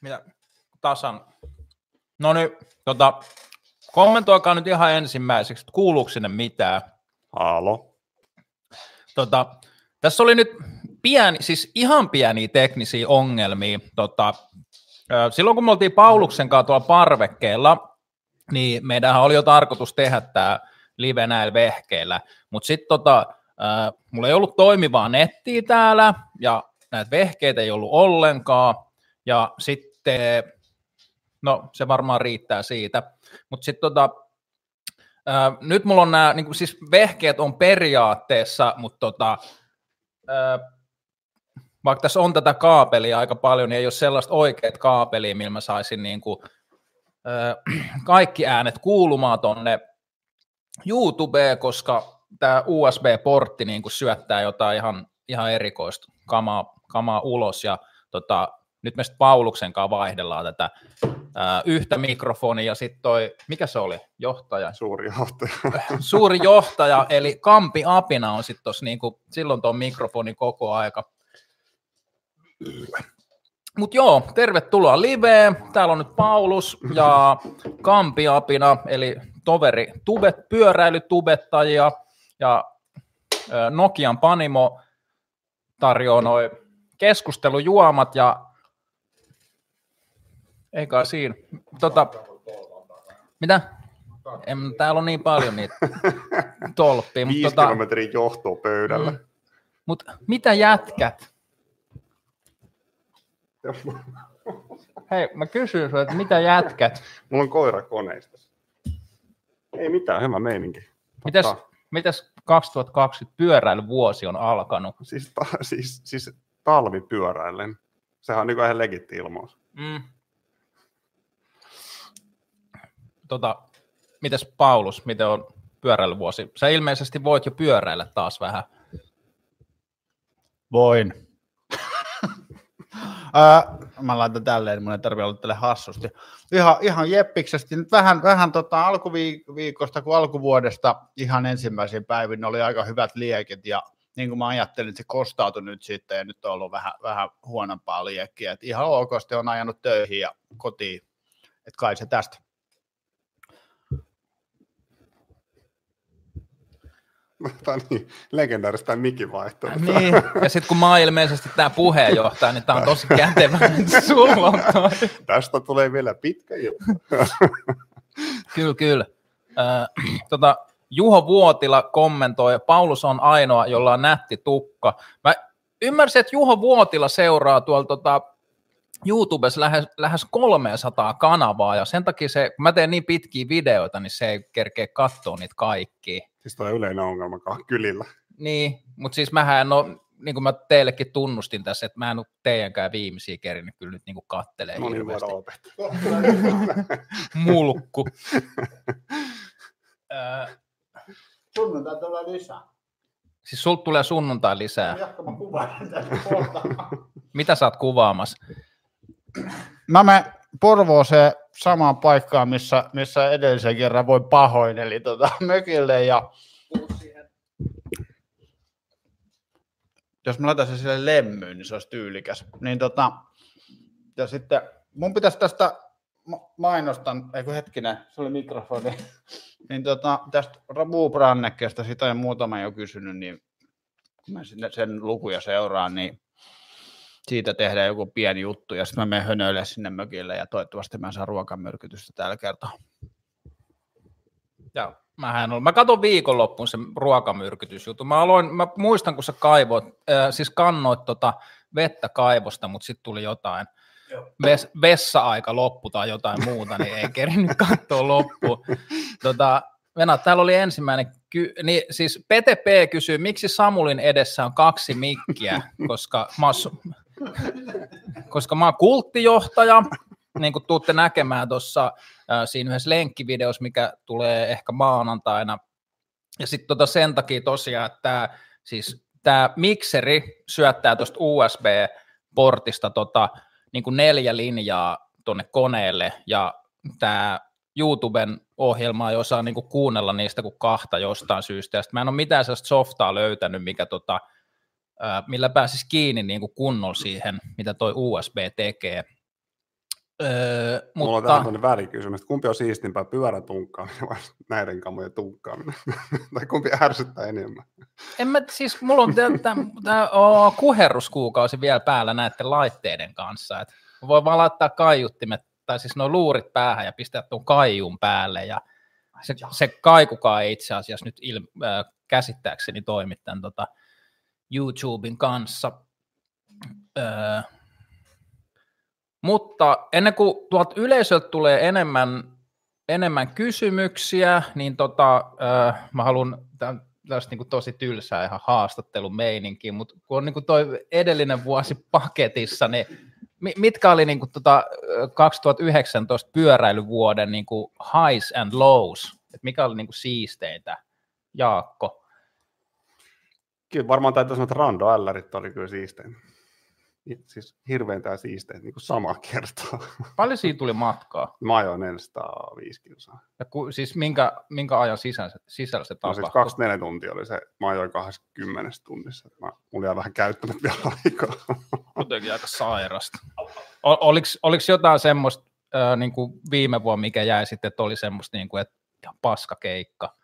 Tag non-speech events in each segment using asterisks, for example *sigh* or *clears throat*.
Mitä? Tasan. No niin, tota, kommentoikaa nyt ihan ensimmäiseksi, että kuuluuko sinne mitään. Haalo. Tota, tässä oli nyt pieni, siis ihan pieniä teknisiä ongelmia. Tota, silloin kun me oltiin Pauluksen kanssa tuolla parvekkeella, niin meidän oli jo tarkoitus tehdä tämä live näillä vehkeillä, mutta sitten tota, mulla ei ollut toimivaa nettiä täällä, ja näitä vehkeitä ei ollut ollenkaan, ja sitten, no se varmaan riittää siitä, mutta sitten tota, ää, nyt mulla on nämä, niin siis vehkeet on periaatteessa, mutta tota, ää, vaikka tässä on tätä kaapelia aika paljon, niin ei ole sellaista oikeat kaapelia, millä mä saisin niin kuin, *clears throat* kaikki äänet kuulumaan tonne YouTubeen, koska tämä USB-portti niin kuin syöttää jotain ihan, ihan erikoista kamaa, kamaa ulos, ja tota, nyt me sitten Pauluksen kanssa vaihdellaan tätä ää, yhtä mikrofonia, ja sitten toi, mikä se oli, johtaja? Suuri johtaja. *laughs* Suuri johtaja, eli Kampi Apina on sitten tuossa, niinku, silloin tuon mikrofoni koko aika. Mutta joo, tervetuloa liveen. Täällä on nyt Paulus ja Kampi Apina, eli toveri tubet, pyöräilytubettajia, ja Nokian Panimo tarjoaa noin keskustelujuomat ja eikä siinä. Tota, mitä? En, täällä on niin paljon niitä *laughs* tolppia. Viisi tota, kilometrin johtoa pöydällä. Mm, mutta mitä jätkät? Hei, mä kysyn sinulta, että mitä jätkät? Mulla on koira koneista. Ei mitään, hyvä meininki. Mitäs, mitäs 2020 pyöräilyvuosi on alkanut? Siis, ta, siis, siis talvipyöräillen. Sehän on niin ihan legitti ilmaus. Mm. Tota, mites Paulus, miten on pyöräilyvuosi? Sä ilmeisesti voit jo pyöräillä taas vähän. Voin. *laughs* Ää, mä laitan tälleen, niin mun ei tarvitse olla tälle hassusti. Ihan, ihan jeppiksestä. Nyt vähän, vähän tota alkuviikosta kuin alkuvuodesta ihan ensimmäisiin päivin oli aika hyvät liekit ja niin kuin mä ajattelin, että se kostautui nyt sitten ja nyt on ollut vähän, vähän huonompaa liekkiä. Et ihan ok, on ajanut töihin ja kotiin. Et kai se tästä. *laughs* Tämä on niin legendaarista mikin vaihtoa. Niin, ja sitten kun mä oon ilmeisesti tämä puheenjohtaja, niin tämä on tosi kätevä, että sulla on toi. Tästä tulee vielä pitkä juttu. *laughs* kyllä, kyllä. Äh, tota, Juho Vuotila kommentoi, Paulus on ainoa, jolla on nätti tukka. Mä ymmärsin, että Juho Vuotila seuraa tuolla tota, YouTubessa lähes, lähes 300 kanavaa, ja sen takia se, kun mä teen niin pitkiä videoita, niin se ei kerkeä katsoa niitä kaikkia. Siis toi yleinen ongelma kylillä. Niin, mutta siis mähän en ole, niin kuin mä teillekin tunnustin tässä, että mä en ole teidänkään viimeisiä kerinyt kyllä nyt niin kuin kattelee no niin, hirveästi. *laughs* Mulkku. *laughs* Sunnuntai tulee lisää. Siis sulta tulee sunnuntai lisää. *laughs* Mitä sä oot kuvaamassa? Mä menen Porvooseen samaan paikkaan, missä, missä edellisen kerran voi pahoin, eli tota, *laughs* mökille ja jos mä laitan sen sille lemmyyn, niin se olisi tyylikäs. Niin tota, ja sitten mun pitäisi tästä mainostan, eikö hetkinen, se oli mikrofoni, *laughs* niin tota, tästä Wubrannekkeesta, sitä on muutama jo kysynyt, niin kun mä sen lukuja seuraan, niin siitä tehdään joku pieni juttu ja sitten mä menen hönöille sinne mökille ja toivottavasti mä saan ruokamyrkytystä tällä kertaa. Joo, mähän olen. Mä katson viikonloppuun sen ruokamyrkytysjutun. Mä, aloin, mä muistan, kun sä kaivoit, äh, siis kannoit tota vettä kaivosta, mutta sitten tuli jotain ves, vessa-aika loppu tai jotain muuta, niin ei kerinyt katsoa loppuun. Tota, Venä, täällä oli ensimmäinen, ky- niin siis PTP kysyy, miksi Samulin edessä on kaksi mikkiä, koska mä oon, *laughs* koska mä oon kulttijohtaja, niin kuin tuutte näkemään tuossa siinä yhdessä lenkkivideossa, mikä tulee ehkä maanantaina. Ja sitten tota sen takia tosiaan, että tämä siis tämä mikseri syöttää tuosta USB-portista tota, niin kuin neljä linjaa tuonne koneelle, ja tämä YouTuben ohjelma ei osaa niin kuin kuunnella niistä kuin kahta jostain syystä, ja mä en ole mitään sellaista softaa löytänyt, mikä tota, millä pääsisi kiinni niin kuin kunnolla siihen, mitä toi USB tekee. Öö, Mulla mutta... on tähän välikysymys, kumpi on siistimpää, pyörän tunkkaaminen vai *laughs* näiden kamojen tunkkaaminen? *laughs* tai kumpi ärsyttää enemmän? En mä, siis mulla on tämä kuherruskuukausi vielä päällä näiden laitteiden kanssa, että voi vaan laittaa kaiuttimet, tai siis nuo luurit päähän ja pistää tuon kaiun päälle, ja se, se kaikukaan ei itse asiassa nyt il, äh, käsittääkseni toimi tämän tota, YouTuben kanssa. Öö, mutta ennen kuin tuolta yleisöltä tulee enemmän, enemmän kysymyksiä, niin tota, äh, mä haluan, tästä niin tosi tylsää ihan haastattelumeininki, mutta kun on niin toi edellinen vuosi paketissa, niin mitkä oli niin kuin tota 2019 pyöräilyvuoden niin kuin highs and lows, että mikä oli niin kuin siisteintä, Jaakko? Kyllä varmaan täytyy sanoa, että Rando Ällarit oli kyllä siisteintä siis hirveän tää siisteet niin sama kertaa. Paljon siitä tuli matkaa? Mä ajoin 405 kilsaa. Ja ku, siis minkä, minkä ajan sisällä, sisällä se tapahtui? No siis 24 tuntia oli se, mä ajoin 20 tunnissa. Mä, mulla jäi vähän käyttänyt vielä aikaa. Kuitenkin aika sairasta. Oliko, oliko jotain semmoista äh, niin kuin viime vuonna, mikä jäi sitten, että oli semmoista, niin kuin, että ihan paskakeikka?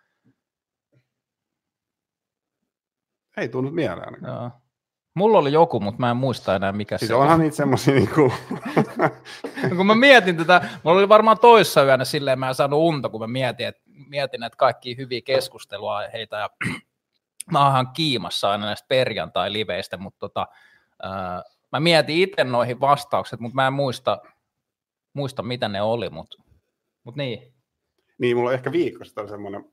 Ei tullut mieleen Joo. Mulla oli joku, mutta mä en muista enää mikä siis se onhan niitä semmosia niinku... *laughs* kun mä mietin tätä, mulla oli varmaan toissa yönä silleen, mä en saanut unta, kun mä mietin, että, mietin että kaikki hyviä keskusteluaiheita ja *clears throat* mä oonhan kiimassa aina näistä perjantai-liveistä, mutta tota, ää, mä mietin itse noihin vastaukset, mutta mä en muista, muista mitä ne oli, mutta, mutta niin. Niin, mulla on ehkä viikosta semmoinen,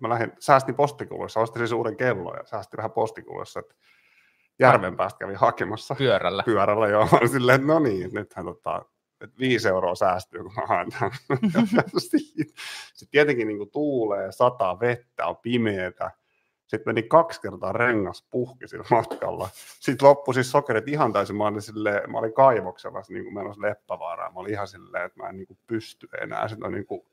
mä lähdin, säästin postikuluissa, ostin siis uuden kellon ja säästin vähän postikuluissa, että järven päästä kävin hakemassa. Pyörällä. Pyörällä, joo. Mä silleen, että no niin, nythän tota, että viisi euroa säästyy, kun mä haen tämän. *laughs* Sitten tietenkin niin kuin tuulee, sataa vettä, on pimeätä. Sitten meni kaksi kertaa rengas puhki sillä matkalla. Sitten loppui siis sokerit ihan täysin. Mä olin, silleen, mä olin kaivoksella niin kuin menossa Leppävaaraan. Mä olin ihan silleen, että mä en niin kuin pysty enää. Sitten niin kuin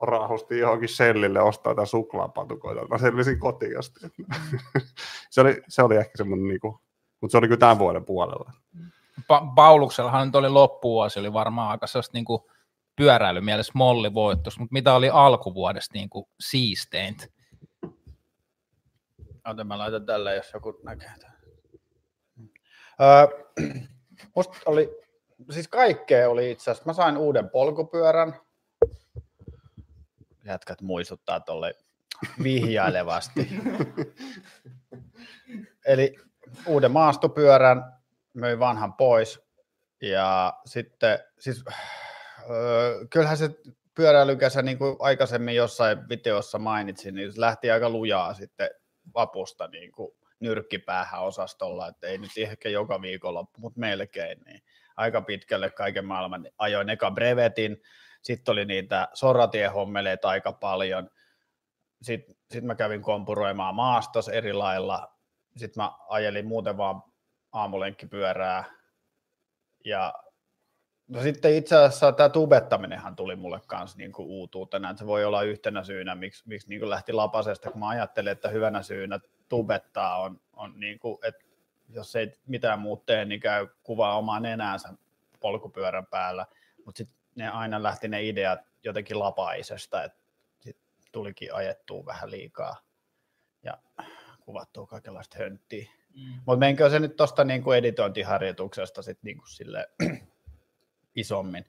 raahusti johonkin sellille ostaa jotain suklaapatukoita. Mä selvisin kotiin asti. *laughs* se, oli, se oli ehkä semmoinen, niin kuin, mutta se oli kyllä tämän vuoden puolella. Pa- Pauluksellahan nyt oli loppuvuosi, oli varmaan aika sellaista niin kuin pyöräilymielessä mollivoittos, mutta mitä oli alkuvuodesta niin kuin siisteintä? Otan mä laitan tälle, jos joku näkee Öö, *clears throat* musta oli, siis kaikkea oli itse asiassa. Mä sain uuden polkupyörän, jätkät muistuttaa tuolle vihjailevasti. Eli uuden maastopyörän möi vanhan pois ja sitten siis öö, kyllähän se pyöräilykäsä, niin kuin aikaisemmin jossain videossa mainitsin, niin se lähti aika lujaa sitten vapusta niin kuin nyrkkipäähän osastolla, että ei nyt ehkä joka viikonloppu, mutta melkein, niin aika pitkälle kaiken maailman ajoin eka brevetin, sitten oli niitä soratiehommeleita aika paljon. Sitten sit mä kävin kompuroimaan maastos eri lailla. Sitten mä ajelin muuten vaan aamulenkkipyörää. Ja no sitten itse asiassa tämä tubettaminenhan tuli mulle kanssa niin kuin uutuutena, että se voi olla yhtenä syynä, miksi, miksi niin kuin lähti lapasesta, kun mä ajattelin, että hyvänä syynä tubettaa on, on niin kuin, että jos ei mitään muuta tee, niin käy kuvaa omaa nenäänsä polkupyörän päällä, mutta sitten ne aina lähti ne ideat jotenkin lapaisesta, että sit tulikin ajettua vähän liikaa ja kuvattua kaikenlaista hönttiä. Mm. Mutta menkö se nyt tuosta niinku editointiharjoituksesta sitten niinku sille *clears throat* isommin?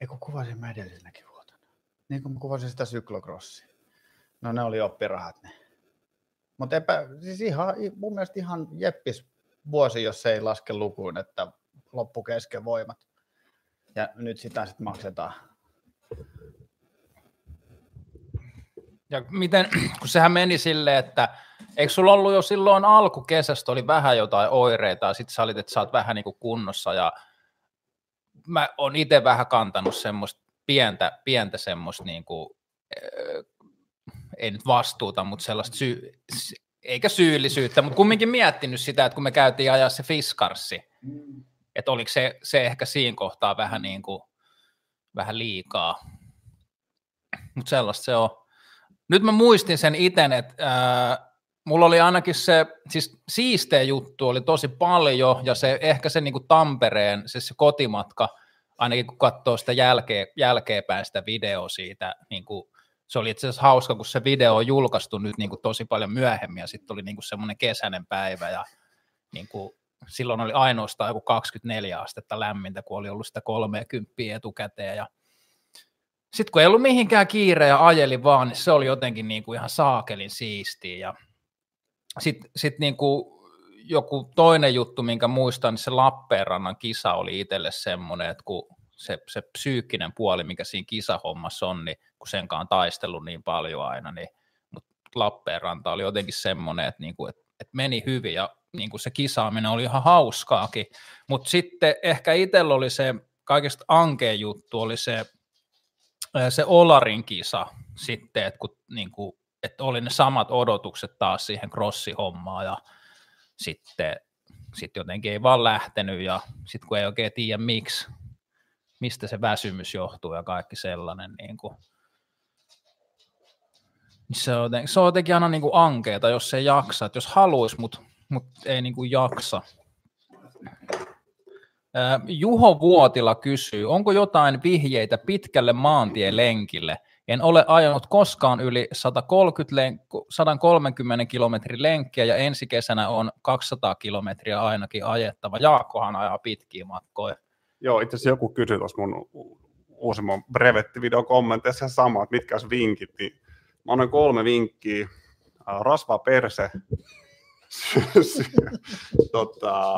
Eikö kuvasin mä edellisenäkin vuotena? Niin kuin mä kuvasin sitä syklokrossia. No ne oli oppirahat ne. Mutta siis ihan, mun mielestä ihan jeppis vuosi, jos ei laske lukuun, että loppu kesken voimat ja nyt sitä sitten maksetaan. Ja miten, *clears throat* kun sehän meni silleen, että eikö sulla ollut jo silloin alkukesästä oli vähän jotain oireita ja sitten sä olit, että sä oot vähän niin kuin kunnossa ja mä oon itse vähän kantanut semmoista pientä, pientä semmoista niin kuin, äh, ei nyt vastuuta, mutta sellaista syy, eikä syyllisyyttä, mutta kumminkin miettinyt sitä, että kun me käytiin ajaa se Fiskarssi, mm että oliko se, se ehkä siinä kohtaa vähän, niin kuin, vähän liikaa. Mutta sellaista se on. Nyt mä muistin sen itse, että ää, mulla oli ainakin se, siis siisteä juttu oli tosi paljon, ja se ehkä se niin kuin Tampereen, se, se kotimatka, ainakin kun katsoo sitä jälkeen, jälkeenpäin sitä videoa siitä, niin kuin, se oli itse asiassa hauska, kun se video on julkaistu nyt niin kuin tosi paljon myöhemmin, ja sitten oli niin kuin semmoinen kesäinen päivä, ja niin kuin, silloin oli ainoastaan joku 24 astetta lämmintä, kun oli ollut sitä 30 etukäteen, ja sitten kun ei ollut mihinkään kiire ja ajeli vaan, niin se oli jotenkin niin kuin ihan saakelin siistiä. Ja sitten sit niin kuin joku toinen juttu, minkä muistan, niin se Lappeenrannan kisa oli itselle semmoinen, että kun se, se psyykkinen puoli, mikä siinä kisahommassa on, niin kun senkaan taistellut niin paljon aina, niin mutta Lappeenranta oli jotenkin semmoinen, että, niin kuin, että, että meni hyvin ja niin kuin se kisaaminen oli ihan hauskaakin, mutta sitten ehkä itsellä oli se kaikista ankeen juttu, oli se se Olarin kisa sitten, että, kun, niin kuin, että oli ne samat odotukset taas siihen crossihommaan ja sitten sit jotenkin ei vaan lähtenyt ja sitten kun ei oikein tiedä miksi, mistä se väsymys johtuu ja kaikki sellainen, niin kuin, se on, jotenkin, se on jotenkin aina niin kuin ankeeta, jos se jaksa, että jos haluaisi, mutta mut ei niin kuin jaksa. Juho Vuotila kysyy, onko jotain vihjeitä pitkälle maantielenkille? En ole ajanut koskaan yli 130, len- 130 kilometrin lenkkiä ja ensi kesänä on 200 kilometriä ainakin ajettava. Jaakkohan ajaa pitkiä matkoja. Joo, itse asiassa joku kysyi tuossa mun uusimman brevettivideon kommenteissa sama, että mitkä olisi vinkit. Niin mä annoin kolme vinkkiä. Rasva perse, tota,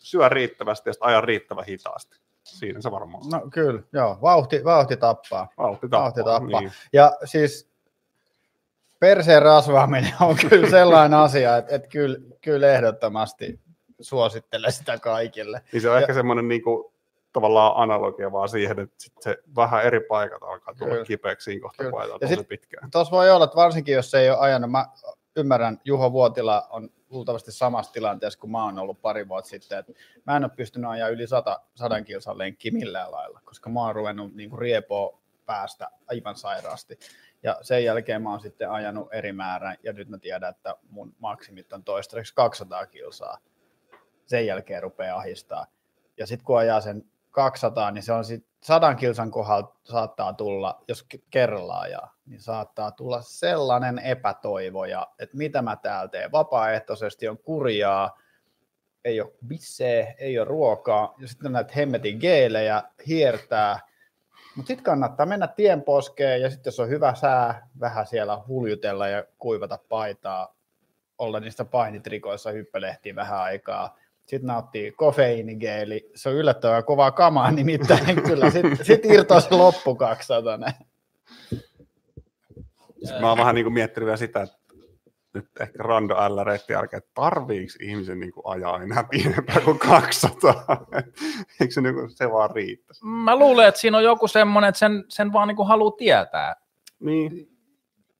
syö riittävästi ja aja riittävän hitaasti. Siinä se varmaan No kyllä, joo. Vauhti, vauhti tappaa. Vauhti tappaa. Vauhti tappaa. Niin. Ja siis perseen rasvaaminen on kyllä *laughs* sellainen asia, että, että kyllä, kyllä ehdottomasti suosittelen sitä kaikille. Niin se on ja, ehkä semmoinen niin kuin, tavallaan analogia vaan siihen, että sit se vähän eri paikat alkaa tulla kyllä, kipeäksi siinä kohtaa tosi pitkään. Tuossa voi olla, että varsinkin jos se ei ole ajanut, mä ymmärrän, Juho Vuotila on luultavasti samassa tilanteessa kuin mä oon ollut pari vuotta sitten, että mä en ole pystynyt ajaa yli 100, 100 kilsan lenkkiä millään lailla, koska mä oon ruvennut niin kuin riepoa päästä aivan sairaasti. Ja sen jälkeen mä oon sitten ajanut eri määrän, ja nyt mä tiedän, että mun maksimit on toistaiseksi 200 kilsaa. Sen jälkeen rupeaa ahistaa. Ja sitten kun ajaa sen 200, niin se on sitten sadan kilsan kohdalla saattaa tulla, jos kerrallaan ja niin saattaa tulla sellainen epätoivo, ja, että mitä mä täällä teen. Vapaaehtoisesti on kurjaa, ei ole bissee, ei ole ruokaa, ja sitten näitä hemmetin geelejä hiertää, mutta sitten kannattaa mennä tienposkeen, ja sitten jos on hyvä sää, vähän siellä huljutella ja kuivata paitaa, olla niistä painitrikoissa hyppelehtiin vähän aikaa, sitten nauttii kofeiinigeeli. Se on yllättävän kovaa kamaa, nimittäin *laughs* kyllä sitten sit irtoaa se loppu 200. Mä oon vähän niin kuin miettinyt vielä sitä, että nyt ehkä Rando LR jälkeen, että tarviiko ihmisen niin kuin ajaa enää pienempää kuin 200? *laughs* Eikö se, niin kuin, se vaan riitä? Mä luulen, että siinä on joku semmoinen, että sen, sen vaan niin kuin haluaa tietää. Niin.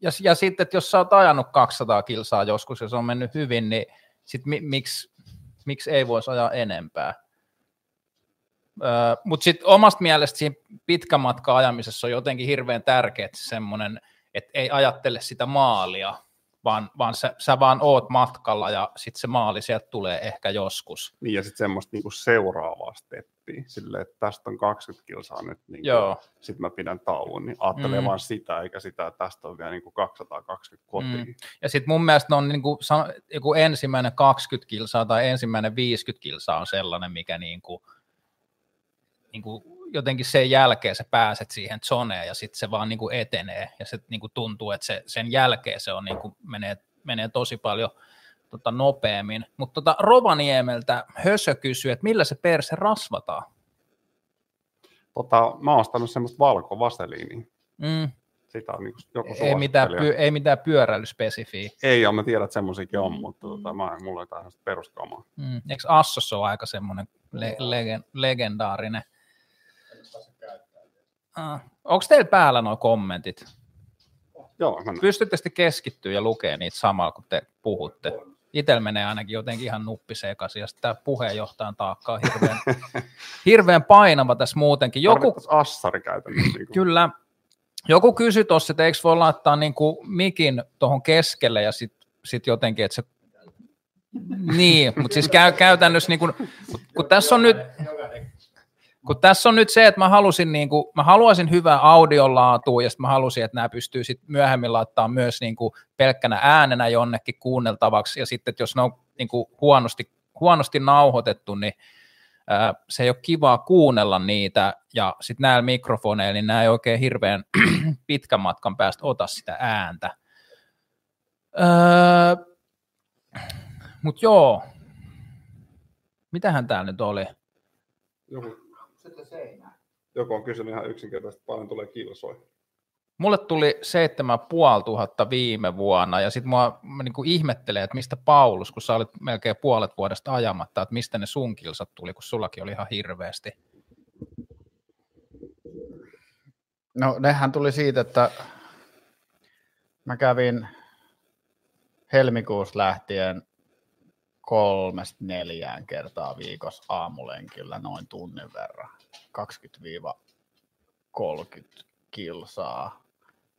Ja, ja sitten, että jos sä oot ajanut 200 kilsaa joskus ja se on mennyt hyvin, niin sit mi, miksi miksi ei voisi ajaa enempää. Öö, Mutta sitten omasta mielestä siinä pitkän matka ajamisessa on jotenkin hirveän tärkeää semmoinen, että ei ajattele sitä maalia, vaan, vaan sä, sä vaan oot matkalla ja sitten se maali sieltä tulee ehkä joskus. Niin ja sitten semmoista niinku seuraavaa steppiä, silleen, että tästä on 20 kilsaa nyt, niinku, sitten mä pidän tauon, niin ajattelee mm. vaan sitä, eikä sitä, että tästä on vielä niinku 220 kotiin. Mm. Ja sitten mun mielestä on niinku, joku ensimmäinen 20 kilsaa tai ensimmäinen 50 kilsaa on sellainen, mikä niinku, niinku jotenkin sen jälkeen sä pääset siihen zoneen ja sitten se vaan niin kuin etenee ja se niin kuin tuntuu, että se, sen jälkeen se on niin kuin menee, menee tosi paljon tota, nopeammin. Mutta tota, Rovaniemeltä Hösö kysyy, että millä se perse rasvataan? Tota, mä oon ostanut semmoista valkovaseliinia. Mm. Sitä on niin joku ei mitään, py, ei mitään pyöräilyspesifiä. Ei ole, mä tiedän, että semmoisiakin on, mutta tota, mä, mulla on tähän peruskamaa. Mm. Eikö Assos ole aika semmoinen le- lege- legendaarinen? Uh, onko teillä päällä nuo kommentit? Joo. Mä Pystytte sitten keskittyä ja lukea niitä samalla, kun te puhutte. Itsellä menee ainakin jotenkin ihan nuppi sekaisin, ja tämä puheenjohtajan taakka on hirveän, *laughs* hirveän painava tässä muutenkin. Joku, assari käytännössä. Niin Kyllä. Joku kysyi tuossa, että eikö voi laittaa niin kuin mikin tuohon keskelle ja sitten sit jotenkin, että se niin, mutta siis käy, käytännössä, niin kun, kun tässä on nyt, kun tässä on nyt se, että mä, halusin, niin kuin, mä haluaisin hyvää audiolaatua ja mä halusin, että nämä pystyy sit myöhemmin laittaa myös niin kuin pelkkänä äänenä jonnekin kuunneltavaksi ja sitten, että jos ne on niin kuin huonosti, huonosti nauhoitettu, niin ää, se ei ole kivaa kuunnella niitä ja sitten näillä mikrofoneilla, niin nämä ei oikein hirveän *clears throat* pitkän matkan päästä ota sitä ääntä. Öö, Mutta joo, mitähän täällä nyt oli? Joku, joku on kysynyt ihan yksinkertaisesti, paljon tulee kilsoja. Mulle tuli 7500 viime vuonna, ja sitten mua mä niinku ihmettelee, että mistä Paulus, kun sä olit melkein puolet vuodesta ajamatta, että mistä ne sun kilsat tuli, kun sullakin oli ihan hirveästi. No nehän tuli siitä, että mä kävin helmikuussa lähtien kolmesta neljään kertaa viikossa aamulenkillä noin tunnin verran. 20-30 kilsaa.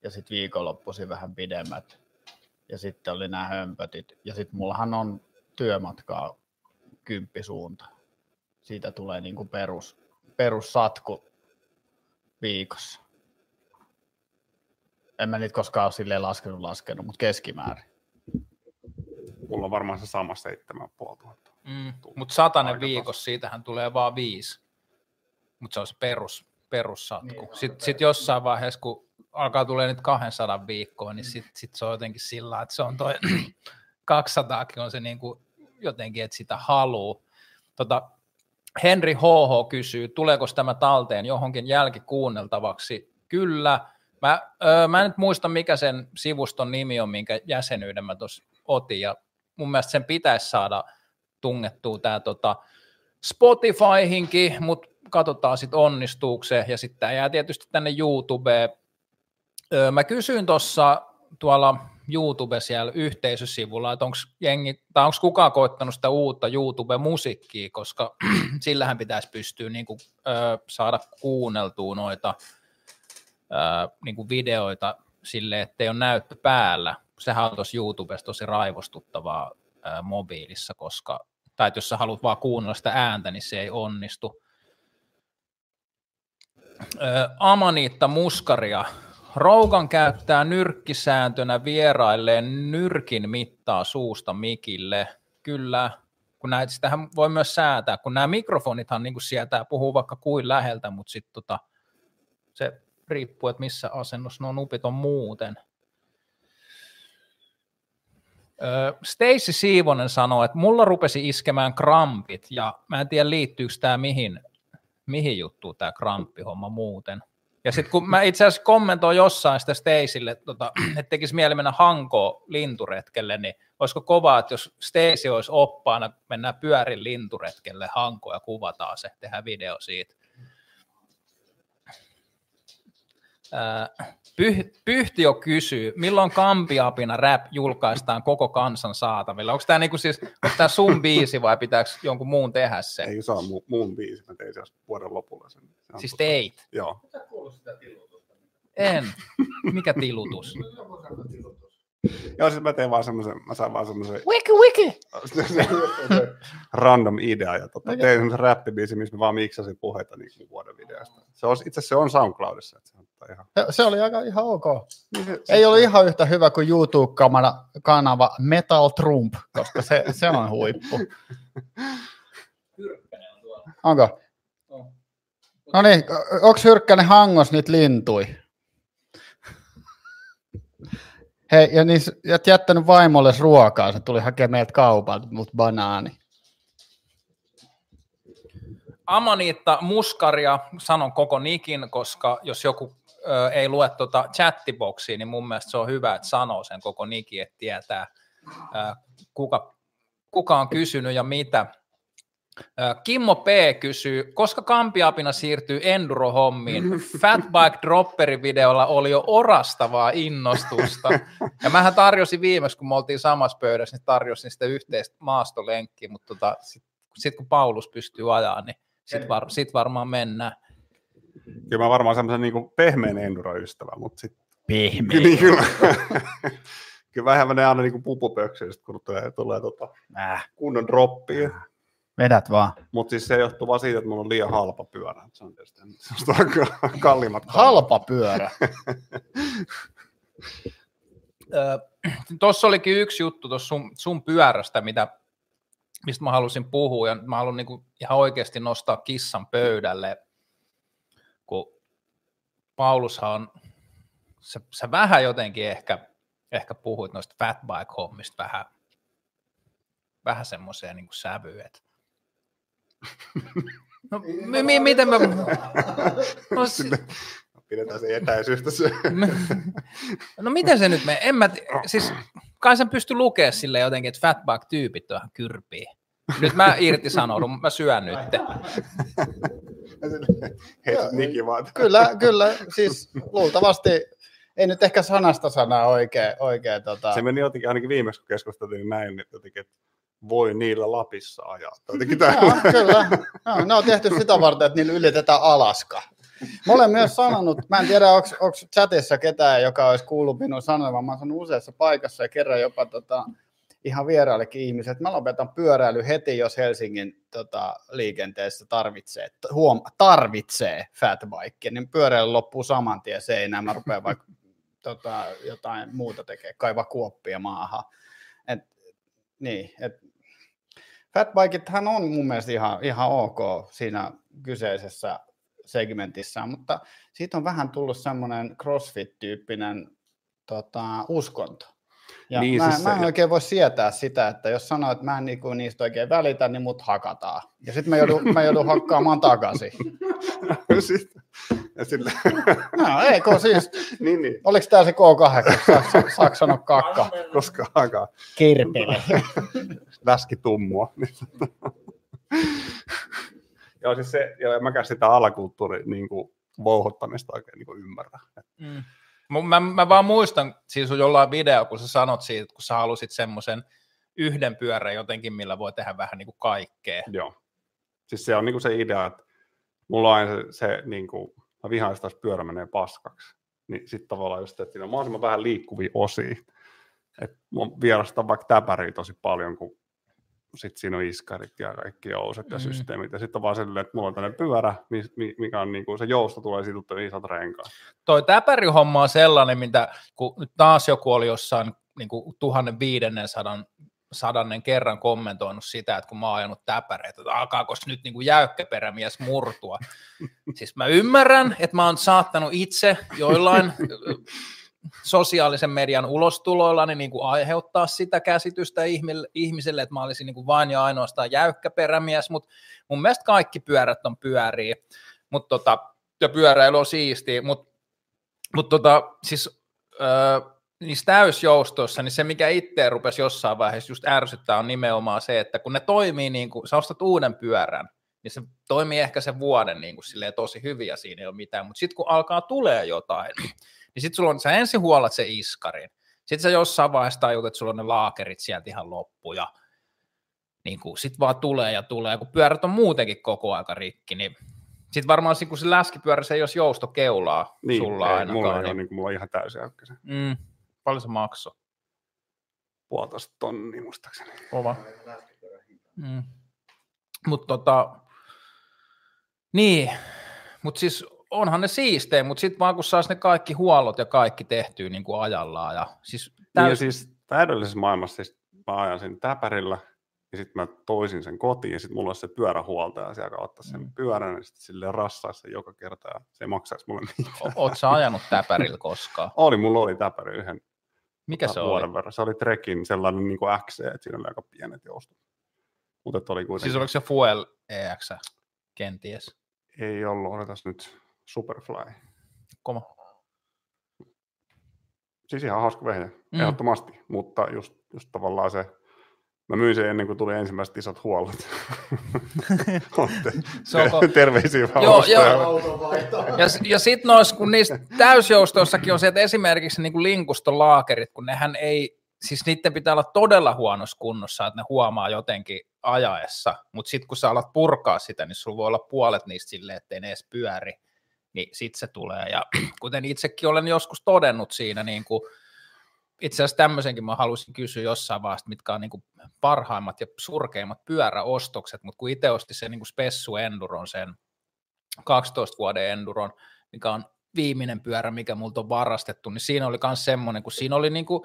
Ja sitten viikonloppuisin vähän pidemmät. Ja sitten oli nämä hömpötit. Ja sitten mullahan on työmatkaa kymppisuunta. Siitä tulee niinku perus, perussatku viikossa. En mä niitä koskaan ole silleen laskenut, laskenut, mutta keskimäärin. Mulla on varmaan se sama 7500. Mm. Mutta satanen viikossa, siitähän tulee vaan viisi. Mutta se on se perus, perussatku. Niin, Niin, sitten sit jossain vaiheessa, kun alkaa tulee nyt 200 viikkoa, niin sitten sit se on jotenkin sillä että se on toi *clears throat* 200 on se niinku jotenkin, että sitä haluu. Tota, Henri HH kysyy, tuleeko tämä talteen johonkin jälkikuunneltavaksi? Kyllä. Mä, öö, mä en nyt muista, mikä sen sivuston nimi on, minkä jäsenyyden mä tuossa otin, ja mun mielestä sen pitäisi saada tungettua tämä tota Spotifyhinkin, mutta katsotaan sitten onnistuuko se, ja sitten jää tietysti tänne YouTubeen. Öö, mä kysyin tuossa tuolla YouTube siellä yhteisösivulla, että onko jengi, tai onko kukaan koittanut sitä uutta YouTube-musiikkia, koska *clears throat* sillähän pitäisi pystyä niinku, ö, saada kuunneltua noita ö, niinku videoita silleen, ettei ole näyttö päällä. Sehän on tuossa YouTubessa tosi raivostuttavaa ö, mobiilissa, koska, tai jos sä haluat vaan kuunnella sitä ääntä, niin se ei onnistu. Amaniitta Muskaria. Rougan käyttää nyrkkisääntönä vierailleen nyrkin mittaa suusta mikille. Kyllä, kun näitä, sitähän voi myös säätää, kun nämä mikrofonithan niin sieltä puhuu vaikka kuin läheltä, mutta sitten tota, se riippuu, että missä asennossa nuo nupit on muuten. Stacy Siivonen sanoi, että mulla rupesi iskemään krampit, ja mä en tiedä liittyykö tämä mihin, mihin juttuun tämä kramppihomma muuten. Ja sitten kun mä itse asiassa kommentoin jossain sitä että, tota, *clears throat* että tekisi mieli mennä Hankoon linturetkelle, niin olisiko kovaa, että jos Stacy olisi oppaana, mennään pyörin linturetkelle Hankoon ja kuvataan se, tehdään video siitä. Ää, Pyh, Pyhtiö kysyy, milloin Kampiapina rap julkaistaan koko kansan saatavilla? Onko tämä niinku siis, tää sun biisi vai pitääkö jonkun muun tehdä se? Ei se ole mu- muun biisi, mä tein se vuoden lopulla sen. Se Siis totta. teit? Joo. En. Mikä tilutus? Joo, siis mä tein vaan semmoisen, mä sain vaan semmoisen Wiki wiki! *laughs* random idea ja tota, tein semmoisen räppibiisi, missä mä vaan miksasin puheita niin kuin vuoden videosta. Se on, itse asiassa se on SoundCloudissa. Että se on tota ihan, Se, se oli aika ihan ok. niin se, Ei ole ihan yhtä hyvä kuin YouTube-kanava Metal Trump, koska se, se on huippu. Onko? No niin, onko Hyrkkänen hangos niitä lintui? Hei, ja niin, oot jättänyt vaimolle ruokaa, se tuli hakemaan meiltä kaupalta, mutta banaani. Amaniitta Muskaria, sanon koko nikin, koska jos joku ö, ei lue tuota chattiboxia, niin mun mielestä se on hyvä, että sanoo sen koko nikin, että tietää, ö, kuka, kuka on kysynyt ja mitä. Kimmo P. kysyy, koska Kampiapina siirtyy Enduro-hommiin? Fatbike Dropperin videolla oli jo orastavaa innostusta. Ja mähän tarjosin viimeksi, kun me oltiin samassa pöydässä, niin tarjosin sitä yhteistä maastolenkkiä, mutta tota, sitten sit kun Paulus pystyy ajaa, niin sitten var, sit varmaan mennään. kyllä mä varmaan semmoisen niin pehmeän enduro-ystävä, mutta sitten Pehmeä. niin kyllä, *laughs* Kyllä vähän menee aina niin pupupöksyistä, kun tulee, tulee tota, Äh, kunnon droppia. Vedät vaan. Mutta siis se johtuu vaan siitä, että mulla on liian halpa pyörä. Se on tietysti se on ka- kalliimmat. Halpa pyörä. *laughs* Tuossa olikin yksi juttu tuossa sun, sun pyörästä, mitä, mistä mä halusin puhua, ja mä haluan niinku ihan oikeasti nostaa kissan pöydälle, kun Paulushan on, sä, sä vähän jotenkin ehkä, ehkä puhuit noista fatbike-hommista vähän, vähän semmoiseen niin sävyyn, että No, mi- mi- miten mä... No, *laughs* si- Pidetään se etäisyys *laughs* tässä. No miten se nyt menee? En mä, t- siis kai sen pysty lukemaan sille jotenkin, että fatback-tyypit on ihan kyrpiä. Nyt mä irtisanoudun, mä syön nyt. *laughs* Heität Niki vaan. Kyllä, kyllä. Siis luultavasti ei nyt ehkä sanasta sanaa oikein, oikein tota... Se meni jotenkin, ainakin viimeksi kun keskusteltiin niin näin, niin jotenkin, että voi niillä Lapissa ajaa. Jotenkin tämä. Joo, kyllä. Joo, ne on tehty sitä varten, että niillä ylitetään Alaska. Mä olen myös sanonut, mä en tiedä, onko chatissa ketään, joka olisi kuullut minun sanovan, mä oon sanonut useassa paikassa ja kerran jopa tota, ihan vieraillekin ihmiset, että mä lopetan pyöräily heti, jos Helsingin tota, liikenteessä tarvitsee, huom, tarvitsee fatbike, niin pyöräily loppuu saman tien seinään, mä rupean vaikka tota, jotain muuta tekemään, kaiva kuoppia maahan. Et, niin, et, fatbikethan on mun mielestä ihan, ihan ok siinä kyseisessä segmentissä, mutta siitä on vähän tullut semmoinen CrossFit-tyyppinen tota, uskonto. Ja Niin, mä, siis mä en se- oikein voi sietää sitä, että jos sanoo, että mä en niinku niistä oikein välitä, niin mut hakataan. Ja sitten mä joudun, *laughs* mä joudun hakkaamaan takaisin. *laughs* Sitten, ja sille, No ei, kun siis, *laughs* niin, niin, oliko tämä se K8, saako, saako sanoa kakka? koska aikaa Kirpeli. läski tummua. Joo, siis se, ja mäkään sitä alakulttuuri niin kuin, vouhottamista oikein niin kuin ymmärrä. Mm. Mä, mä vaan muistan, siis jollain video, kun sä sanot siitä, että kun sä halusit semmoisen yhden pyörän jotenkin, millä voi tehdä vähän niin kuin kaikkea. Joo. Siis se on niin kuin se idea, että mulla on se, se niin kuin, mä vihaan sitä, pyörä menee paskaksi. Niin sitten tavallaan just, että siinä on mahdollisimman vähän liikkuvia osia. Et mä vierastan vaikka täpäriä tosi paljon, kun sit siinä on iskarit ja kaikki jouset ja Mm. systeemit. Ja sitten on vaan silleen, että mulla on tämmöinen pyörä, mi- mi- mikä on niin kuin, se jousto tulee siitä isot renkaat. Toi täpärihomma on sellainen, mitä kun nyt taas joku oli jossain niin kuin 1500 sadannen kerran kommentoinut sitä, että kun mä oon ajanut täpäreitä, että alkaako nyt niin kuin jäykkäperämies murtua. *laughs* Siis mä ymmärrän, että mä oon saattanut itse joillain sosiaalisen median ulostuloilla niin kuin aiheuttaa sitä käsitystä ihmisille, että mä olisin niin kuin vain ja ainoastaan jäykkäperämies, mutta mun mielestä kaikki pyörät on pyöriä, mutta tota, ja pyöräily on siistiä, mutta mut tota, siis öö, niissä täysjoustoissa, niin se mikä itse rupesi jossain vaiheessa just ärsyttää on nimenomaan se, että kun ne toimii niin kuin, sä ostat uuden pyörän, niin se toimii ehkä sen vuoden niin kuin silleen tosi ja siinä ei ole mitään, mutta sitten kun alkaa tulee jotain, niin sitten sulla on, sä ensin huolat se iskarin, sitten sä jossain vaiheessa tajut, että sulla on ne laakerit sieltä ihan loppu ja niin kuin, sit vaan tulee ja tulee, ja kun pyörät on muutenkin koko aika rikki, niin sitten varmaan kun se läskipyörä, se ei olisi joustokeulaa Niin, sulla ei, ainakaan. mulla, ei niin, ole, niin kuin, mulla on ihan täysin äykkäsen. mm, paljon se maksoi? Puolitoista tonnia muistaakseni. Kova. Mm. Mutta tota, niin, mutta siis onhan ne siistejä, mutta sitten vaan kun saisi ne kaikki huollot ja kaikki tehtyä niin kuin ajallaan. Ja siis Niin ja täys... siis täydellisessä maailmassa siis mä ajan sen täpärillä, ja sitten mä toisin sen kotiin, ja sitten mulla olisi se pyörähuoltaja siellä ottaa sen Mm. pyörän, ja sitten silleen rassaisi sen joka kerta, ja se ei maksaisi mulle mitään. O- Oot sä ajanut täpärillä koskaan? *laughs* Oli, mulla oli täpäri yhden Mikä se vuoden oli? verran. Se oli Trekin sellainen niin kuin XC, että siinä oli aika pienet joustot. Mutta oli kuitenkin, Siis oliko se Fuel EX kenties? ei ollut, odotas nyt Superfly. Koma. Siis ihan hauska vehje, Mm. ehdottomasti, mutta just, just tavallaan se, mä myin sen ennen kuin tuli ensimmäiset isot huollot. *laughs* Se onko- Terveisiä vaan Joo, ostajalle. Ja, ja sitten noissa, kun niissä täysjoustoissakin on se, että esimerkiksi niin linkuston laakerit, kun nehän ei, siis niiden pitää olla todella huonossa kunnossa, että ne huomaa jotenkin ajaessa, mutta sitten kun sä alat purkaa sitä, niin sulla voi olla puolet niistä silleen, ettei ne edes pyöri, niin sitten se tulee. Ja *clears throat* kuten itsekin olen joskus todennut siinä, niin kuin itse asiassa tämmöisenkin mä halusin kysyä jossain vaiheessa, mitkä on niin kuin parhaimmat ja surkeimmat pyöräostokset, mutta kun itse osti sen niin kuin Spessu Enduron, sen 12 vuoden Enduron, mikä on viimeinen pyörä, mikä multa on varastettu, niin siinä oli myös semmoinen, kun siinä oli niin kuin,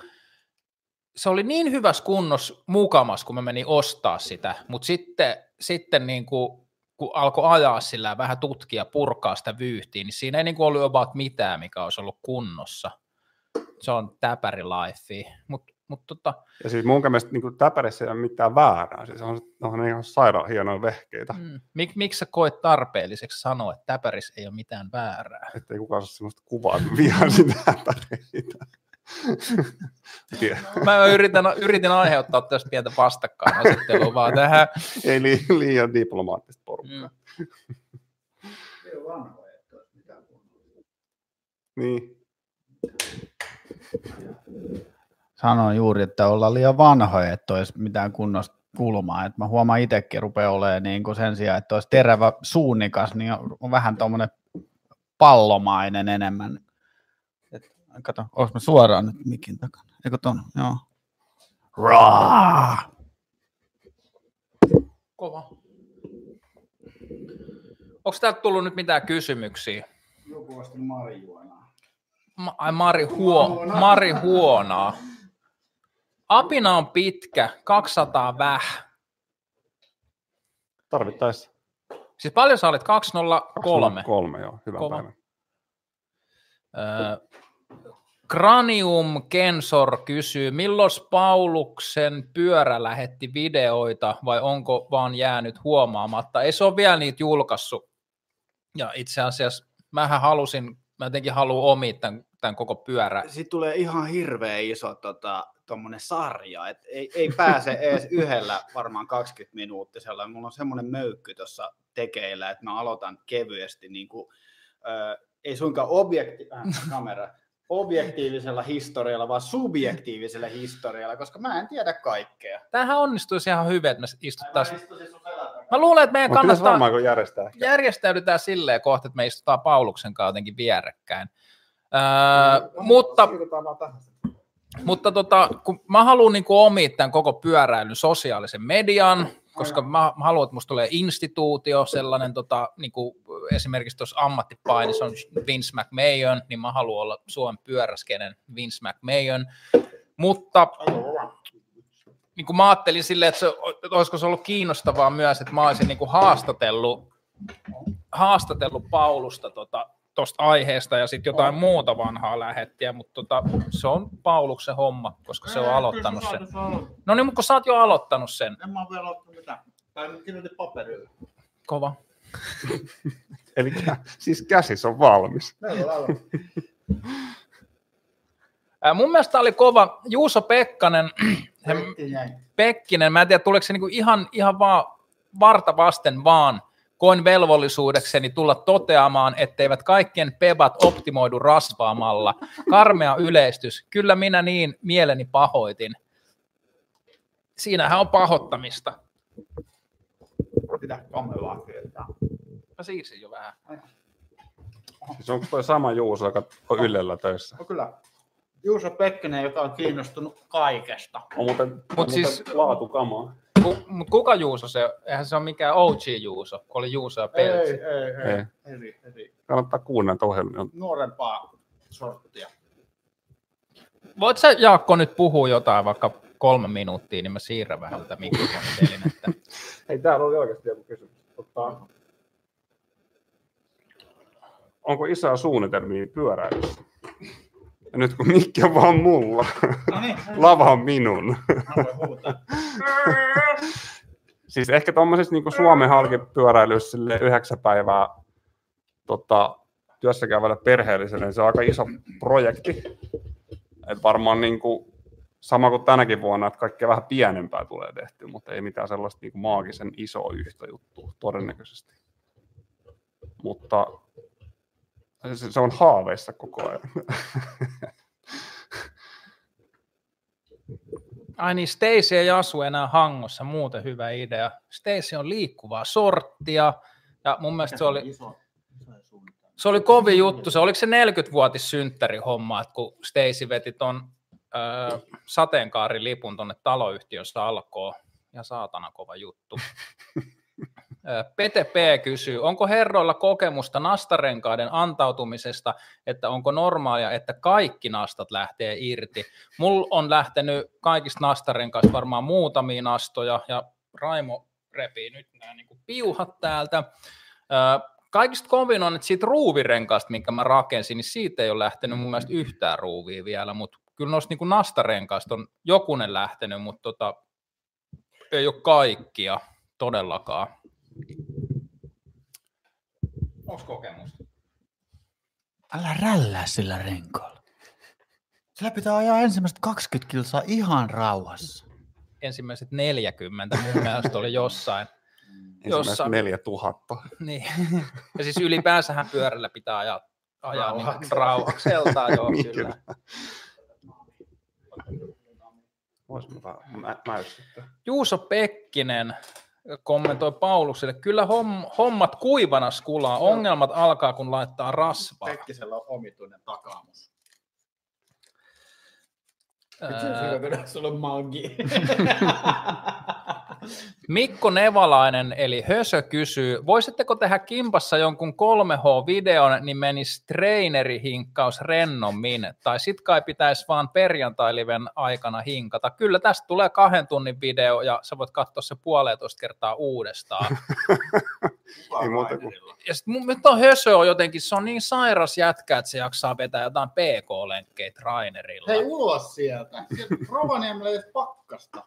se oli niin hyvässä kunnossa mukamas, kun mä menin ostaa sitä, mutta sitten, sitten niin kuin, kun alkoi ajaa sillä vähän tutkia, purkaa sitä vyyhtiä, niin siinä ei niin kuin ollut about mitään, mikä olisi ollut kunnossa. Se on täpäri life, mutta mut tota, Ja siis mun mielestä niin täpärissä ei ole mitään väärää. Siis on, on ihan sairaan hienoja vehkeitä. Mm. mik, miksi sä koet tarpeelliseksi sanoa, että täpärissä ei ole mitään väärää? Että ei kukaan saa sellaista kuvaa, että vihasin täpäreitä. Mä yritän, yritin aiheuttaa tästä pientä vastakkainasettelua vaan tähän. Ei li, liian diplomaattista porukkaa. Mm. niin. Sanoin juuri, että ollaan liian vanhoja, että olisi mitään kunnosta kulmaa. Et mä huomaan itsekin rupeaa olemaan niin kuin sen sijaan, että olisi terävä suunnikas, niin on vähän tuommoinen pallomainen enemmän. Kato, onko mä suoraan nyt mikin takana? Eikö ton? Joo. Raa! Kova. Onko täältä tullut nyt mitään kysymyksiä? Joku osti marijuonaa. Ma- ai Mari, huo, Mari Huonaa. Apina on pitkä, 200 väh. Tarvittaessa. Siis paljon sä olit? 203. Kolme, joo. Hyvä Kova. päivä. Öö, Cranium Kensor kysyy, milloin Pauluksen pyörä lähetti videoita vai onko vaan jäänyt huomaamatta? Ei se ole vielä niitä julkaissut. Ja itse asiassa mähän halusin, mä jotenkin haluan omia tämän, tämän koko pyörä. Sitten tulee ihan hirveä iso tota, sarja, että ei, ei pääse edes yhdellä varmaan 20 minuuttisella. Mulla on semmoinen möykky tuossa tekeillä, että mä aloitan kevyesti, niin kuin, ö, ei suinkaan objekti, äh, kamera, objektiivisella historialla, vaan subjektiivisella historialla, koska mä en tiedä kaikkea. Tämähän onnistuisi ihan hyvin, että me istuttaisiin. Mä luulen, että meidän Mutta pitäisi kannattaa varmaan kun järjestää järjestäydytään silleen kohta, että me istutaan Pauluksen kanssa jotenkin vierekkäin. Öö, mutta vaan tähän. mutta tota, kun mä haluan niin omia tämän koko pyöräilyn sosiaalisen median, koska mä, mä haluan, että musta tulee instituutio, sellainen tota, niin kuin esimerkiksi tuossa ammattipainissa on Vince McMahon, niin mä haluan olla Suomen pyöräskenen Vince McMahon, mutta niin kuin mä ajattelin silleen, että, se, että olisiko se ollut kiinnostavaa myös, että mä olisin niin kuin haastatellut, haastatellut Paulusta tota, tuosta aiheesta ja sitten jotain muuta vanhaa lähettiä, mutta tota, se on Pauluksen homma, koska se on aloittanut sen. No niin, mutta kun sä oot jo aloittanut sen. En mä ole vielä ottanut mitään. Tai nyt kirjoitin paperille. Kova. *laughs* Eli siis käsis on valmis. On mun mielestä oli kova. Juuso Pekkanen, *clears throat* Pekkinen, mä en tiedä tuleeko se niinku ihan, ihan vaan varta vasten vaan koin velvollisuudekseni tulla toteamaan, etteivät kaikkien pebat optimoidu rasvaamalla. Karmea yleistys. Kyllä minä niin mieleni pahoitin. Siinähän on pahoittamista. Pitää kamelaa kieltää. Mä siisin jo vähän. Siis onko toi sama Juuso, joka on Ylellä töissä? No kyllä. Juuso Pekkönen, joka on kiinnostunut kaikesta. On muuten, Mut on muuten siis- laatukamaa. Ku, mut kuka Juuso se? Eihän se ole mikään OG Juuso, kun oli Juuso ja Ei, Peltsi. ei, ei. Ei. Eri, eri. Kannattaa kuunnella näitä ohjelmia. Nuorempaa sorttia. Voit sä Jaakko nyt puhua jotain vaikka kolme minuuttia, niin mä siirrän vähän tätä mikrofonitelinettä. *laughs* Ei täällä oli oikeasti joku kysymys. Tota, onko isoja suunnitelmia pyöräilyssä? Ja nyt kun mikki on vaan mulla, No niin, lava on minun. siis ehkä tuommoisessa niin Suomen halkipyöräilyssä sille yhdeksän päivää tota, työssä käyvälle perheelliselle, niin se on aika iso projekti. Et varmaan niin kuin, sama kuin tänäkin vuonna, että kaikkea vähän pienempää tulee tehty, mutta ei mitään sellaista niin kuin maagisen isoa yhtä juttua todennäköisesti. Mutta se, se on haaveissa koko ajan. Ai niin, Stacy ei asu enää Hangossa, muuten hyvä idea. Stacy on liikkuvaa sorttia, ja mun mielestä se oli, se oli kovin juttu. Se oliko se 40-vuotissynttäri homma, että kun Stacy veti ton öö, sateenkaarilipun tuonne taloyhtiössä alkoo. Ja saatana kova juttu. *laughs* Pete P. kysyy, onko herroilla kokemusta nastarenkaiden antautumisesta, että onko normaalia, että kaikki nastat lähtee irti? Mulla on lähtenyt kaikista nastarenkaista varmaan muutamia nastoja, ja Raimo repii nyt nämä niin piuhat täältä. Kaikista kovin on, että siitä ruuvirenkaasta, minkä mä rakensin, niin siitä ei ole lähtenyt mun mielestä yhtään ruuvia vielä, mutta kyllä noista niin nastarenkaista on jokunen lähtenyt, mutta tota, ei ole kaikkia todellakaan. Onko kokemusta? Älä rällää sillä renkaalla. Sillä pitää ajaa ensimmäiset 20 kilsaa ihan rauhassa. Ensimmäiset 40 mun mielestä oli jossain. Jossain. 4000. Niin. Ja siis ylipäänsähän pyörällä pitää ajaa, ajaa niin rauhakseltaan, joo, Niin kyllä. Vois mä mä. Juuso Pekkinen kommentoi Paulukselle, kyllä homm, hommat kuivana skulaa, ongelmat alkaa kun laittaa rasvaa. Pekkisellä on omituinen takaamus. Sulla on magi. *laughs* Mikko Nevalainen eli Hösö kysyy, voisitteko tehdä kimpassa jonkun 3H-videon, niin menisi treenerihinkkaus rennommin, tai sit kai pitäisi vaan perjantailiven aikana hinkata. Kyllä tästä tulee kahden tunnin video, ja sä voit katsoa se puolentoista kertaa uudestaan. *laughs* Ei muuta kuin ja sit mun mielestä Hösö on jotenkin, se on niin sairas jätkä, että se jaksaa vetää jotain PK-lenkkejä trainerilla. Hei ulos sieltä. Rovaniemellä ei pakkasta.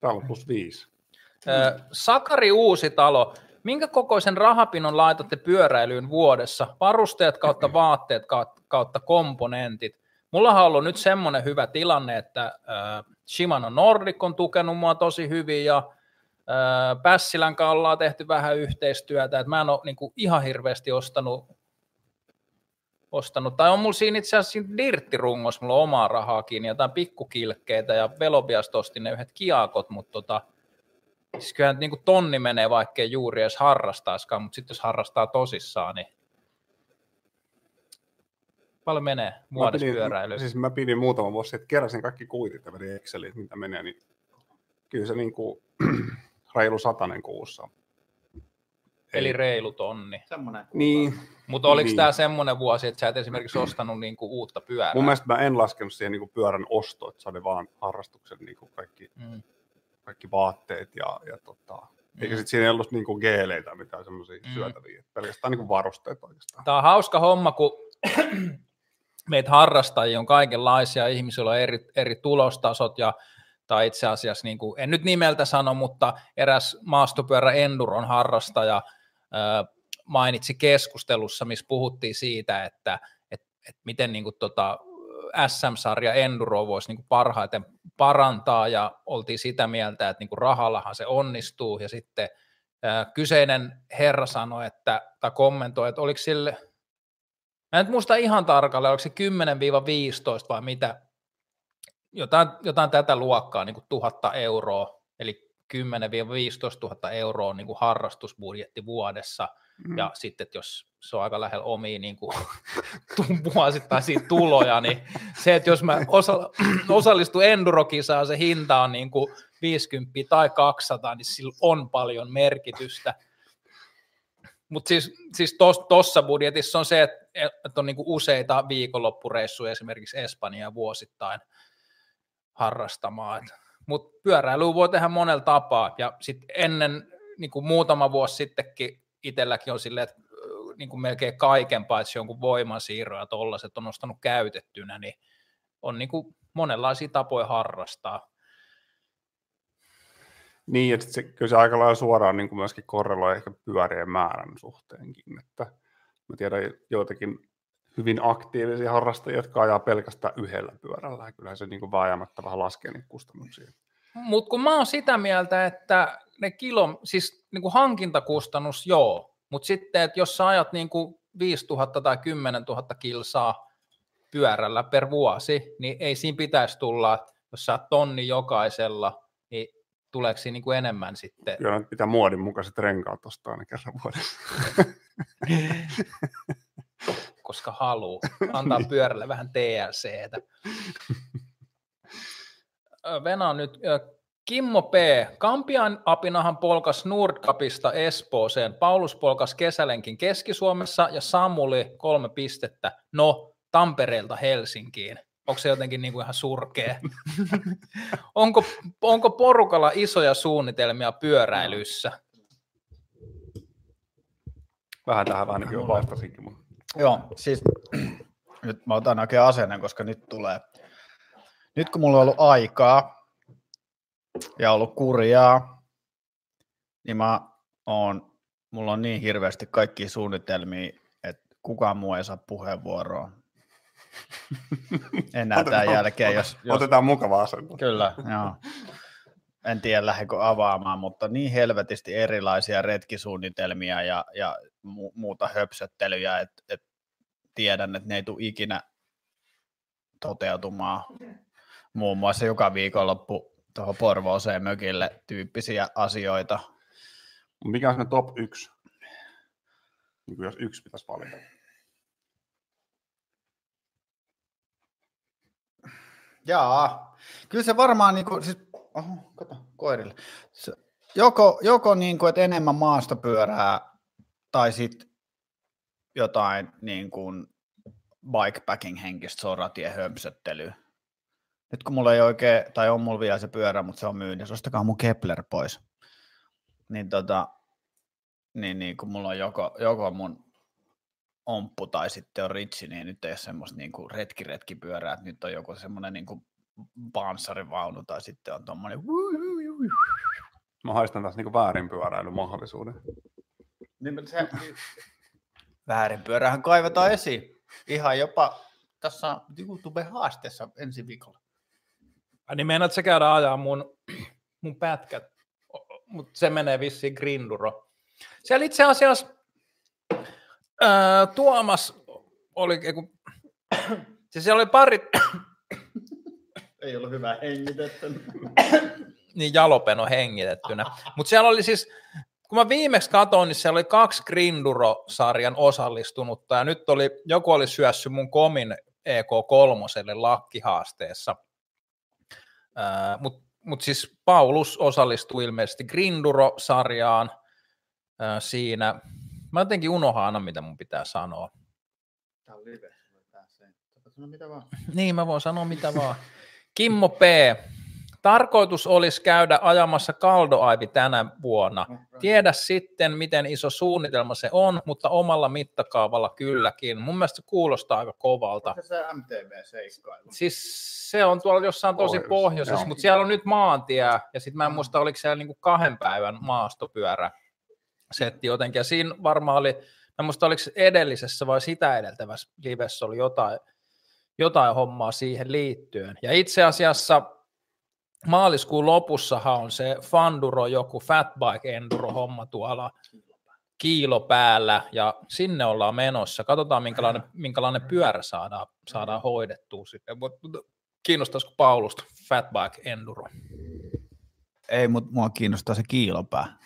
täällä on plus viisi. Ö, Sakari Uusitalo, minkä kokoisen rahapinon laitatte pyöräilyyn vuodessa? Varusteet kautta vaatteet kautta- komponentit. Mulla on ollut nyt semmoinen hyvä tilanne, että äh, Shimano Nordic on tukenut mua tosi hyvin ja Pässilän kanssa ollaan tehty vähän yhteistyötä, että mä en ole niin kuin, ihan hirveästi ostanut, ostanut, tai on mulla siinä itse asiassa siinä dirttirungossa mulla on omaa rahaakin, jotain pikkukilkkeitä ja Velobiasta ostin ne yhdet kiakot, mutta tota, Siis kyllähän niin kuin tonni menee, vaikkei juuri edes harrastaiskaan, mutta sitten jos harrastaa tosissaan, niin paljon menee vuodessa pyöräilyyn. Siis mä pidin muutama vuosi sitten, keräsin kaikki kuitit ja Exceliin, mitä menee, niin kyllä se niin kuin, reilu satanen kuussa. Eli Ei- reilu tonni. Semmoinen. Niin, Mutta oliko Niin. tämä semmoinen vuosi, että sä et esimerkiksi ostanut niinku uutta pyörää? mun mielestä mä en laskenut siihen niin kuin pyörän osto, että se oli vaan harrastuksen niin kuin kaikki, Mm. kaikki vaatteet ja, ja tota, eikä Mm. sitten siinä ei ollut niin kuin geeleitä mitään semmoisia Mm. syötäviä, pelkästään niin kuin varusteet oikeastaan. Tämä on hauska homma, kun meitä harrastajia on kaikenlaisia, ihmisillä on eri, eri tulostasot ja tai itse asiassa, niin kuin, en nyt nimeltä sano, mutta eräs maastopyörä Enduron harrastaja ää, mainitsi keskustelussa, missä puhuttiin siitä, että et, et miten niin kuin, tota, SM-sarja Enduro voisi niin kuin parhaiten parantaa ja oltiin sitä mieltä, että niin kuin rahallahan se onnistuu. Ja sitten ää, kyseinen herra sanoi, että, tai kommentoi, että oliko sille, mä en nyt muista ihan tarkalleen, oliko se 10-15 vai mitä, jotain, jotain tätä luokkaa, niin kuin tuhatta euroa, eli 10-15 000 euroa niin kuin harrastusbudjetti vuodessa, Mm. ja sitten, että jos se on aika lähellä omia niin kuin, *laughs* vuosittaisia tuloja, niin se, että jos mä osa, *clears throat* osallistun endurokisaan, se hinta on niin kuin 50 tai 200, niin sillä on paljon merkitystä. Mutta siis, siis tuossa budjetissa on se, että, on niin kuin useita viikonloppureissuja esimerkiksi Espanjaan vuosittain harrastamaan. Mutta pyöräilyä voi tehdä monella tapaa, ja sitten ennen niin kuin muutama vuosi sittenkin itselläkin on silleen, että niin kuin melkein kaiken paitsi jonkun voimansiirron ja tollaiset on ostanut käytettynä, niin on niin kuin monenlaisia tapoja harrastaa. Niin, että se, kyllä se aika lailla suoraan niin kuin myöskin korreloi ehkä pyörien määrän suhteenkin. Että mä tiedän joitakin hyvin aktiivisia harrastajia, jotka ajaa pelkästään yhdellä pyörällä. Ja kyllähän se niin vääjäämättä vähän laskee niitä kustannuksia. Mutta kun mä oon sitä mieltä, että ne kilo, siis niin kuin hankintakustannus joo, mutta sitten, että jos sä ajat niin kuin 5000 tai 10 000 kilsaa pyörällä per vuosi, niin ei siinä pitäisi tulla, jos sä tonni jokaisella, niin tuleeko siinä niin kuin enemmän sitten? Kyllä nyt pitää muodin mukaiset renkaat ostaa aina kerran vuodessa. *laughs* koska haluu. *laughs* Antaa pyörälle vähän TLCtä. Venä nyt. Kimmo P. Kampian apinahan polkas Nordcapista Espooseen. Paulus polkas kesälenkin Keski-Suomessa ja Samuli kolme pistettä. No, Tampereelta Helsinkiin. Onko se jotenkin niin kuin ihan surkea? *laughs* onko, onko porukalla isoja suunnitelmia pyöräilyssä? Vähän tähän vähän niin vastasinkin, mutta Joo, siis *clears throat* nyt mä otan oikein asennon, koska nyt tulee. Nyt kun mulla on ollut aikaa ja ollut kurjaa, niin mä oon, mulla on niin hirveästi kaikki suunnitelmia, että kukaan muu ei saa puheenvuoroa *laughs* enää tämän Otetaan- jälkeen. Jos, jos, otetaan mukava asento. Kyllä, joo. En tiedä lähdenkö avaamaan, mutta niin helvetisti erilaisia retkisuunnitelmia ja, ja mu- muuta höpsöttelyjä, että et tiedän, että ne ei tule ikinä toteutumaan. Muun muassa joka viikonloppu tuohon Porvooseen mökille tyyppisiä asioita. Mikä on se top yksi? Niin kuin jos yksi pitäisi valita. Jaa, kyllä se varmaan, niin kuin, siis, oho, kato, koirille. Joko, joko niin kuin, että enemmän maastopyörää tai sitten jotain niin kuin bikepacking henkistä soratien hömpsöttelyä. Nyt kun mulla ei oikein, tai on mulla vielä se pyörä, mutta se on myynnissä, ostakaa mun Kepler pois. Niin tota, niin, niin kun mulla on joko, joko mun omppu tai sitten on ritsi, niin nyt ei ole semmoista niin retki-retkipyörää, että nyt on joku semmoinen niin kuin panssarivaunu tai sitten on tuommoinen Mä haistan taas niin väärin pyöräilyn mahdollisuuden. niin se, *laughs* väärin pyörähän kaivetaan esiin. Ihan jopa tässä YouTube-haasteessa ensi viikolla. Ai Niin meinaat sä käydä ajaa mun, mun pätkät, mutta se menee vissiin grinduro. Siellä itse asiassa ää, Tuomas oli, eiku, siis siellä oli pari, Ei ollut hyvä hengitetty. *coughs* niin jalopeno hengitettynä, mutta siellä oli siis, kun mä viimeksi katsoin, niin siellä oli kaksi Grinduro-sarjan osallistunutta, ja nyt oli, joku oli syössyt mun komin EK3 lakkihaasteessa. Mutta mut siis Paulus osallistui ilmeisesti Grinduro-sarjaan siinä. Mä jotenkin unohan aina, mitä mun pitää sanoa. Tämä on live. Sano mitä vaan. Niin, mä voin sanoa mitä vaan. *laughs* Kimmo P. Tarkoitus olisi käydä ajamassa kaldoaivi tänä vuonna. Tiedä sitten, miten iso suunnitelma se on, mutta omalla mittakaavalla kylläkin. Mun mielestä se kuulostaa aika kovalta. Se se MTV-seikkailu. Siis se on tuolla jossain tosi Pohjois- pohjoisessa, mutta siellä on nyt maantie, ja sitten mä en muista, oliko siellä niinku kahden päivän maastopyörä setti jotenkin, ja siinä varmaan oli, mä en muista, oliko se edellisessä vai sitä edeltävässä livessä oli jotain, jotain hommaa siihen liittyen. Ja itse asiassa maaliskuun lopussahan on se Fanduro, joku Fatbike Enduro homma tuolla kiilo päällä, ja sinne ollaan menossa. Katsotaan, minkälainen, minkälainen pyörä saadaan, saadaan hoidettua sitten. Kiinnostaisiko Paulusta Fatbike Enduro? Ei, mutta mua kiinnostaa se kiilopää.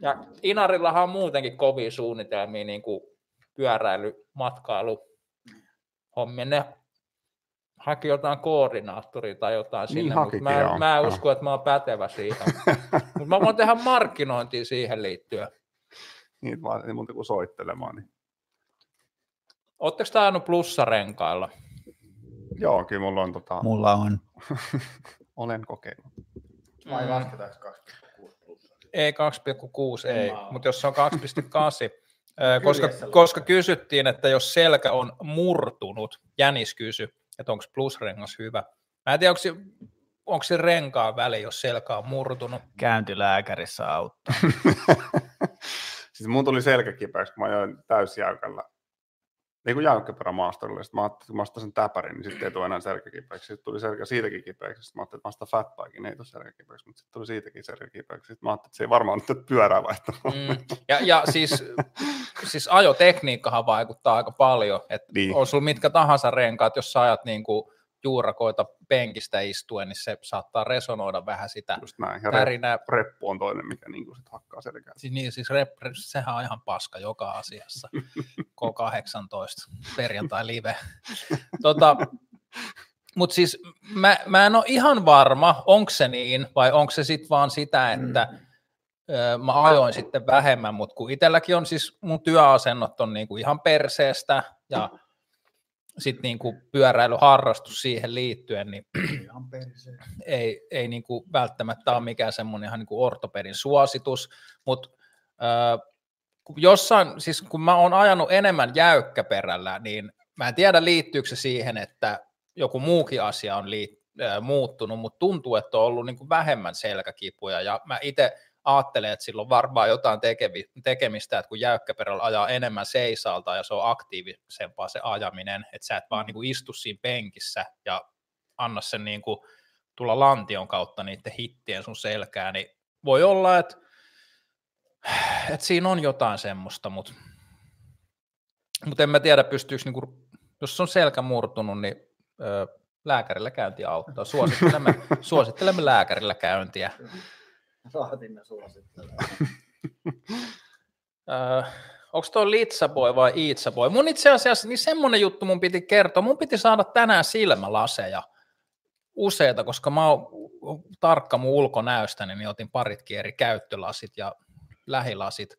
Ja Inarillahan on muutenkin kovia suunnitelmia niin kuin pyöräily, matkailu, hommia. Ne haki jotain koordinaattoria tai jotain Niin sinne, mutta mä, mä en usko, että mä oon pätevä siihen. *laughs* mutta mä voin tehdä markkinointia siihen liittyen. Niin, vaan ei muuta kuin soittelemaan. Niin. Oletteko te ajanut plussarenkailla? Joo, kyllä mulla on tota, Mulla on. *laughs* olen kokeillut. Vai Mm. lasketaanko 2,6 plus? Ei 2,6, ei, mutta jos se on 2,8, ö, koska, koska kysyttiin, että jos selkä on murtunut, Jänis kysy, että onko plusrengas hyvä. Mä en tiedä, onko se, onko se renkaan väli, jos selkä on murtunut. Käyntilääkärissä auttaa. *laughs* siis mun tuli selkäkipeäksi, kun mä ajoin täysjäykällä. Ei kun jäykkäperä maastolle. Sitten mä ajattelin, että kun mä ostan sen täpärin, niin sitten ei tule enää selkäkipeäksi. Sitten tuli selkä siitäkin kipeäksi. Sitten mä ajattelin, että mä ostan fatbikein, niin ei tule selkäkipeäksi. Mutta sitten tuli siitäkin selkäkipeäksi. Sitten mä ajattelin, että se ei varmaan nyt pyörää vaihtamaan. Mm. Ja, ja siis, siis ajotekniikkahan vaikuttaa aika paljon. Että Niin. on sulla mitkä tahansa renkaat, jos sä ajat niin kuin juurakoita penkistä istuen, niin se saattaa resonoida vähän sitä Just näin. Ja tärinää. reppu on toinen, mikä niin kuin sit hakkaa selkää. Siis, niin, siis rep, sehän on ihan paska joka asiassa. K18, perjantai live. tota, Mutta siis mä, mä en ole ihan varma, onko se niin, vai onko se sitten vaan sitä, että mm. mä ajoin sitten vähemmän, mutta kun itselläkin on siis mun työasennot on niinku ihan perseestä ja *laughs* sitten niinku pyöräilyharrastus siihen liittyen, niin ei, ei niinku välttämättä ole mikään semmoinen ihan niinku ortopedin suositus, mutta jossain, siis kun mä oon ajanut enemmän jäykkäperällä, niin mä en tiedä liittyykö se siihen, että joku muukin asia on liit, äh, muuttunut, mutta tuntuu, että on ollut niinku vähemmän selkäkipuja, ja mä itse ajattelen, että sillä on varmaan jotain tekemistä, että kun jäykkäperällä ajaa enemmän seisalta ja se on aktiivisempaa se ajaminen, että sä et vaan niinku istu siinä penkissä ja anna sen niinku tulla lantion kautta niiden hittien sun selkään, niin voi olla, että, että siinä on jotain semmoista, mutta, mutta en mä tiedä, pystyykö, niinku, jos on selkä murtunut, niin ö, lääkärillä käynti auttaa. Suosittelemme, *laughs* suosittelemme lääkärillä käyntiä. Raatimme suosittelee. *laughs* Öö, onko tuo Litsaboy vai Iitsaboy? Mun itse asiassa niin semmoinen juttu mun piti kertoa. Mun piti saada tänään silmälaseja useita, koska mä oon tarkka mun ulkonäöstäni, niin otin paritkin eri käyttölasit ja lähilasit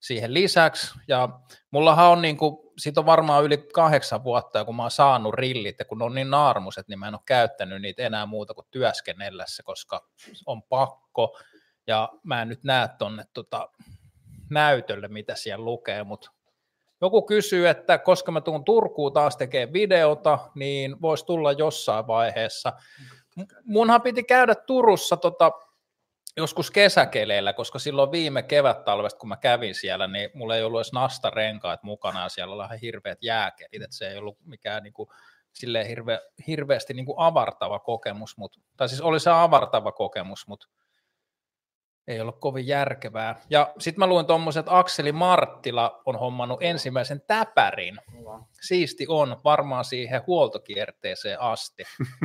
siihen lisäksi. Ja mullahan on niin kuin, siitä on varmaan yli kahdeksan vuotta, kun mä oon saanut rillit, ja kun ne on niin naarmuset, niin mä en ole käyttänyt niitä enää muuta kuin työskennellessä, koska on pakko, ja mä en nyt näe tuonne tota, näytölle, mitä siellä lukee, mutta joku kysyy, että koska mä tuun Turkuun taas tekemään videota, niin voisi tulla jossain vaiheessa. Munhan piti käydä Turussa tota, joskus kesäkeleillä, koska silloin viime kevät-talvesta, kun mä kävin siellä, niin mulla ei ollut edes nastarenkaat mukana, ja siellä oli ihan hirveät jääkelit, että se ei ollut mikään niin kuin, silleen hirve, hirveästi niin kuin avartava kokemus, mut, tai siis oli se avartava kokemus, mutta ei ollut kovin järkevää. Ja sitten mä luin tuommoisen, että Akseli Marttila on hommannut ensimmäisen täpärin. Siisti on, varmaan siihen huoltokierteeseen asti.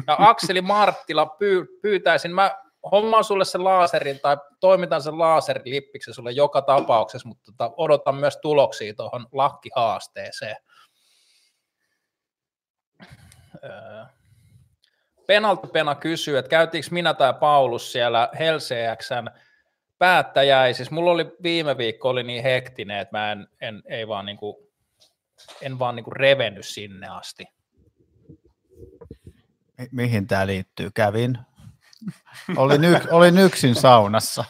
Ja Akseli Marttila pyy- pyytäisin, mä hommaan sulle sen laaserin tai toimitan sen laserilippiksen sulle joka tapauksessa, mutta tota, odotan myös tuloksia tuohon lakkihaasteeseen. Öö. Penalti Pena kysyy, että käytiinkö minä tai Paulus siellä Helseäksän päättäjäisissä. Mulla oli viime viikko oli niin hektinen, että mä en, en, ei vaan niinku, en vaan niinku revennyt sinne asti. Mi- mihin tämä liittyy? Kävin. Olin, yk, olin yksin saunassa.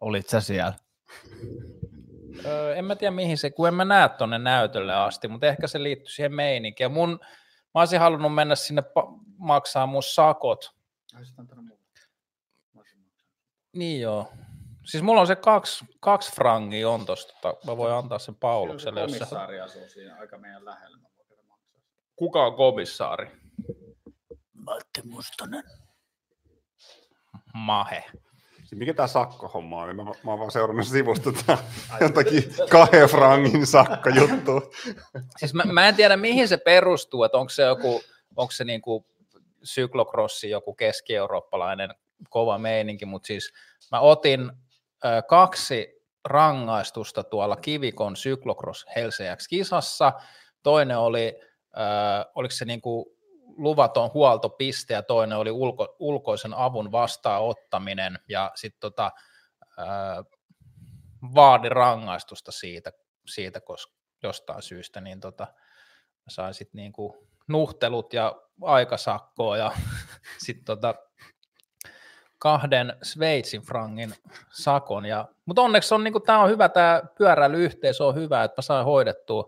Olit sä siellä? Öö, en mä tiedä mihin se, kun en mä näe tonne näytölle asti, mutta ehkä se liittyy siihen meininkiin. Ja mun, mä olisin halunnut mennä sinne pa- maksaa mun sakot. Niin joo. Siis mulla on se kaksi, kaksi frangia on tosta, tota, mä voin antaa sen Paulukselle. Jos se... komissaari asuu siinä aika meidän lähellä. Kuka on komissaari? Matti Mustonen. Mahe. Siis mikä tämä sakkohomma on? Mä, mä oon vaan seurannut sivusta tää jotakin kahden frangin sakkojuttu. Siis mä, mä en tiedä mihin se perustuu, että onko se joku, onko se niinku syklokrossi joku keski-eurooppalainen kova meininki, mutta siis mä otin ö, kaksi rangaistusta tuolla Kivikon syklokross Helseäks-kisassa. Toinen oli, ö, oliko se niinku luvaton huoltopiste ja toinen oli ulko, ulkoisen avun vastaanottaminen ja sitten tota, ö, vaadin rangaistusta siitä, siitä koska jostain syystä, niin tota, sain sitten niinku nuhtelut ja aikasakkoa ja *laughs* sitten tota, kahden Sveitsin frangin sakon. Ja, mutta onneksi on, niin tämä on hyvä, tämä pyöräilyyhteys on hyvä, että mä sain hoidettua,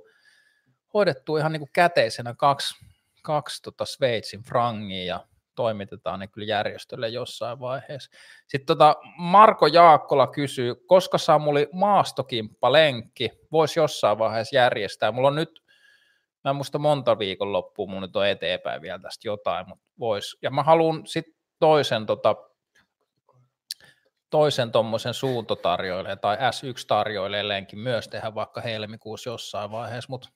hoidettua ihan niin kuin käteisenä kaksi, kaksi tota Sveitsin frangia ja toimitetaan ne kyllä järjestölle jossain vaiheessa. Sitten tota Marko Jaakkola kysyy, koska Samuli maastokimppa-lenkki voisi jossain vaiheessa järjestää. Mulla on nyt, mä en muista monta viikonloppua, mun nyt on eteenpäin vielä tästä jotain, mutta vois. Ja mä haluan sitten toisen tota, toisen tuommoisen suuntotarjoileen tai S1-tarjoileenkin myös tehdä vaikka helmikuussa jossain vaiheessa, mutta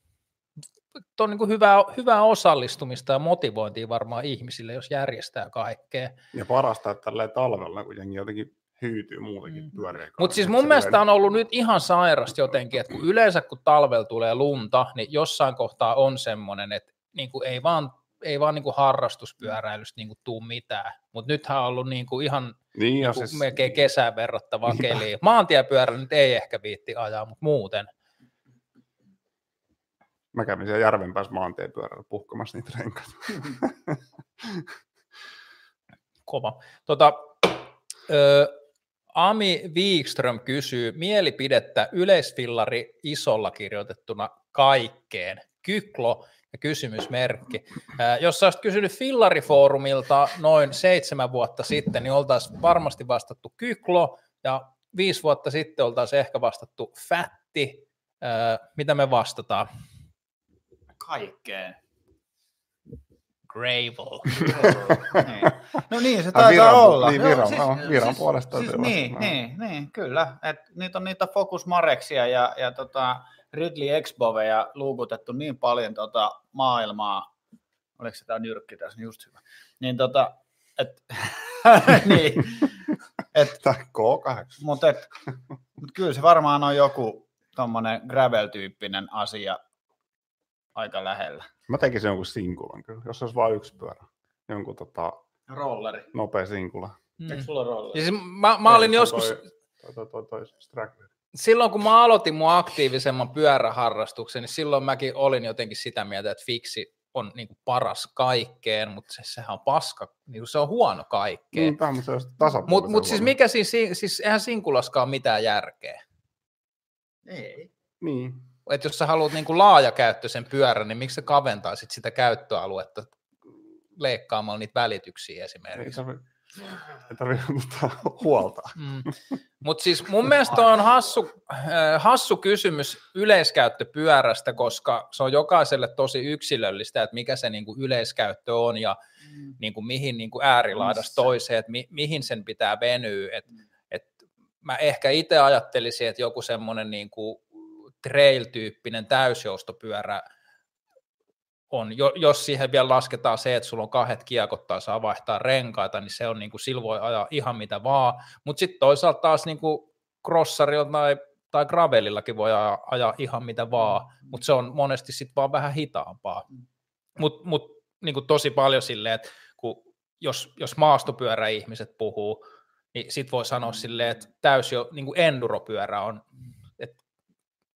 tuo on niin kuin hyvää, hyvää osallistumista ja motivointia varmaan ihmisille, jos järjestää kaikkea. Ja parasta, että tälleen talvella, kun jengi jotenkin hyytyy muutenkin Mm. pyöreä. Mutta siis mun mielestä on ollut nyt ihan sairasta jotenkin, että kun yleensä kun talvella tulee lunta, niin jossain kohtaa on semmoinen, että niin kuin ei vaan, ei vaan niin kuin harrastuspyöräilystä niin kuin tuu mitään. Mutta nythän on ollut niin kuin ihan Niin, ja siis... melkein kesään verrattavaa Niinpä. keliä. Maantiepyörä nyt ei ehkä viitti ajaa, mutta muuten. mä kävin siellä järven päässä maantiepyörällä puhkamassa niitä renkaita. Kova. Tota, ö, Ami Wikström kysyy mielipidettä yleisfillari isolla kirjoitettuna kaikkeen. Kyklo ja kysymysmerkki. Ää, jos sä olisit kysynyt Fillarifoorumilta noin seitsemän vuotta sitten, niin oltaisiin varmasti vastattu kyklo, ja viisi vuotta sitten oltaisiin ehkä vastattu fätti. Ää, mitä me vastataan? Kaikkeen. Gravel. *laughs* niin. No niin, se taitaa Viron- olla. niin, Viron- joo, Viron puolesta Siis, täytyy niin, vastata. niin, niin, kyllä. Et niitä on niitä Focus Mareksia ja, ja tota Ridley Exboveja luukutettu niin paljon tota maailmaa. Oliko se tämä nyrkki tässä just hyvä? Niin tota, et, *laughs* niin, et, Tai K8. mutta et, mut kyllä se varmaan on joku tommonen gravel-tyyppinen asia aika lähellä. Mä tekisin jonkun sinkulan kyllä, jos olisi vain yksi pyörä. Jonkun tota, Rolleri. nopea sinkula. Mm. Eikö sulla rolleri? Ja siis mä, mä olin Ei, joskus, Toi, toi, toi, toi, toi. Silloin kun mä aloitin mun aktiivisemman pyöräharrastuksen, niin silloin mäkin olin jotenkin sitä mieltä, että fiksi on niin kuin paras kaikkeen, mutta se, sehän on paska, niin kuin se on huono kaikkeen. Niinpä, mutta Mutta mut siis mikä siinä, si- siis eihän sinkulaskaan mitään järkeä. Ei. Niin. Et jos sä haluat niin kuin laajakäyttöisen pyörän, niin miksi sä kaventaisit sitä käyttöaluetta leikkaamalla niitä välityksiä Ei esimerkiksi? tarvi, ei tarvi ottaa huolta. Mm. Mutta siis mun mielestä on hassu, äh, hassu kysymys yleiskäyttöpyörästä, koska se on jokaiselle tosi yksilöllistä, että mikä se niinku yleiskäyttö on ja niinku mihin niinku äärilaidasta toiseen, että mi, mihin sen pitää venyä. Et, et mä ehkä itse ajattelisin, että joku semmoinen niinku trail-tyyppinen täysjoustopyörä on, jo, jos siihen vielä lasketaan se, että sulla on kahdet kiekot tai saa vaihtaa renkaita, niin se on niin kuin, sillä voi ajaa ihan mitä vaan, mutta sitten toisaalta taas niin kuin tai, tai gravelillakin voi ajaa, ajaa ihan mitä vaan, mutta se on monesti sitten vaan vähän hitaampaa. Mutta mut, niin kuin tosi paljon silleen, että kun, jos, jos maastopyöräihmiset puhuu, niin sitten voi sanoa silleen, että täysi jo niin kuin enduropyörä on että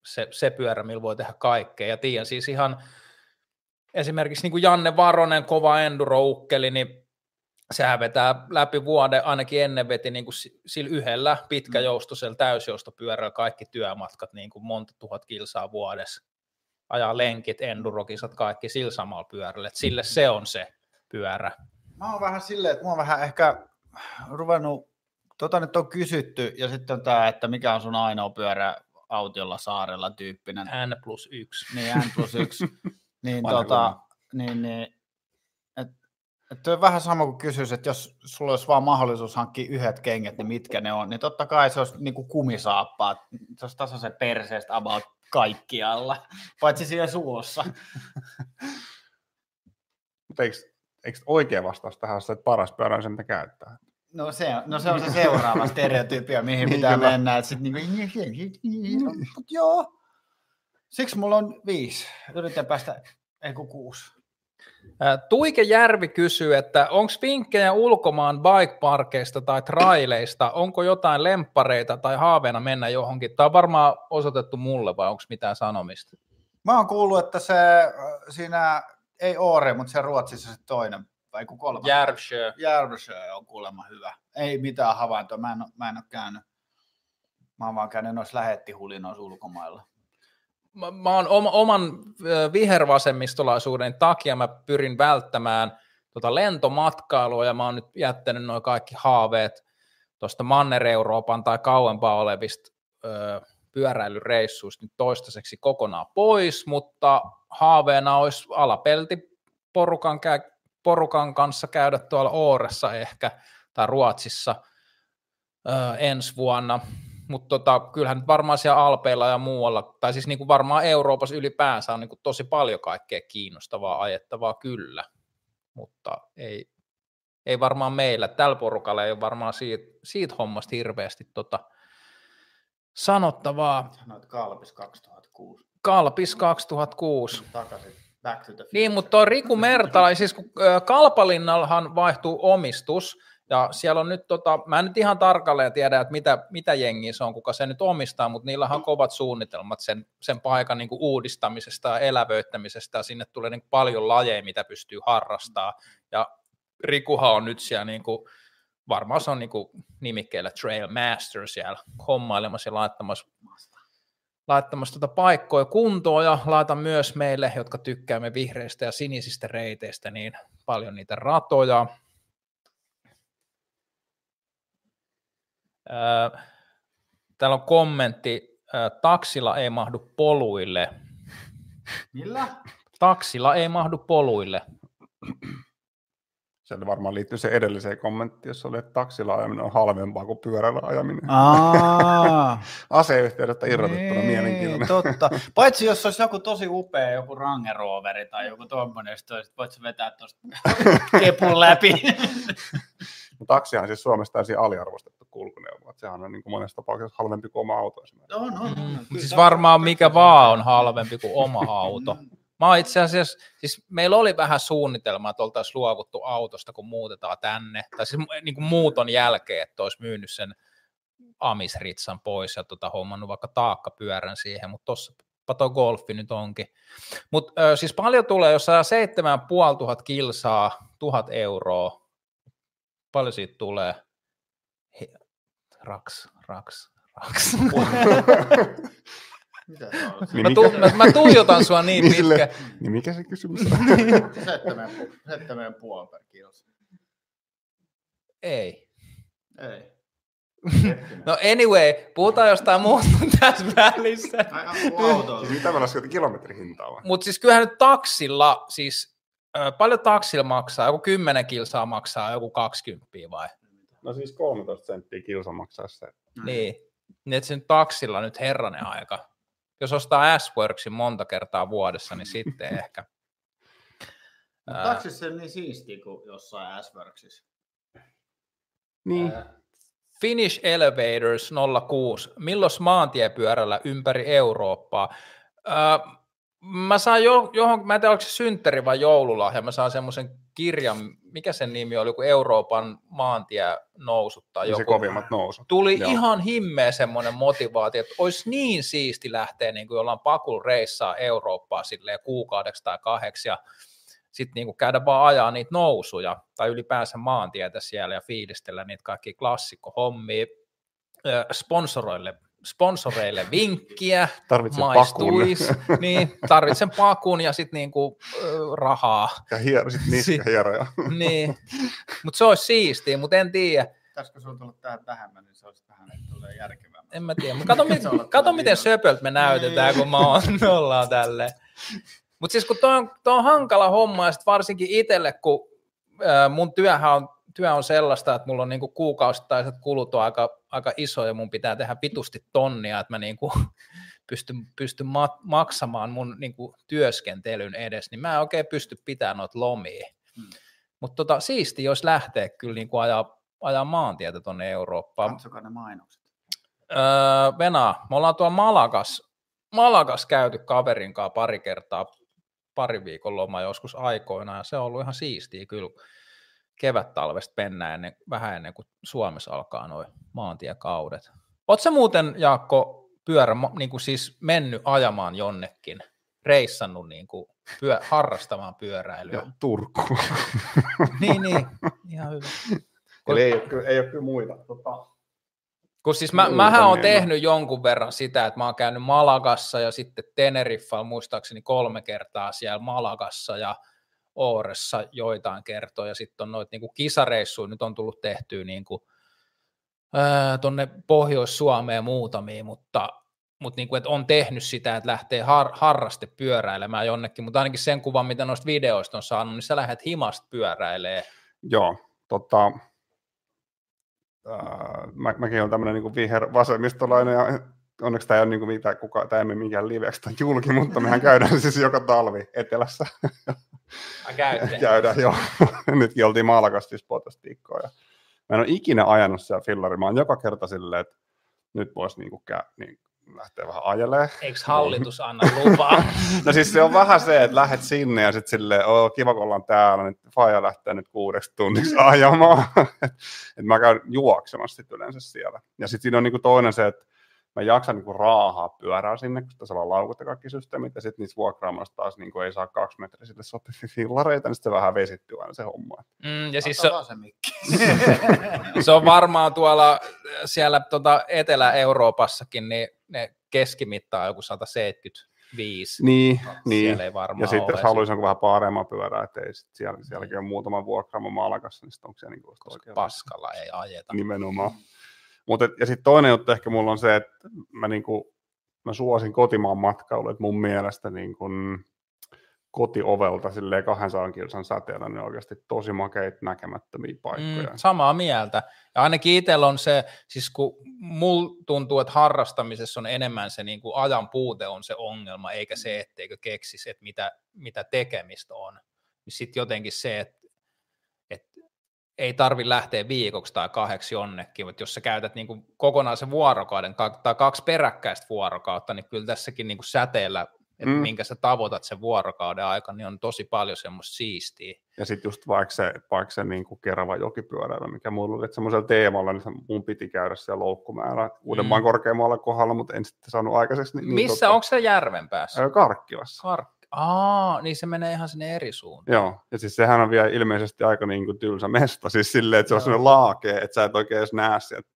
se, se pyörä, millä voi tehdä kaikkea. Ja tiedän siis ihan esimerkiksi niin kuin Janne Varonen, kova enduroukkeli, niin sehän vetää läpi vuoden, ainakin ennen veti niin kuin si- sillä yhdellä pitkäjoustoisella täysjoustopyörällä kaikki työmatkat niin kuin monta tuhat kilsaa vuodessa. Ajaa lenkit, endurokisat, kaikki sillä samalla pyörällä. Et sille se on se pyörä. Mä oon vähän silleen, että mä oon vähän ehkä ruvennut, tota nyt on kysytty, ja sitten on tää, että mikä on sun ainoa pyörä autiolla saarella tyyppinen. N plus yksi. Niin, N plus yksi. *laughs* niin, tota, niin, niin et, et toi on vähän sama kuin kysyisi, että jos sulla olisi vaan mahdollisuus hankkia yhdet kengät, niin mitkä ne on, niin totta kai se olisi niin kuin kumisaappaat, se olisi tasaisen perseestä about kaikkialla, paitsi siellä suossa. *laughs* Mutta eikö, eikö oikea vastaus tähän ole se, että paras pyörä on se, mitä käyttää? No se, on- no se on se seuraava *laughs* stereotypia, mihin Niin, pitää mennä. Että sit niinku, *laughs* mut joo. Siksi mulla on viisi. Yritän päästä, ei kun kuusi. Tuike Järvi kysyy, että onko vinkkejä ulkomaan bikeparkeista tai traileista, onko jotain lemppareita tai haaveena mennä johonkin? Tämä on varmaan osoitettu mulle vai onko mitään sanomista? Mä oon kuullut, että se siinä, ei Oore, mutta se Ruotsissa se toinen, vai kun kolmas. Järvsjö. Järvsö on kuulemma hyvä. Ei mitään havaintoa, mä en, mä en ole käynyt. Mä oon vaan käynyt noissa lähettihulinoissa ulkomailla. Mä, mä oon oma, oman vihervasemmistolaisuuden takia mä pyrin välttämään tota lentomatkailua ja mä oon nyt jättänyt noin kaikki haaveet tuosta Manner-Euroopan tai kauempaa olevista ö, pyöräilyreissuista nyt toistaiseksi kokonaan pois, mutta haaveena olisi alapelti porukan, kä- porukan kanssa käydä tuolla Ooressa ehkä tai Ruotsissa ö, ensi vuonna. Mutta tota, kyllähän nyt varmaan siellä Alpeilla ja muualla, tai siis niin kuin varmaan Euroopassa ylipäänsä on niin kuin tosi paljon kaikkea kiinnostavaa ajettavaa kyllä, mutta ei, ei varmaan meillä, tällä porukalla ei ole varmaan siitä, siitä hommasta hirveästi tota sanottavaa. Sanoit Kalpis 2006. Kalpis 2006. Takaisin. Back to the Niin, mutta tuo Riku Mertala, siis kun Kalpalinnallahan vaihtuu omistus, ja siellä on nyt, tota, mä en nyt ihan tarkalleen tiedä, että mitä, mitä jengiä se on, kuka se nyt omistaa, mutta niillä on kovat suunnitelmat sen, sen paikan niin uudistamisesta ja elävöittämisestä, sinne tulee niin paljon lajeja, mitä pystyy harrastaa, ja Rikuhan on nyt siellä niin kuin, varmaan se on niin kuin nimikkeellä Trail Master siellä hommailemassa ja laittamassa laittamassa tuota paikkoja kuntoon ja laita myös meille, jotka tykkäämme vihreistä ja sinisistä reiteistä, niin paljon niitä ratoja. Täällä on kommentti, taksilla ei mahdu poluille. Millä? Taksilla ei mahdu poluille. Se varmaan liittyy se edelliseen kommenttiin, jossa oli, että taksilla ajaminen on halvempaa kuin pyörällä ajaminen. Aa, *laughs* Aseyhteydestä irrotettuna niin, mielenkiintoinen. Totta. Paitsi jos olisi joku tosi upea, joku Range Roveri tai joku tommonen, sit olisi- voit vetää tuosta *laughs* kepun läpi. *laughs* Mutta taksihan on siis Suomessa täysin aliarvostettu kulkuneuvo. että Sehän on niin kuin monessa tapauksessa halvempi kuin oma auto esimerkiksi. on, on, on. Mm, siis varmaan mikä vaan on halvempi kuin oma auto. Mä oon itse asiassa, siis meillä oli vähän suunnitelmaa, että oltaisiin luovuttu autosta, kun muutetaan tänne, tai siis niin kuin muuton jälkeen, että olisi myynyt sen Amisritsan pois ja tota, hommannut vaikka taakkapyörän siihen, mutta tossa toi golfi nyt onkin. Mutta siis paljon tulee, jos saa 7500 kilsaa, 1000 euroa, paljon siitä tulee? He, raks, raks, raks. *laughs* Mitä se on? Niin Mä, mikä- tu, mä, mä tuijotan sua niin *laughs* Niin pitkä. sille- Niin mikä se kysymys on? *laughs* Seitsemän, seitsemän puoli per. Ei. Ei. No anyway, puhutaan jostain muusta tässä välissä. Ai. Siis mitä me lasketaan kilometrihintaa vai? Mutta siis kyllähän nyt taksilla, siis paljon taksilla maksaa? Joku 10 kilsaa maksaa, joku 20 vai? No siis 13 senttiä kilsa maksaa se. Niin. Niin että se nyt taksilla nyt herranen aika. Jos ostaa S-Worksin monta kertaa vuodessa, niin sitten *laughs* ehkä. Mut Ää. taksissa se on niin siistiä kuin jossain S-Worksissa. Niin. Ää, Finnish Elevators 06. Milloin maantiepyörällä ympäri Eurooppaa? Öö, mä saan jo, johon, mä en tiedä, onko se synttäri vai joululahja, mä saan semmoisen kirjan, mikä sen nimi oli, joku Euroopan maantie nousut tai Niin se joku. kovimmat nousut. Tuli Joo. ihan himmeä semmoinen motivaatio, että olisi niin siisti lähteä niin kuin jollain pakul reissaa Eurooppaa silleen kuukaudeksi tai kahdeksi ja sitten niin käydä vaan ajaa niitä nousuja tai ylipäänsä maantietä siellä ja fiilistellä niitä kaikki klassikkohommia. Sponsoroille, sponsoreille vinkkiä, Tarvitsen pakun. maistuis, *laughs* niin, tarvitsen pakun ja sitten niinku, ö, rahaa. Ja hiero, sit niska hieroja. *laughs* Niin. Mutta se olisi siistiä, mutta en tiedä. Pitäisikö sun tullut tähän vähemmän, niin se olisi vähän että tulee järkevämmän. En mä tiedä. Mut Kato, *laughs* mit, kato miten söpöltä me näytetään, kun mä oon, me ollaan tälleen. Mutta siis kun toi on, toi on hankala homma, ja sit varsinkin itselle, kun ää, mun työhän on, työ on sellaista, että mulla on niinku kuukausittaiset kulut on aika, aika iso, ja mun pitää tehdä vitusti tonnia, että mä niinku *laughs* pystyn, pystyn ma- maksamaan mun niinku työskentelyn edes, niin mä en oikein pysty pitämään noita lomia. Hmm. Mutta tota, siisti, jos lähtee kyllä niinku ajaa, ajaa maantietä tonne Eurooppaan. Katsokaa ne mainokset. Öö, Venä, me ollaan tuolla Malagas, Malagas käyty kaverin kanssa pari kertaa, pari viikon loma joskus aikoina, ja se on ollut ihan siistiä kyllä kevät-talvesta mennä ennen, vähän ennen kuin Suomessa alkaa noin maantiekaudet. Oletko muuten, Jaakko, pyörä, niin kuin siis mennyt ajamaan jonnekin, reissannut niin kuin pyö, harrastamaan pyöräilyä? Ja Turku. *laughs* Niin, niin, ihan hyvä. Eli ei, ole kyllä- ei ole kyllä muita. Tota, Kun siis mä, Muuta mähän on niin. tehnyt jonkun verran sitä, että mä oon käynyt Malagassa ja sitten Teneriffalla muistaakseni kolme kertaa siellä Malagassa ja Ooressa joitain kertoja. Sitten on noita niinku kisareissuja, nyt on tullut tehtyä niinku, tuonne Pohjois-Suomeen muutamia, mutta, mutta niinku, et on tehnyt sitä, että lähtee har, harraste pyöräilemään jonnekin, mutta ainakin sen kuvan, mitä noista videoista on saanut, niin sä lähdet himasta pyöräilee. Joo, tota, mä, mäkin olen tämmöinen niin viher vasemmistolainen ja onneksi tämä ei ole niin mitään, kuka, tämä ei ole mikään liveksi tai julki, mutta mehän käydään siis joka talvi etelässä. käydään, joo. *laughs* Nytkin oltiin Maalakastissa puolitoista viikkoa. Ja mä en ole ikinä ajanut siellä fillari. Mä oon joka kerta silleen, että nyt voisi niin kuin, käy, niin lähteä vähän ajelee. Eikö hallitus anna lupaa? *laughs* no siis se on vähän se, että lähdet sinne ja sitten silleen, oo kiva kun ollaan täällä, niin Faija lähtee nyt kuudeksi tunniksi ajamaan. *laughs* että mä käyn juoksemassa sitten yleensä siellä. Ja sitten siinä on niinku toinen se, että mä jaksan niinku raahaa pyörää sinne, kun tässä on laukut ja kaikki systeemit, ja sitten niissä vuokraamassa taas niinku ei saa kaksi metriä sille sopivia fillareita, niin sitten se vähän vesittyy aina se homma. Mm, ja siis se, *laughs* se, on varmaan tuolla siellä tota Etelä-Euroopassakin, niin ne keskimittaa joku 175. Niin, niin. ei varmaan ja sitten jos haluaisi jonkun vähän paremman pyörää, että ei sit siellä, sielläkin on muutama vuokraama maalakassa, niin sitten onko siellä niin Koska paskalla ei ajeta. Nimenomaan. Mutta ja sitten toinen juttu ehkä mulla on se, että mä, niinku, mä suosin kotimaan matkailu, että mun mielestä niinku, kotiovelta silleen 200 kilsan säteellä, niin oikeasti tosi makeita näkemättömiä paikkoja. Mm, samaa mieltä. Ja ainakin itsellä on se, siis kun mul tuntuu, että harrastamisessa on enemmän se niin kuin ajan puute on se ongelma, eikä se, etteikö keksisi, että mitä, mitä tekemistä on. Niin sitten jotenkin se, että ei tarvi lähteä viikoksi tai kahdeksi jonnekin, mutta jos sä käytät niin kuin kokonaan sen vuorokauden tai kaksi peräkkäistä vuorokautta, niin kyllä tässäkin niin kuin säteellä että mm. minkä sä tavoitat sen vuorokauden aikana, niin on tosi paljon semmoista siistiä. Ja sitten just vaikka se, vaikka se niin kuin Kerava jokipyöräily, mikä mulla oli, että semmoisella teemalla, niin mun piti käydä siellä loukkumäärä Uudenmaan mm. korkeammalla kohdalla, mutta en sitten saanut aikaiseksi. Niin, niin Missä, tota, onko se järven päässä? Karkkilassa. Kark- Aa, niin se menee ihan sinne eri suuntaan. Joo, ja siis sehän on vielä ilmeisesti aika niin kuin tylsä mesta, siis silleen, että se on sellainen laakea, että sä et oikein edes näe sieltä.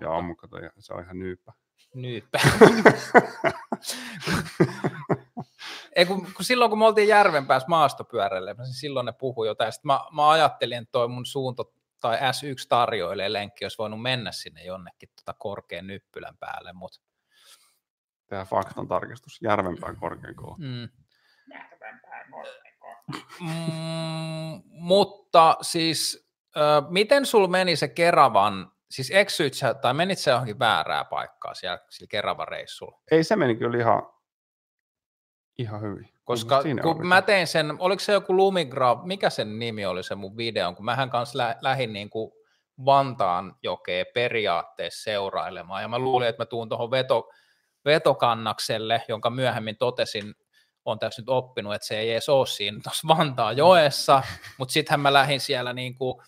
Joo, mutta se on ihan nyyppä. Nyyppä. *laughs* Ei, kun, kun, silloin kun me oltiin järven päässä maastopyörälle, niin silloin ne puhui jotain. Sitten mä, mä ajattelin, että toi mun suunto tai S1 tarjoilee lenkki olisi voinut mennä sinne jonnekin tota korkean nyppylän päälle, mutta... Tehdään faktan tarkistus. Järvenpään korkean mm. mm, mutta siis, äh, miten sul meni se Keravan siis eksyit sä, tai menit sä johonkin väärää paikkaa siellä sillä Keravan reissulla? Ei, se meni kyllä ihan, ihan hyvin. Koska kun mä tein sen, oliko se joku Lumigraf, mikä sen nimi oli se mun video, kun mähän kanssa lä- lähdin niin kuin Vantaan jokeen periaatteessa seurailemaan, ja mä luulin, että mä tuun tuohon veto, vetokannakselle, jonka myöhemmin totesin, on tässä nyt oppinut, että se ei edes ole siinä tuossa Vantaan joessa, mutta sittenhän mä lähdin siellä niin kuin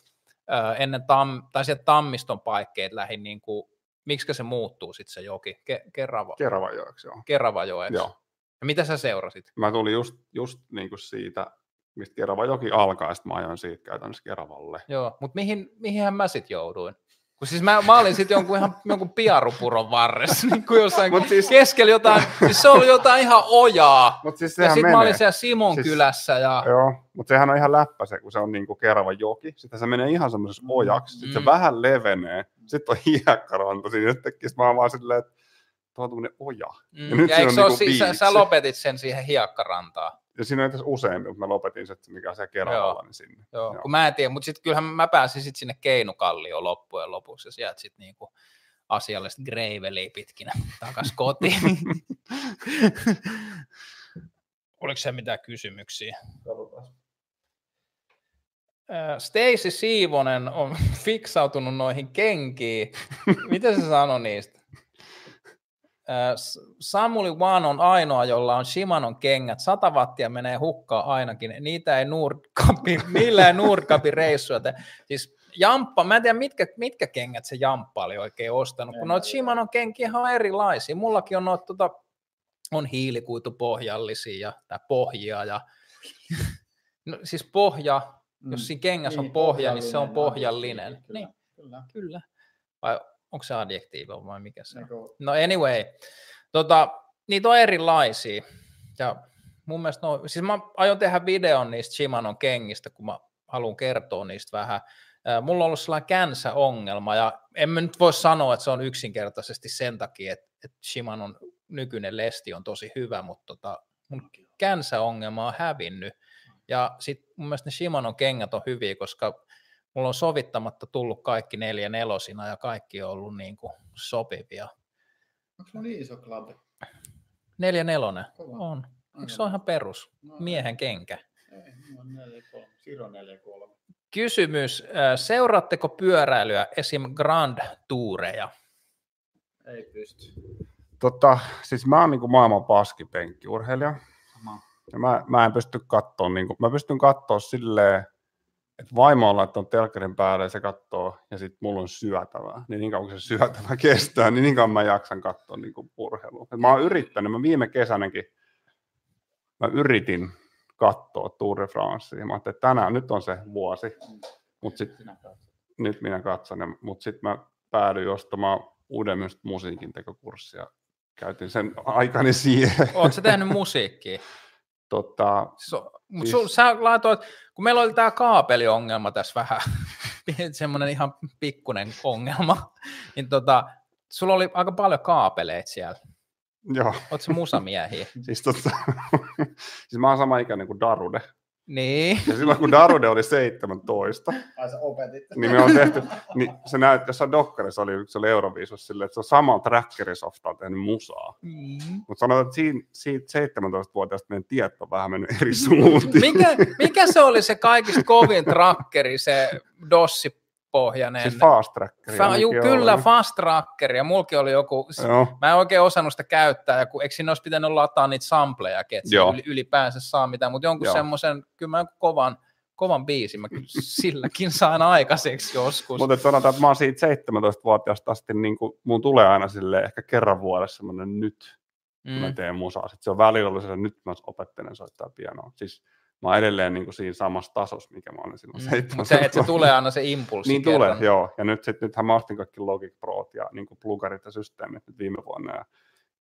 ennen tam, tai sieltä Tammiston paikkeet lähin niin kuin, miksi se muuttuu sitten se joki? Ke, Kerava. Keravajoeksi, joo. Keravajoeksi. Joo. Ja mitä sä seurasit? Mä tulin just, just niin kuin siitä, mistä Keravajoki alkaa, ja sitten mä ajoin siitä käytännössä Keravalle. Joo, mutta mihin, mihinhän mä sitten jouduin? Kun siis mä, mä olin sitten jonkun ihan jonkun piarupuron varressa, *laughs* niin kuin jossain Mut siis, keskellä jotain, siis se oli jotain ihan ojaa. Mut siis ja sitten mä olin siellä Simon siis, kylässä. Ja... Joo, mutta sehän on ihan läppä se, kun se on niin kuin Kerava joki. Sitten se menee ihan semmoisessa ojaksi, sitten mm. se vähän levenee, sitten on *laughs* hiekkaranta siinä yhtäkkiä. Sitten mä oon vaan silleen, että tuo on oja. Mm. Ja, nyt ja se on niin sä, sä, lopetit sen siihen hiekkarantaan? Ja siinä on tässä useampi, mutta mä lopetin se, mikä se Keravalla, niin sinne. Joo, Joo. kun mä en tiedä, mutta sitten kyllähän mä pääsin sitten sinne Keinukallioon loppujen lopuksi, ja sieltä sitten niinku asiallista graveliä pitkinä takas kotiin. *laughs* Oliko se mitään kysymyksiä? Stacy Siivonen on *laughs* fiksautunut noihin kenkiin. Miten se sanoi niistä? Samuli One on ainoa, jolla on Shimanon kengät. 100 wattia menee hukkaan ainakin. Niitä ei Nordkapi, *laughs* niillä ei Nordkapi reissuja. Siis Jamppa, mä en tiedä mitkä, mitkä kengät se Jamppa oli oikein ostanut, kun noita Shimanon kenkiä on erilaisia. Mullakin on noita, tota, on hiilikuitupohjallisia ja, tai pohjia ja *laughs* no, siis pohja, mm. jos siinä kengässä niin, on pohja, niin se on pohjallinen. Kyllä, niin, kyllä. kyllä. Vai onko se adjektiivi vai mikä se on? No anyway, tota, niitä on erilaisia. Ja mun mielestä, no, siis mä aion tehdä videon niistä Shimanon kengistä, kun mä haluan kertoa niistä vähän. Mulla on ollut sellainen känsä-ongelma, ja en mä nyt voi sanoa, että se on yksinkertaisesti sen takia, että, että Shimanon nykyinen lesti on tosi hyvä, mutta tota, mun känsä-ongelma on hävinnyt. Ja sitten mun mielestä ne Shimanon kengät on hyviä, koska mulla on sovittamatta tullut kaikki neljä nelosina ja kaikki on ollut niin kuin sopivia. Onko se niin iso klabi? Neljä nelonen Kova. on. Eikö se ole ihan perus? No, Miehen kenkä. Ei, on 4 3. Siro 4 3. Kysymys, seuraatteko pyöräilyä, esim. Grand Toureja? Ei pysty. Tota, siis mä oon niinku maailman paskipenkkiurheilija. Sama. Ja mä, mä en pysty katsoa, niinku, mä pystyn katsoa silleen, että vaimo on laittanut telkkarin päälle ja se katsoo, ja sitten mulla on syötävää. Niin niin kauan kuin se syötävä *laughs* kestää, niin niin kauan mä jaksan katsoa niinku urheilua. Et mä oon yrittänyt, mä viime kesänäkin, mä yritin katsoa Tour de Francea. Mä ajattelin, että tänään, nyt on se vuosi, mutta sitten Sinä katsot. nyt minä katson, mutta sitten mä päädyin ostamaan uuden musiikin tekokurssia. Käytin sen aikani siihen. Oletko tehnyt musiikkia? *laughs* tota, So, mut Siis- sä laitoit, kun meillä oli tämä kaapeliongelma tässä vähän, *laughs* semmoinen ihan pikkunen ongelma, niin tota, sulla oli aika paljon kaapeleita siellä. joo, Oletko se musamiehiä? *laughs* siis, tota, *laughs* siis mä oon sama ikäinen kuin Darude. Niin. Ja silloin kun Darude oli 17, Ai sä opetit. niin me on tehty, niin se näytti, jossain Dokkarissa oli, se oli Euroviisus silleen, että se on sama trackerisofta tehnyt musaa. Mm. Mutta sanotaan, että siinä, siitä 17-vuotiaasta meidän tiet on vähän mennyt eri suuntiin. Mikä, mikä se oli se kaikista kovin trackeri, se dossipohjainen? Siis fast trackeri. Fa- juu, kyllä, ollut. fast trackeri, ja mulki oli joku, Joo. Mä en oikein osannut sitä käyttää, ja kun, eikö siinä olisi pitänyt lataa niitä sampleja, että yli, ylipäänsä saa mitään, mutta jonkun Joo. semmoisen, kyllä mä kovan, kovan biisin, mä kyllä silläkin saan aikaiseksi joskus. Mutta sanotaan, että mä oon siitä 17-vuotiaasta asti, niin kuin, mun tulee aina sille ehkä kerran vuodessa semmoinen nyt, kun mä mm. teen musaa. Sitten se on välillä ollut se, nyt mä opettelen soittaa pianoa. Siis mä oon edelleen niin kuin siinä samassa tasossa, mikä mä olin silloin Mm. 17 Mutta se, että se tulee aina se impulssi Niin kerran. tulee, joo. Ja nyt sit, nythän mä ostin kaikki Logic Prot ja niin plugarit ja systeemit nyt viime vuonna. Ja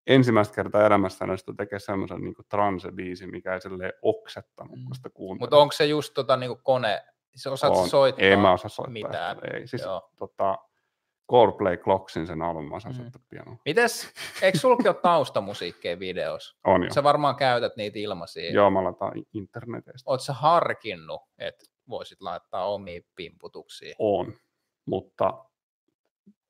ensimmäistä kertaa elämässä onnistui tekemään semmoisen niin transe-biisin, mikä ei silleen oksettanut, Mm. kun sitä kuuntelin. Mutta onko se just tota, niinku kone, se osaat On. soittaa? Ei mä osaa soittaa. mitään. Sitä. Ei, siis Joo. tota, Coldplay Clocksin sen album, mä osaan Mm. pianoa. Mites, eikö sulki ole taustamusiikkeja videossa? *laughs* On jo. Sä varmaan käytät niitä ilmaisia. Joo, mä laitan internetistä. Oletko sä harkinnut, että voisit laittaa omia pimputuksia? On, mutta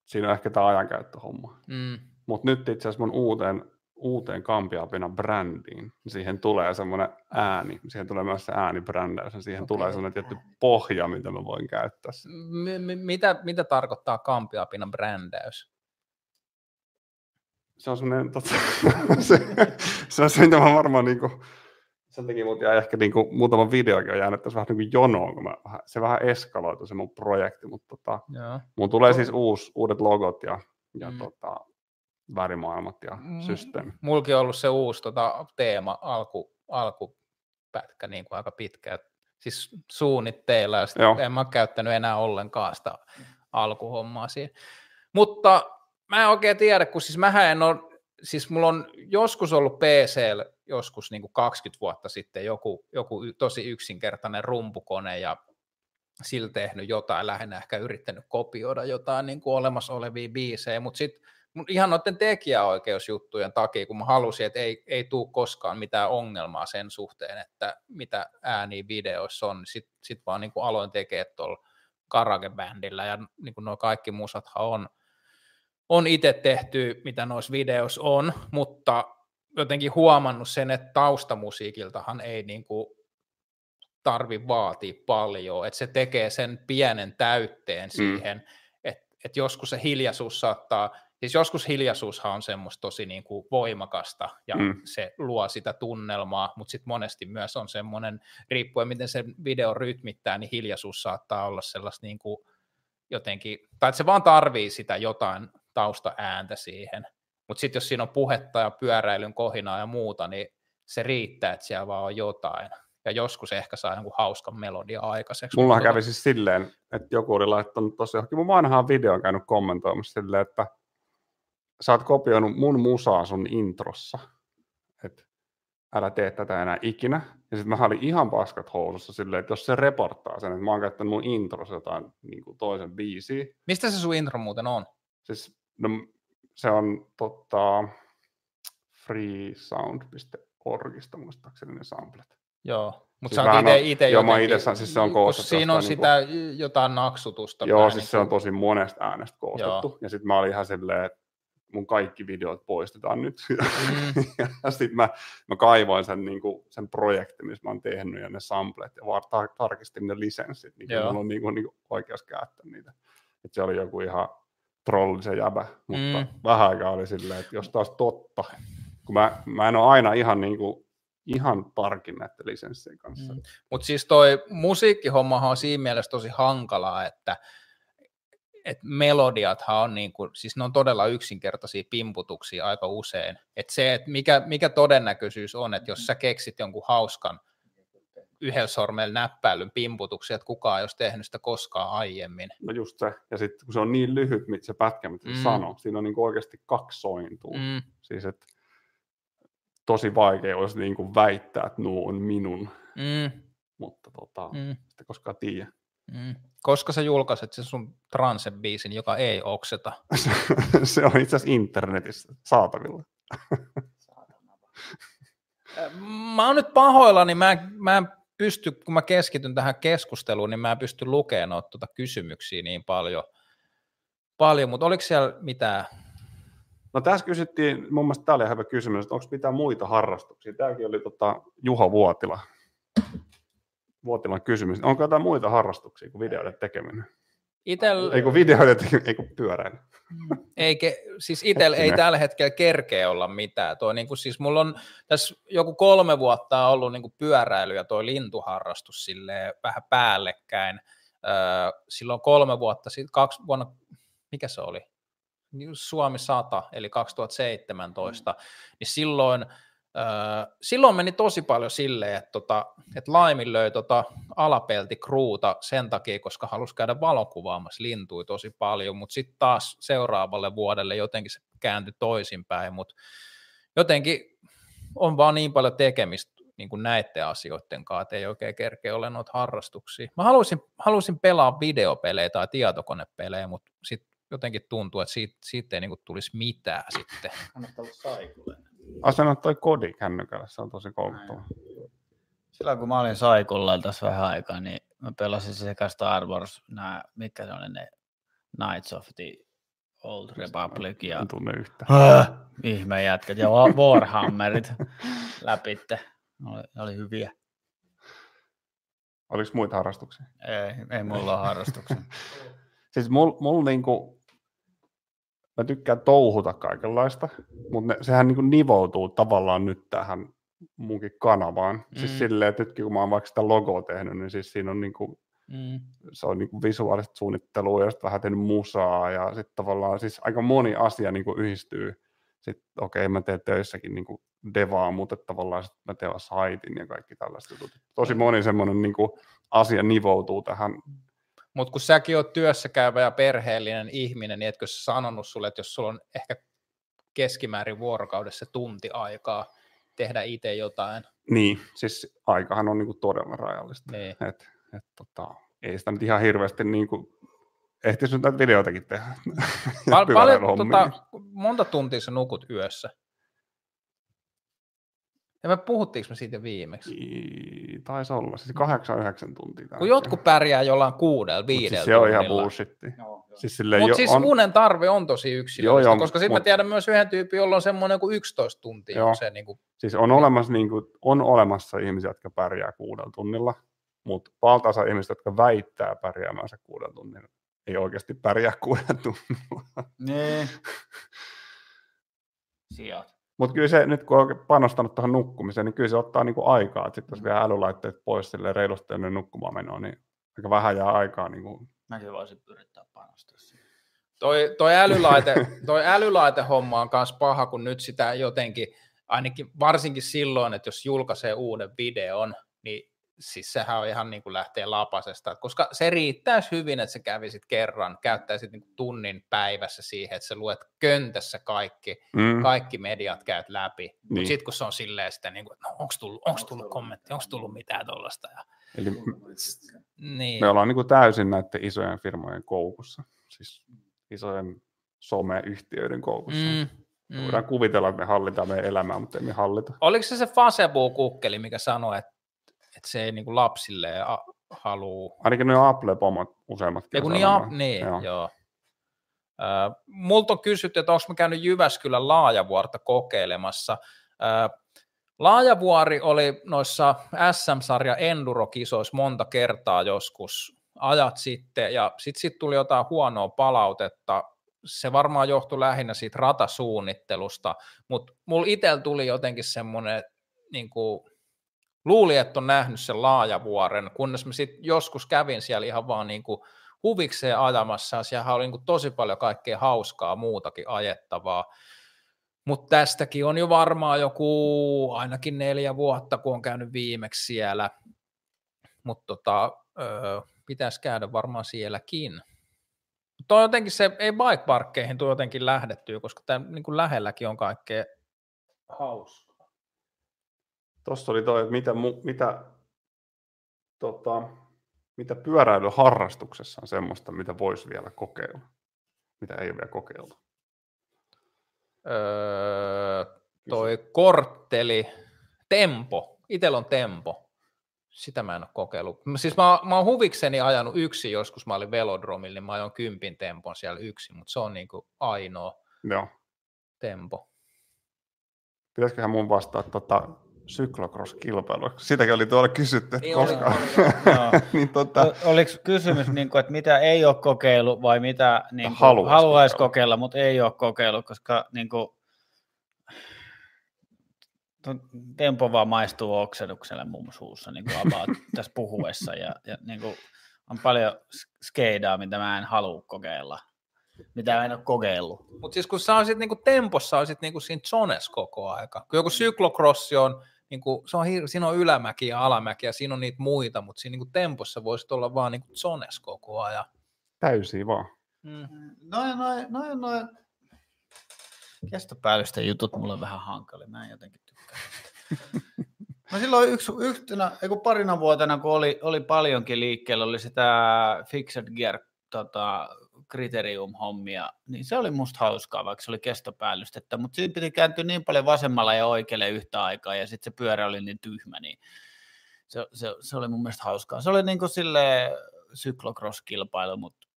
siinä on ehkä tämä ajankäyttöhomma. Mm. Mutta nyt itse asiassa mun uuteen, uuteen Kampiapina brändiin, niin siihen tulee semmoinen ääni, siihen tulee myös se äänibrändäys, ja siihen Okei. tulee semmoinen tietty pohja, mitä mä voin käyttää. M- m- mitä, mitä tarkoittaa Kampiapinan brändäys? Se on semmoinen, tota, *laughs* se, se on se, mitä mä varmaan niinku, sen takia mut jäi ehkä niinku, muutama videokin on jäänyt tässä vähän niinku jonoon, kun mä, se vähän eskaloitu se mun projekti, mutta tota, Joo. mun tulee siis uus, uudet logot ja, ja Mm. tota, värimaailmat ja Mm. systeemi. Mulki on ollut se uusi tota, teema, alku, alkupätkä niin kuin aika pitkä. Siis suunnitteilla, ja sit Joo. en mä käyttänyt enää ollenkaan sitä alkuhommaa siihen. Mutta mä en oikein tiedä, kun siis mähän en ole, siis mulla on joskus ollut PCllä joskus niin kuin 20 vuotta sitten joku, joku tosi yksinkertainen rumpukone ja sillä tehnyt jotain, lähinnä ehkä yrittänyt kopioida jotain niin kuin olemassa olevia biisejä, mutta sitten ihan noiden tekijäoikeusjuttujen takia, kun mä halusin, että ei, ei tule koskaan mitään ongelmaa sen suhteen, että mitä ääniä videoissa on, niin sitten sit vaan niin kuin aloin tekemään tuolla Karage-bändillä, ja niin kuin nuo kaikki musathan on, on itse tehty, mitä noissa videoissa on, mutta jotenkin huomannut sen, että taustamusiikiltahan ei niin kuin tarvi vaatia paljon, että se tekee sen pienen täytteen siihen, mm. että et joskus se hiljaisuus saattaa, siis joskus hiljaisuushan on semmoista tosi niin kuin voimakasta ja mm. Se luo sitä tunnelmaa, mutta sitten monesti myös on semmoinen, riippuen miten se video rytmittää, niin hiljaisuus saattaa olla sellaista niin kuin jotenkin, tai että se vaan tarvii sitä jotain taustaääntä siihen, mutta sitten jos siinä on puhetta ja pyöräilyn kohinaa ja muuta, niin se riittää, että siellä vaan on jotain. Ja joskus ehkä saa jonkun hauskan melodia aikaiseksi. Mulla kävi siis silleen, että joku oli laittanut tosi johonkin mun vanhaan videoon käynyt kommentoimassa silleen, että sä oot kopioinut mun musaa sun introssa, että älä tee tätä enää ikinä. Ja sitten mä olin ihan paskat housussa silleen, että jos se reporttaa sen, että mä oon käyttänyt mun introssa jotain niin kuin toisen biisiä, Mistä se sun intro muuten on? siis no, se on tota, freesound.orgista muistaakseni ne samplet. Joo. Mutta Siis sä oot ite joo, mä itse siis se on koostettu Siinä on jostain sitä jotain naksutusta. Joo, siis niin se on kuin- tosi monesta äänestä koostettu. Ja sitten mä olin ihan silleen, että mun kaikki videot poistetaan nyt. Mm. *laughs* ja sitten mä, mä kaivoin sen, niin kuin, sen projektin, missä mä oon tehnyt ja ne samplet ja vaan tar- tarkistin ne lisenssit, niin kuin mulla on niin kuin, niin kuin oikeus käyttää niitä. Et se oli joku ihan trolli se jäbä, mutta mm. vähän aikaa oli silleen, että jos taas totta, kun mä, mä en ole aina ihan, niin kuin, ihan tarkin näiden lisenssien kanssa. Mm. Mutta siis toi musiikkihommahan on siinä mielessä tosi hankalaa, että et melodiathan on niin kuin, siis ne on todella yksinkertaisia pimputuksia aika usein. Et se, että mikä, mikä todennäköisyys on, että jos sä keksit jonkun hauskan yhdellä sormella näppäilyn pimputuksia, että kukaan ei olisi tehnyt sitä koskaan aiemmin. No just se. Ja sitten kun se on niin lyhyt mit- se pätkä, mitä se Mm. sanoo, siinä on niin kuin oikeasti kaksi sointua. Mm, Siis että tosi vaikea olisi niin kuin väittää, että nuo on minun, mm, mutta tota, mm, sitä koskaan tiedä. Mm. Koska sä julkaiset sen sun transe-biisin, joka ei okseta. *laughs* se on itse asiassa internetissä saatavilla. Mä oon nyt pahoillani, mä en, mä en pysty, kun mä keskityn tähän keskusteluun, niin mä en pysty lukemaan noita tuota kysymyksiä niin paljon, paljon mutta oliko siellä mitään? No tässä kysyttiin, mun mielestä tämä oli hyvä kysymys, että onko mitään muita harrastuksia. Tämäkin oli tota, Juha Vuotila. Vuotilan kysymys. Onko jotain muita harrastuksia kuin videoiden tekeminen? Itel, Ei kun videoiden tekeminen, ei kun pyöräily. ei, ke, siis itel ei tällä hetkellä kerkeä olla mitään. Toi, niin kuin, siis mulla on tässä joku kolme vuotta ollut niin kuin pyöräily ja toi lintuharrastus silleen vähän päällekkäin. Öö, silloin kolme vuotta sitten, kaksi vuonna, mikä se oli? Suomi 100, eli 2017, niin silloin, silloin meni tosi paljon silleen, että, tota, että laiminlöi tota alapelti kruuta sen takia, koska halusi käydä valokuvaamassa lintui tosi paljon, mutta sitten taas seuraavalle vuodelle jotenkin se kääntyi toisinpäin, mutta jotenkin on vaan niin paljon tekemistä niin kuin näiden asioiden kanssa, että ei oikein kerkeä ole noita harrastuksia. Mä haluaisin, haluaisin pelaa videopelejä tai tietokonepelejä, mutta sitten jotenkin tuntuu, että siitä, siitä ei niin kuin tulisi mitään sitten. Kannattaa olla saikullinen. Asennat toi kodi kännykällä, se on tosi koukuttava. Silloin kun mä olin saikulla tässä vähän aikaa, niin mä pelasin sekä Star Wars, nämä, mikä se on ne Knights of the Old Republic ja En tunne yhtä. Ihme jätkät ja Wa- Warhammerit *laughs* läpitte. Ne oli, ne oli hyviä. Oliko muita harrastuksia? Ei, ei mulla ole harrastuksia. *laughs* Siis mul, mul niinku, mä tykkään touhuta kaikenlaista, mutta ne, sehän niinku nivoutuu tavallaan nyt tähän munkin kanavaan. Mm. Siis Mm. silleen, että nytkin kun mä oon vaikka sitä logoa tehnyt, niin siis siinä on niinku, Mm. se on niinku visuaalista suunnittelua ja sitten vähän tehnyt musaa ja sitten tavallaan siis aika moni asia niinku yhdistyy. Sitten okei, okay, mä teen töissäkin niinku devaa, mutta tavallaan sit mä teen saitin ja kaikki tällaiset jutut. Tosi moni semmoinen niinku asia nivoutuu tähän Mutta kun säkin oot työssä käyvä ja perheellinen ihminen, niin etkö sä sanonut sulle, että jos sulla on ehkä keskimäärin vuorokaudessa tunti aikaa tehdä itse jotain, Niin, siis aikahan on niinku todella rajallista. niin Et, et, tota, ei sitä nyt ihan hirveästi niinku, ehtiisi nyt näitä videoitakin tehdä. *laughs* Pal- paljon, tota, monta tuntia sä nukut yössä? Ja me puhuttiinko me siitä jo viimeksi? I- Taisi olla, siis kahdeksan, yhdeksän tuntia. Kun jotkut pärjää jollain kuudella, Mut viidellä siis se on ihan tunnilla. bullshitti. Siis Mutta jo siis on, unen tarve on tosi yksilöllistä, Joo, joo, koska sitten mä mut- tiedän myös yhden tyypin, jolla on semmoinen kuin 11 tuntia. Joo. Se, niin kuin, siis on, olemassa, niinku, on olemassa ihmisiä, jotka pärjää kuudella tunnilla, mutta valtaosa ihmisistä, jotka väittää pärjäämänsä kuudella tunnilla, ei oikeasti pärjää kuudella tunnilla. Niin. *laughs* Sijat. Mutta kyllä se, nyt kun on panostanut tuohon nukkumiseen, niin kyllä se ottaa niinku aikaa. että Sitten jos vielä älylaitteet pois silleen reilusti ennen nukkumaan menoa, niin aika vähän jää aikaa. Niinku. Mäkin voisin yrittää panostaa siihen. toi, toi, älylaite, *laughs* toi älylaitehomma on myös paha, kun nyt sitä jotenkin, ainakin varsinkin silloin, että jos julkaisee uuden videon, niin siis sehän on ihan niin kuin lähtee lapasesta, koska se riittäisi hyvin, että sä kävisit kerran, käyttäisit niin kuin tunnin päivässä siihen, että sä luet köntässä kaikki, Mm. kaikki mediat käyt läpi, niin. mutta Niin. sitten kun se on silleen sitten, niin kuin, että no, onko tullut, onks tullut kommentti, onko tullut mitään tuollaista, ja, Eli niin, me ollaan niinku täysin näiden isojen firmojen koukussa, siis isojen someyhtiöiden koukussa. Mm. mm, Me voidaan kuvitella, että me hallitaan meidän elämää, mutta ei me hallita. Oliko se se Facebook-kukkeli, mikä sanoi, että, että se ei niin kuin lapsille a- halua. Ainakin ne Apple-pomot useimmat. Ei kun niin, a- niin joo. joo. Äh, multa on kysytty, että onko mä käynyt Jyväskylän laajavuorta kokeilemassa. Äh, Laajavuori oli noissa SM-sarja Enduro-kisoissa monta kertaa joskus ajat sitten, ja sitten sit tuli jotain huonoa palautetta. Se varmaan johtui lähinnä siitä ratasuunnittelusta, mutta mulla itsellä tuli jotenkin semmoinen, niin kuin, luuli, että on nähnyt sen laajavuoren, kunnes mä sitten joskus kävin siellä ihan vaan niin kuin huvikseen ajamassa, ja siellä oli niin kuin tosi paljon kaikkea hauskaa muutakin ajettavaa. Mutta tästäkin on jo varmaan joku ainakin neljä vuotta, kun on käynyt viimeksi siellä. Mutta tota, öö, pitäisi käydä varmaan sielläkin. Tuo jotenkin se, ei bike parkkeihin tuo jotenkin lähdettyy, koska tämä niin lähelläkin on kaikkea hauskaa. Tuossa oli toi, että mitä, mitä, tota, mitä pyöräilyharrastuksessa on semmoista, mitä voisi vielä kokeilla, mitä ei ole vielä kokeiltu. Öö, toi kortteli, tempo, itsellä on tempo. Sitä mä en ole kokeillut. Siis mä, mä oon huvikseni ajanut yksi joskus, mä olin velodromilla, niin mä ajoin kympin tempon siellä yksi, mutta se on niinku ainoa Joo. tempo. Pitäisiköhän mun vastaa tota, syklocross-kilpailu. Sitäkin oli tuolla kysytty, että Niin koska... oli, *laughs* niin, tota, Oliko kysymys, niin kuin, että mitä ei ole kokeillut vai mitä niin kuin, Haluaisi haluaisi kokeilla. kokeilla, mutta ei ole kokeillut, koska niin kuin, tempo vaan maistuu oksennukselle mun suussa niin kuin about *laughs* tässä puhuessa ja, ja niin kuin, on paljon skeidaa, mitä mä en halua kokeilla, mitä mä en ole kokeillut. Mutta siis kun sä olisit niinku tempossa, olisit niinku siinä zones koko aika. Kun joku syklokrossi on, niinku, se on hir- siinä on ylämäki ja alamäki ja siinä on niitä muita, mutta siinä niinku tempossa voisit olla vaan niinku zones koko ajan. täysiä vaan. Mm. Noin, noin, noin, noin. Kestopäällisten jutut mulle on vähän hankali, mä en jotenkin tykkää. No silloin yksi, yhtenä, parina vuotena, kun oli, oli paljonkin liikkeellä, oli sitä Fixed Gear tota, Criterium-hommia, niin se oli musta hauskaa, vaikka se oli kestopäällistettä, mutta siinä piti kääntyä niin paljon vasemmalla ja oikealle yhtä aikaa, ja sitten se pyörä oli niin tyhmä, niin se, se, se oli mun mielestä hauskaa. Se oli niin kuin sille syklocross-kilpailu, mutta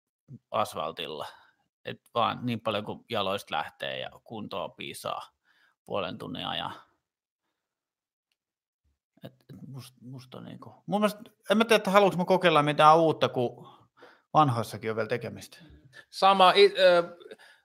asfaltilla. Et vaan niin paljon kuin jaloista lähtee ja kuntoa piisaa puolen tunnin ajan. Et, et musta, musta on niinku, mun mielestä, en mä tiedä, että haluanko mä kokeilla mitään uutta, kun vanhoissakin on vielä tekemistä. Sama, ö,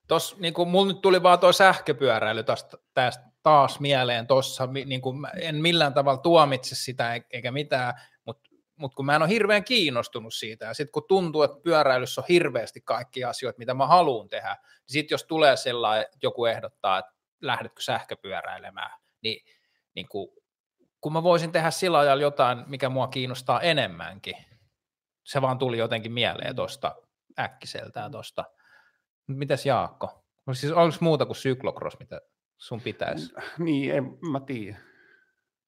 tos, niinku, mulla nyt tuli vaan tuo sähköpyöräily tästä, tästä taas mieleen tuossa, niinku, mä en millään tavalla tuomitse sitä e- eikä mitään, mutta mut kun mä en ole hirveän kiinnostunut siitä, ja sitten kun tuntuu, että pyöräilyssä on hirveästi kaikki asioita, mitä mä haluan tehdä, niin sitten jos tulee sellainen, joku ehdottaa, että lähdetkö sähköpyöräilemään, niin, niin kun, kun mä voisin tehdä sillä ajalla jotain, mikä mua kiinnostaa enemmänkin, se vaan tuli jotenkin mieleen tuosta äkkiseltään tuosta. Mitäs Jaakko? Siis onko muuta kuin syklocross, mitä sun pitäisi? Niin, en, mä tiedän.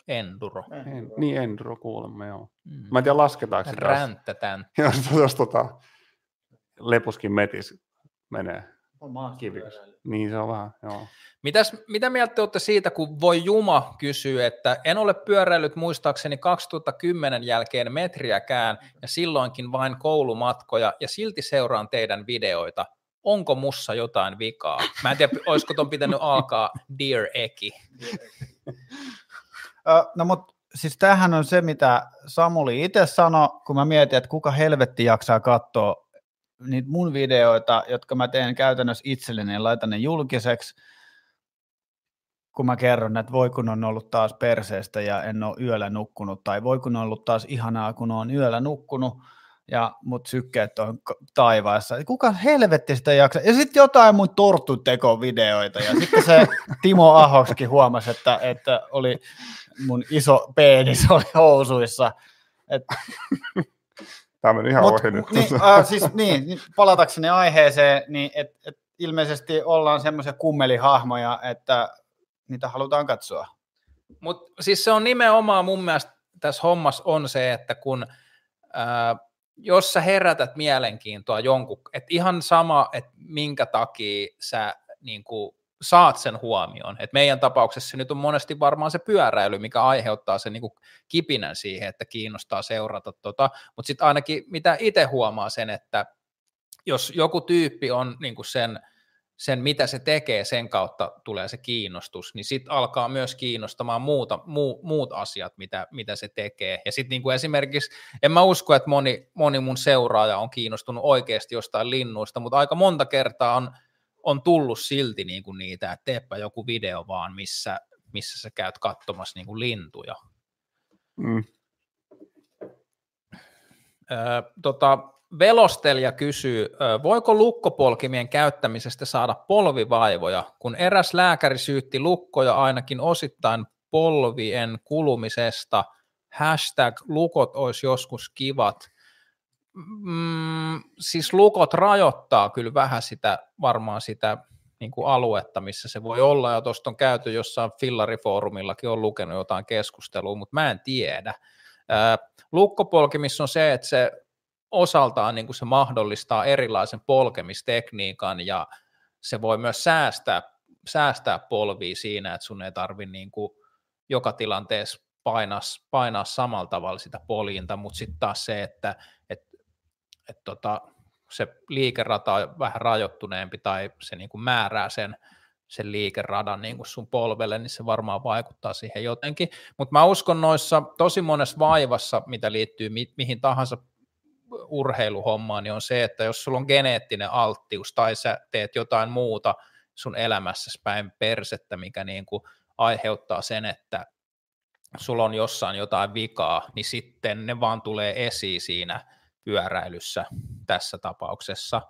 Enduro. En, niin enduro kuulemma, joo. Mm. Mä en tiedä, lasketaanko sitä, Ränttätän. *laughs* jos, jos tota, lepuskin metis menee kivikas. Niin se on vähän, joo. Mitäs, mitä mieltä te olette siitä, kun voi Juma kysyy, että en ole pyöräillyt muistaakseni 2010 jälkeen metriäkään ja silloinkin vain koulumatkoja ja silti seuraan teidän videoita. Onko mussa jotain vikaa? Mä en tiedä, olisiko ton pitänyt alkaa Dear Eki. No mutta siis tämähän on se, mitä Samuli itse sanoi, kun mä mietin, että kuka helvetti jaksaa katsoa niitä mun videoita, jotka mä teen käytännössä itselleni ja laitan ne julkiseksi, kun mä kerron, että voi kun on ollut taas perseestä ja en ole yöllä nukkunut, tai voi kun on ollut taas ihanaa, kun on yöllä nukkunut, ja mut sykkeet on taivaassa. Kuka helvetti sitä jaksaa? Ja sitten jotain mun tortuteko-videoita, ja sitten se *laughs* Timo Ahokskin huomasi, että, että oli mun iso penis oli housuissa. Et, *laughs* Tämä meni ihan mut, ohi nyt. niin, *laughs* äh, siis, niin, niin, palatakseni aiheeseen, niin et, et ilmeisesti ollaan semmoisia kummelihahmoja, että niitä halutaan katsoa. Mutta siis se on nimenomaan mun mielestä tässä hommassa on se, että kun ää, jos sä herätät mielenkiintoa jonkun, että ihan sama, että minkä takia sä niin kuin, saat sen huomioon. Et meidän tapauksessa se nyt on monesti varmaan se pyöräily, mikä aiheuttaa sen niin kipinän siihen, että kiinnostaa seurata tota, mutta sitten ainakin mitä itse huomaa sen, että jos joku tyyppi on niin sen, sen, mitä se tekee, sen kautta tulee se kiinnostus, niin sitten alkaa myös kiinnostamaan muuta, muu, muut asiat, mitä, mitä se tekee. Ja sitten niin esimerkiksi, en mä usko, että moni, moni mun seuraaja on kiinnostunut oikeasti jostain linnuista, mutta aika monta kertaa on, on tullut silti niin kuin niitä, että teepä joku video vaan, missä, missä sä käyt katsomassa niin kuin lintuja. Mm. Öö, tota, Velostelja kysyy, voiko lukkopolkimien käyttämisestä saada polvivaivoja, kun eräs lääkäri syytti lukkoja ainakin osittain polvien kulumisesta, hashtag lukot olisi joskus kivat. Mm, siis lukot rajoittaa kyllä vähän sitä, varmaan sitä niin kuin aluetta, missä se voi olla, ja tuosta on käyty jossain fillarifoorumillakin, on lukenut jotain keskustelua, mutta mä en tiedä. Lukkopolkimissa on se, että se osaltaan niin kuin se mahdollistaa erilaisen polkemistekniikan ja se voi myös säästää, säästää polvia siinä, että sun ei tarvitse niin joka tilanteessa painaa, painaa samalla tavalla sitä poljinta, mutta sitten taas se, että et, et tota, se liikerata on vähän rajoittuneempi tai se niin kuin määrää sen, sen liikeradan niin kuin sun polvelle, niin se varmaan vaikuttaa siihen jotenkin. Mutta mä uskon noissa tosi monessa vaivassa, mitä liittyy mi- mihin tahansa urheiluhommaa, niin on se, että jos sulla on geneettinen alttius tai sä teet jotain muuta sun elämässä päin persettä, mikä niin kuin aiheuttaa sen, että sulla on jossain jotain vikaa, niin sitten ne vaan tulee esiin siinä pyöräilyssä tässä tapauksessa,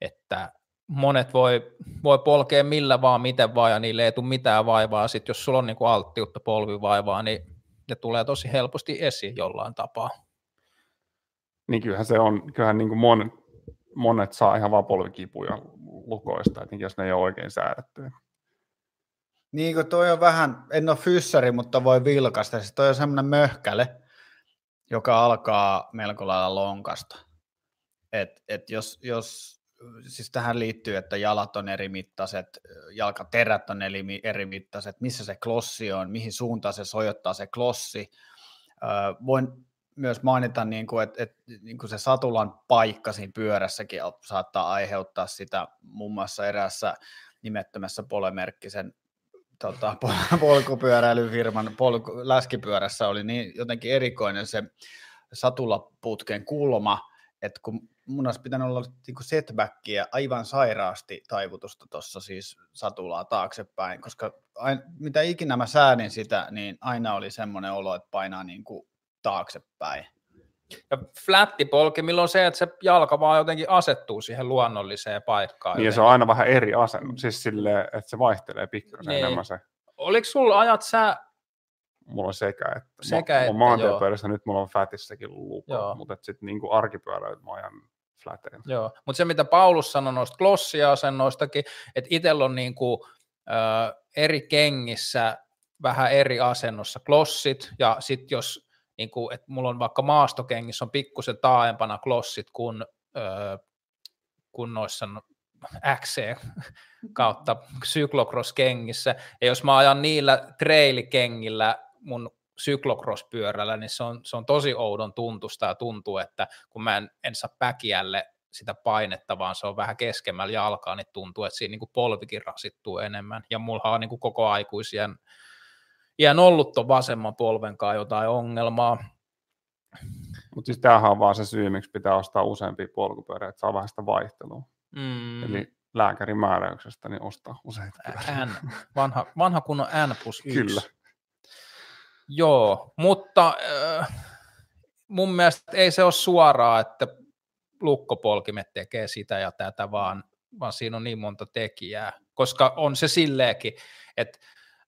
että monet voi, voi polkea millä vaan, miten vaan, ja niille ei tule mitään vaivaa. Sitten jos sulla on niin kuin alttiutta polvivaivaa, niin ne tulee tosi helposti esiin jollain tapaa niin kyllähän se on, kyllähän niin kuin mon, monet saa ihan vaan polvikipuja lukoista, että jos ne ei ole oikein säädetty. Niin kuin toi on vähän, en ole fyssari, mutta voi vilkasta. Siis toi on semmoinen möhkäle, joka alkaa melko lailla lonkasta. Et, et jos, jos, siis tähän liittyy, että jalat on eri mittaiset, jalkaterät on eri, mittaiset, missä se klossi on, mihin suuntaan se sojottaa se klossi. Voin myös mainita, niin kuin, että, että niin kuin se satulan paikka siinä pyörässäkin saattaa aiheuttaa sitä muun muassa erässä nimettömässä polemerkkisen tota, *laughs* polkupyöräilyfirman polku, läskipyörässä oli niin jotenkin erikoinen se satulaputken kulma, että kun mun olisi pitänyt olla niin kuin setbackia aivan sairaasti taivutusta tuossa siis satulaa taaksepäin, koska aina, mitä ikinä mä säädin sitä, niin aina oli semmoinen olo, että painaa niin taaksepäin. Ja flattipolkimilla on se, että se jalka vaan jotenkin asettuu siihen luonnolliseen paikkaan. Niin, ja se on aina vähän eri asento, siis silleen, että se vaihtelee pikkasen niin. enemmän se. Oliko sulla ajat sä... Mulla on sekä, että, sekä, mä, että maantiepyörässä nyt mulla on flatissakin lupa, joo. mutta sitten niin arkipyörällä mä ajan flatein. Joo, mutta se mitä Paulus sanoi noista klossia-asennoistakin, että itsellä on niin kuin, äh, eri kengissä vähän eri asennossa klossit, ja sitten jos niin kuin, että mulla on vaikka maastokengissä on pikkusen taaempana klossit kuin, öö, kuin noissa XC kautta cyclocross-kengissä, ja jos mä ajan niillä trailikengillä mun cyclocross-pyörällä, niin se on, se on tosi oudon tuntusta ja tuntuu, että kun mä en, en saa päkiälle sitä painetta, vaan se on vähän keskemmällä jalkaa, niin tuntuu, että siinä niin kuin polvikin rasittuu enemmän. Ja mulla on niin kuin koko aikuisien iän ollut tuon vasemman polvenkaan jotain ongelmaa. Mutta siis tämähän on vaan se syy, miksi pitää ostaa useampia polkupyöriä, että saa vähän sitä vaihtelua. Mm. Eli lääkärin määräyksestä niin ostaa useita N, vanha, vanha kunnon N plus 1. Kyllä. Joo, mutta äh, mun mielestä ei se ole suoraa, että lukkopolkimet tekee sitä ja tätä, vaan, vaan siinä on niin monta tekijää, koska on se silleenkin, että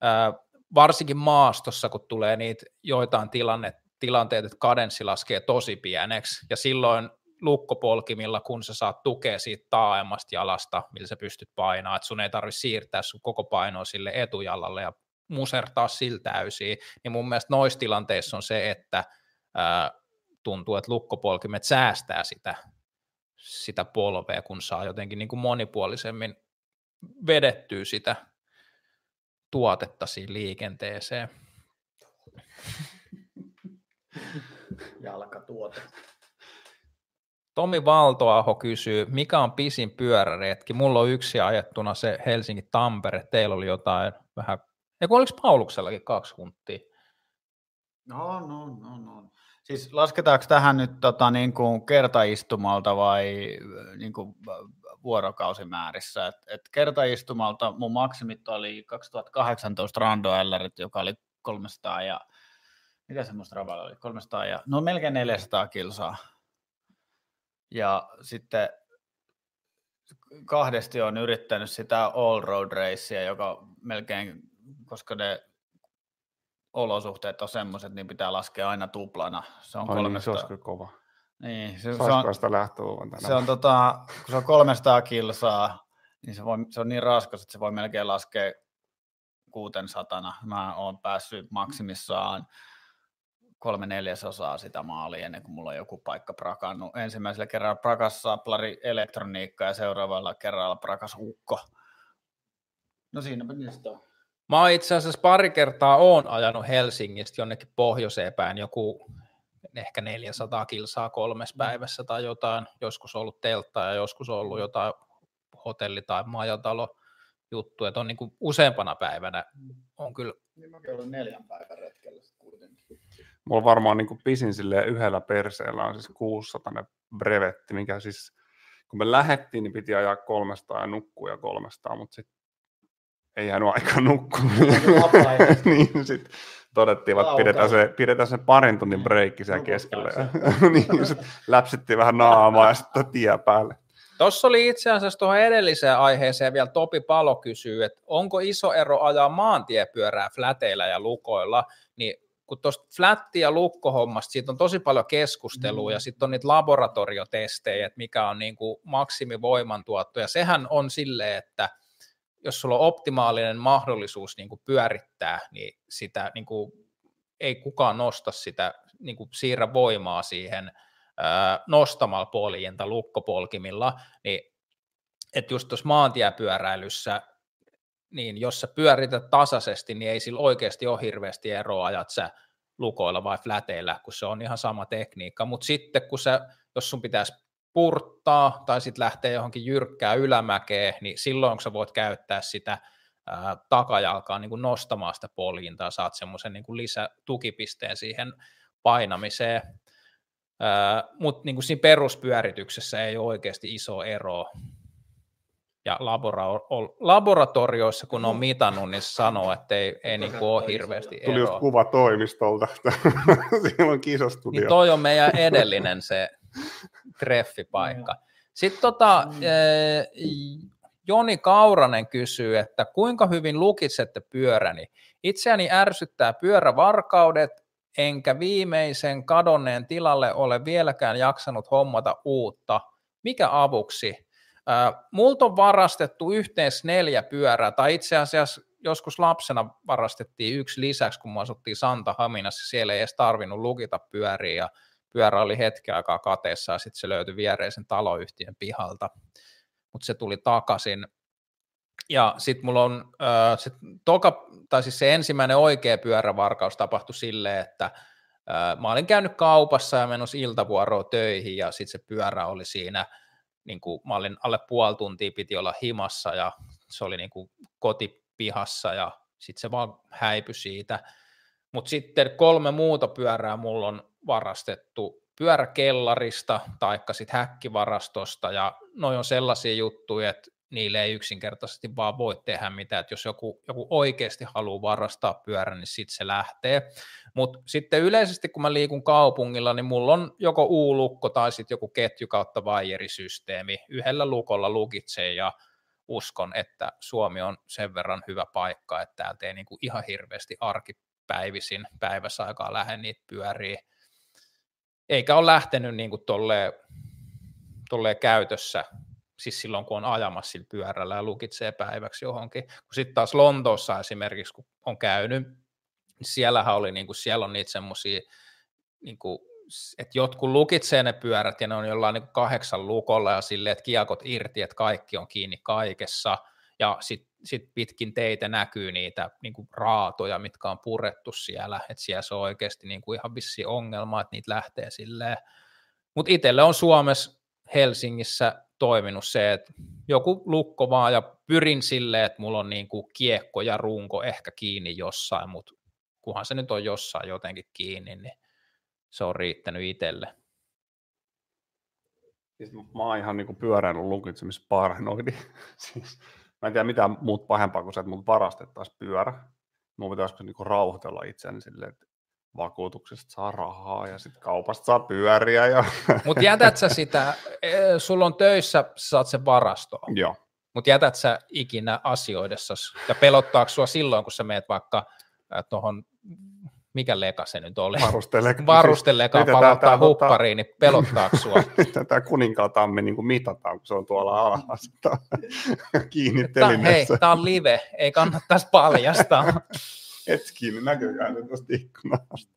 äh, varsinkin maastossa, kun tulee niitä joitain tilanne, tilanteita, että kadenssi laskee tosi pieneksi, ja silloin lukkopolkimilla, kun sä saat tukea siitä taaemmasta jalasta, millä sä pystyt painaa, että sun ei tarvitse siirtää sun koko painoa sille etujalalle ja musertaa sillä täysin, niin mun mielestä noissa tilanteissa on se, että ää, tuntuu, että lukkopolkimet säästää sitä, sitä polvea, kun saa jotenkin niin kuin monipuolisemmin vedettyä sitä tuotetta siinä liikenteeseen. *laughs* Jalkatuote. Tomi Valtoaho kysyy, mikä on pisin pyöräretki? Mulla on yksi ajettuna se Helsinki-Tampere, teillä oli jotain vähän, eikö oliko Pauluksellakin kaksi hunttia? No, no, no, no. Siis lasketaanko tähän nyt tota, niin kuin kertaistumalta vai niin kuin vuorokausimäärissä? Et, et kertaistumalta mun maksimit oli 2018 Rando Ellerit, joka oli 300 ja mitä semmoista raballa oli? 300 ja, no melkein 400 kilsaa. Ja sitten kahdesti on yrittänyt sitä all road racea, joka melkein, koska ne olosuhteet on semmoiset, niin pitää laskea aina tuplana. Se on Ai 300. niin, se kova. Niin, se, se, on, sitä lähtöluvan tänään? se on, tota, kun se on 300 kilsaa, niin se, voi, se on niin raskas, että se voi melkein laskea 600. Mä oon päässyt maksimissaan kolme neljäsosaa sitä maalia ennen kuin mulla on joku paikka prakannut. Ensimmäisellä kerralla prakas saplari elektroniikka ja seuraavalla kerralla prakas ukko. No siinäpä niistä on. Mä itse asiassa pari kertaa oon ajanut Helsingistä jonnekin pohjoiseen päin joku ehkä 400 kilsaa kolmes päivässä tai jotain. Joskus on ollut teltta ja joskus on ollut jotain hotelli- tai majatalo juttu, että on niin kuin useampana päivänä on kyllä Niin mäkin olen neljän päivän retkellä kuitenkin. Mulla varmaan niin pisin silleen yhdellä perseellä on siis 600 brevetti, mikä siis, kun me lähettiin, niin piti ajaa 300 ja nukkua ja 300, mutta sitten ei jäänyt aika nukkua. *laughs* niin sitten todettiin, että pidetään se, pidetään se parin tunnin breikki siellä keskellä. Ja, *laughs* niin, sit läpsittiin vähän naamaa ja sitten tie päälle. Tuossa oli itse asiassa tuohon edelliseen aiheeseen vielä Topi Palo kysyy, että onko iso ero ajaa maantiepyörää fläteillä ja lukoilla, niin kun tuosta flätti- ja lukkohommasta, siitä on tosi paljon keskustelua, mm. ja sitten on niitä laboratoriotestejä, että mikä on niin kuin maksimivoimantuotto, ja sehän on silleen, että jos sulla on optimaalinen mahdollisuus niin kuin pyörittää, niin sitä niin kuin, ei kukaan nosta sitä, niin kuin siirrä voimaa siihen nostamalla poljin tai lukkopolkimilla, niin että just tuossa maantiepyöräilyssä, niin jos sä pyörität tasaisesti, niin ei sillä oikeasti ole hirveästi eroa, ajat sä lukoilla vai fläteillä, kun se on ihan sama tekniikka, mutta sitten kun sä, jos sun pitäisi purttaa tai sitten lähtee johonkin jyrkkää ylämäkeen, niin silloin kun sä voit käyttää sitä ää, takajalkaa niin kuin nostamaan sitä poljintaa, saat semmoisen niin kuin lisätukipisteen siihen painamiseen, mutta niin siinä peruspyörityksessä ei ole oikeasti iso ero. Ja labora- laboratorioissa, kun on mitannut, niin sanoo, että ei, ei niin kuin ole hirveästi Tuli just eroa. kuva toimistolta. *laughs* Siellä on kisastudio. Niin toi on meidän edellinen se treffipaikka. Sitten tota, eh, Joni Kauranen kysyy, että kuinka hyvin lukitsette pyöräni? Itseäni ärsyttää pyörävarkaudet, enkä viimeisen kadonneen tilalle ole vieläkään jaksanut hommata uutta. Mikä avuksi? Multa on varastettu yhteensä neljä pyörää, tai itse asiassa joskus lapsena varastettiin yksi lisäksi, kun me asuttiin Santa Haminassa, siellä ei edes tarvinnut lukita pyöriä, ja pyörä oli hetken aikaa kateessa, ja sitten se löytyi viereisen taloyhtiön pihalta, mutta se tuli takaisin. Ja sitten mulla on, äh, sit toka, tai siis se ensimmäinen oikea pyörävarkaus tapahtui silleen, että äh, mä olin käynyt kaupassa ja menossa iltavuoroon töihin, ja sitten se pyörä oli siinä, niin kuin mä olin alle puoli tuntia piti olla himassa, ja se oli niin kuin kotipihassa, ja sitten se vaan häipyi siitä. Mutta sitten kolme muuta pyörää mulla on varastettu pyöräkellarista taikka sitten häkkivarastosta ja noi on sellaisia juttuja, että niille ei yksinkertaisesti vaan voi tehdä mitään, että jos joku, joku oikeasti haluaa varastaa pyörän, niin sitten se lähtee. Mutta sitten yleisesti, kun mä liikun kaupungilla, niin mulla on joko U-lukko tai sitten joku ketju kautta vaijerisysteemi. Yhdellä lukolla lukitsee ja uskon, että Suomi on sen verran hyvä paikka, että täältä ei niinku ihan hirveästi arkipäivisin päivässä aikaa lähde niitä pyöriä eikä ole lähtenyt niin kuin tolleen, tolleen käytössä, siis silloin kun on ajamassa sillä pyörällä ja lukitsee päiväksi johonkin. Kun sitten taas Lontoossa esimerkiksi, kun on käynyt, niin siellähän oli, niin kuin, siellä on niitä semmoisia, niin että jotkut lukitsee ne pyörät ja ne on jollain niin kahdeksan lukolla ja silleen, että kiekot irti, että kaikki on kiinni kaikessa. Ja sitten sit pitkin teitä näkyy niitä niin kuin raatoja, mitkä on purettu siellä, että siellä se on oikeasti niin kuin ihan vissi ongelma, että niitä lähtee silleen. Mutta itselle on Suomessa, Helsingissä toiminut se, että joku lukko vaan ja pyrin silleen, että mulla on niin kuin kiekko ja runko ehkä kiinni jossain, mutta kunhan se nyt on jossain jotenkin kiinni, niin se on riittänyt itselle. Siis mä oon ihan niin pyöräilyn lukitsemisparanoidi. *laughs* siis, mä en tiedä mitään muut pahempaa kuin se, että mut varastettaisiin pyörä. Mun pitäisi niin rauhoitella itseäni silleen, että vakuutuksesta saa rahaa ja sitten kaupasta saa pyöriä. Ja... *laughs* Mutta jätät sä sitä, e, sulla on töissä, sä saat sen varastoon. Joo. Mutta jätät sä ikinä asioidessa ja pelottaako sua silloin, kun sä meet vaikka tuohon mikä leka se nyt oli? Varusteleka. *laughs* Varusteleka siis, palauttaa huppariin, niin pelottaako *laughs* sua? Tätä kuninkaatamme niin kuin mitataan, kun se on tuolla alhaassa kiinni telineessä. Hei, tämä on live, ei kannattaisi paljastaa. *laughs* Hetkin näköjään tuosta ikkunasta.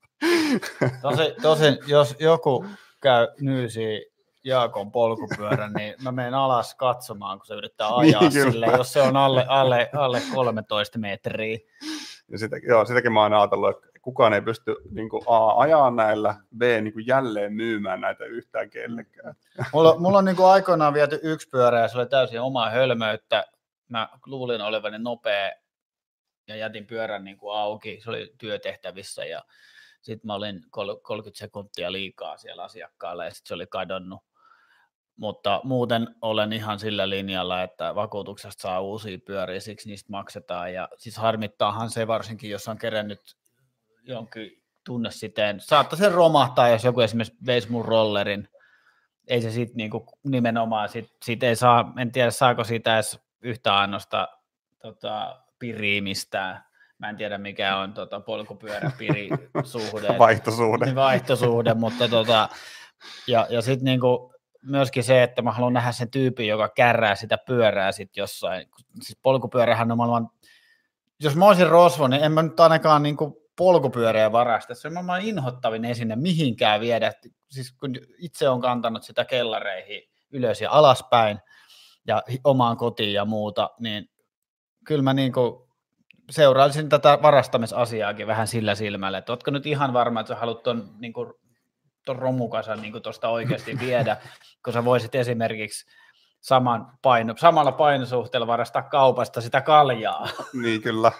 Tosin, tosin, jos joku käy nyysi Jaakon polkupyörän, niin mä menen alas katsomaan, kun se yrittää ajaa niin, sille, jos se on alle, alle, alle 13 metriä. Ja sitä, joo, sitäkin mä oon ajatellut, että kukaan ei pysty niin kuin A, ajaa näillä, B, niin kuin jälleen myymään näitä yhtään kellekään. Mulla, mulla on niin kuin aikoinaan viety yksi pyörä ja se oli täysin omaa hölmöyttä. Mä luulin olevani nopea ja jätin pyörän niin kuin auki. Se oli työtehtävissä ja sitten mä olin 30 sekuntia liikaa siellä asiakkaalla ja sitten se oli kadonnut. Mutta muuten olen ihan sillä linjalla, että vakuutuksesta saa uusia pyöriä, siksi niistä maksetaan. Ja siis harmittaahan se varsinkin, jos on kerännyt jonkin tunne siteen. Saattaa se romahtaa, jos joku esimerkiksi veisi mun rollerin. Ei se sitten niinku nimenomaan, sit, sit ei saa, en tiedä saako siitä edes yhtä ainoasta tota, piriimistä. Mä en tiedä mikä on tota, polkupyöräpirisuhde. *laughs* vaihtosuhde. Niin, vaihtosuhde, *laughs* mutta tota, ja, ja sitten niinku, myöskin se, että mä haluan nähdä sen tyypin, joka kärrää sitä pyörää sitten jossain. Siis polkupyörähän on maailman, jos mä olisin rosvo, niin en mä nyt ainakaan niinku polkupyöreä varasta. Se on maailman inhottavin esine mihinkään viedä. Siis kun itse on kantanut sitä kellareihin ylös ja alaspäin ja omaan kotiin ja muuta, niin kyllä mä niin kuin seurailisin tätä varastamisasiaakin vähän sillä silmällä, että ootko nyt ihan varma, että sä haluat ton, niin kuin, ton romukasan niin tuosta oikeasti *laughs* viedä, kun sä voisit esimerkiksi saman paino, samalla painosuhteella varastaa kaupasta sitä kaljaa. Niin kyllä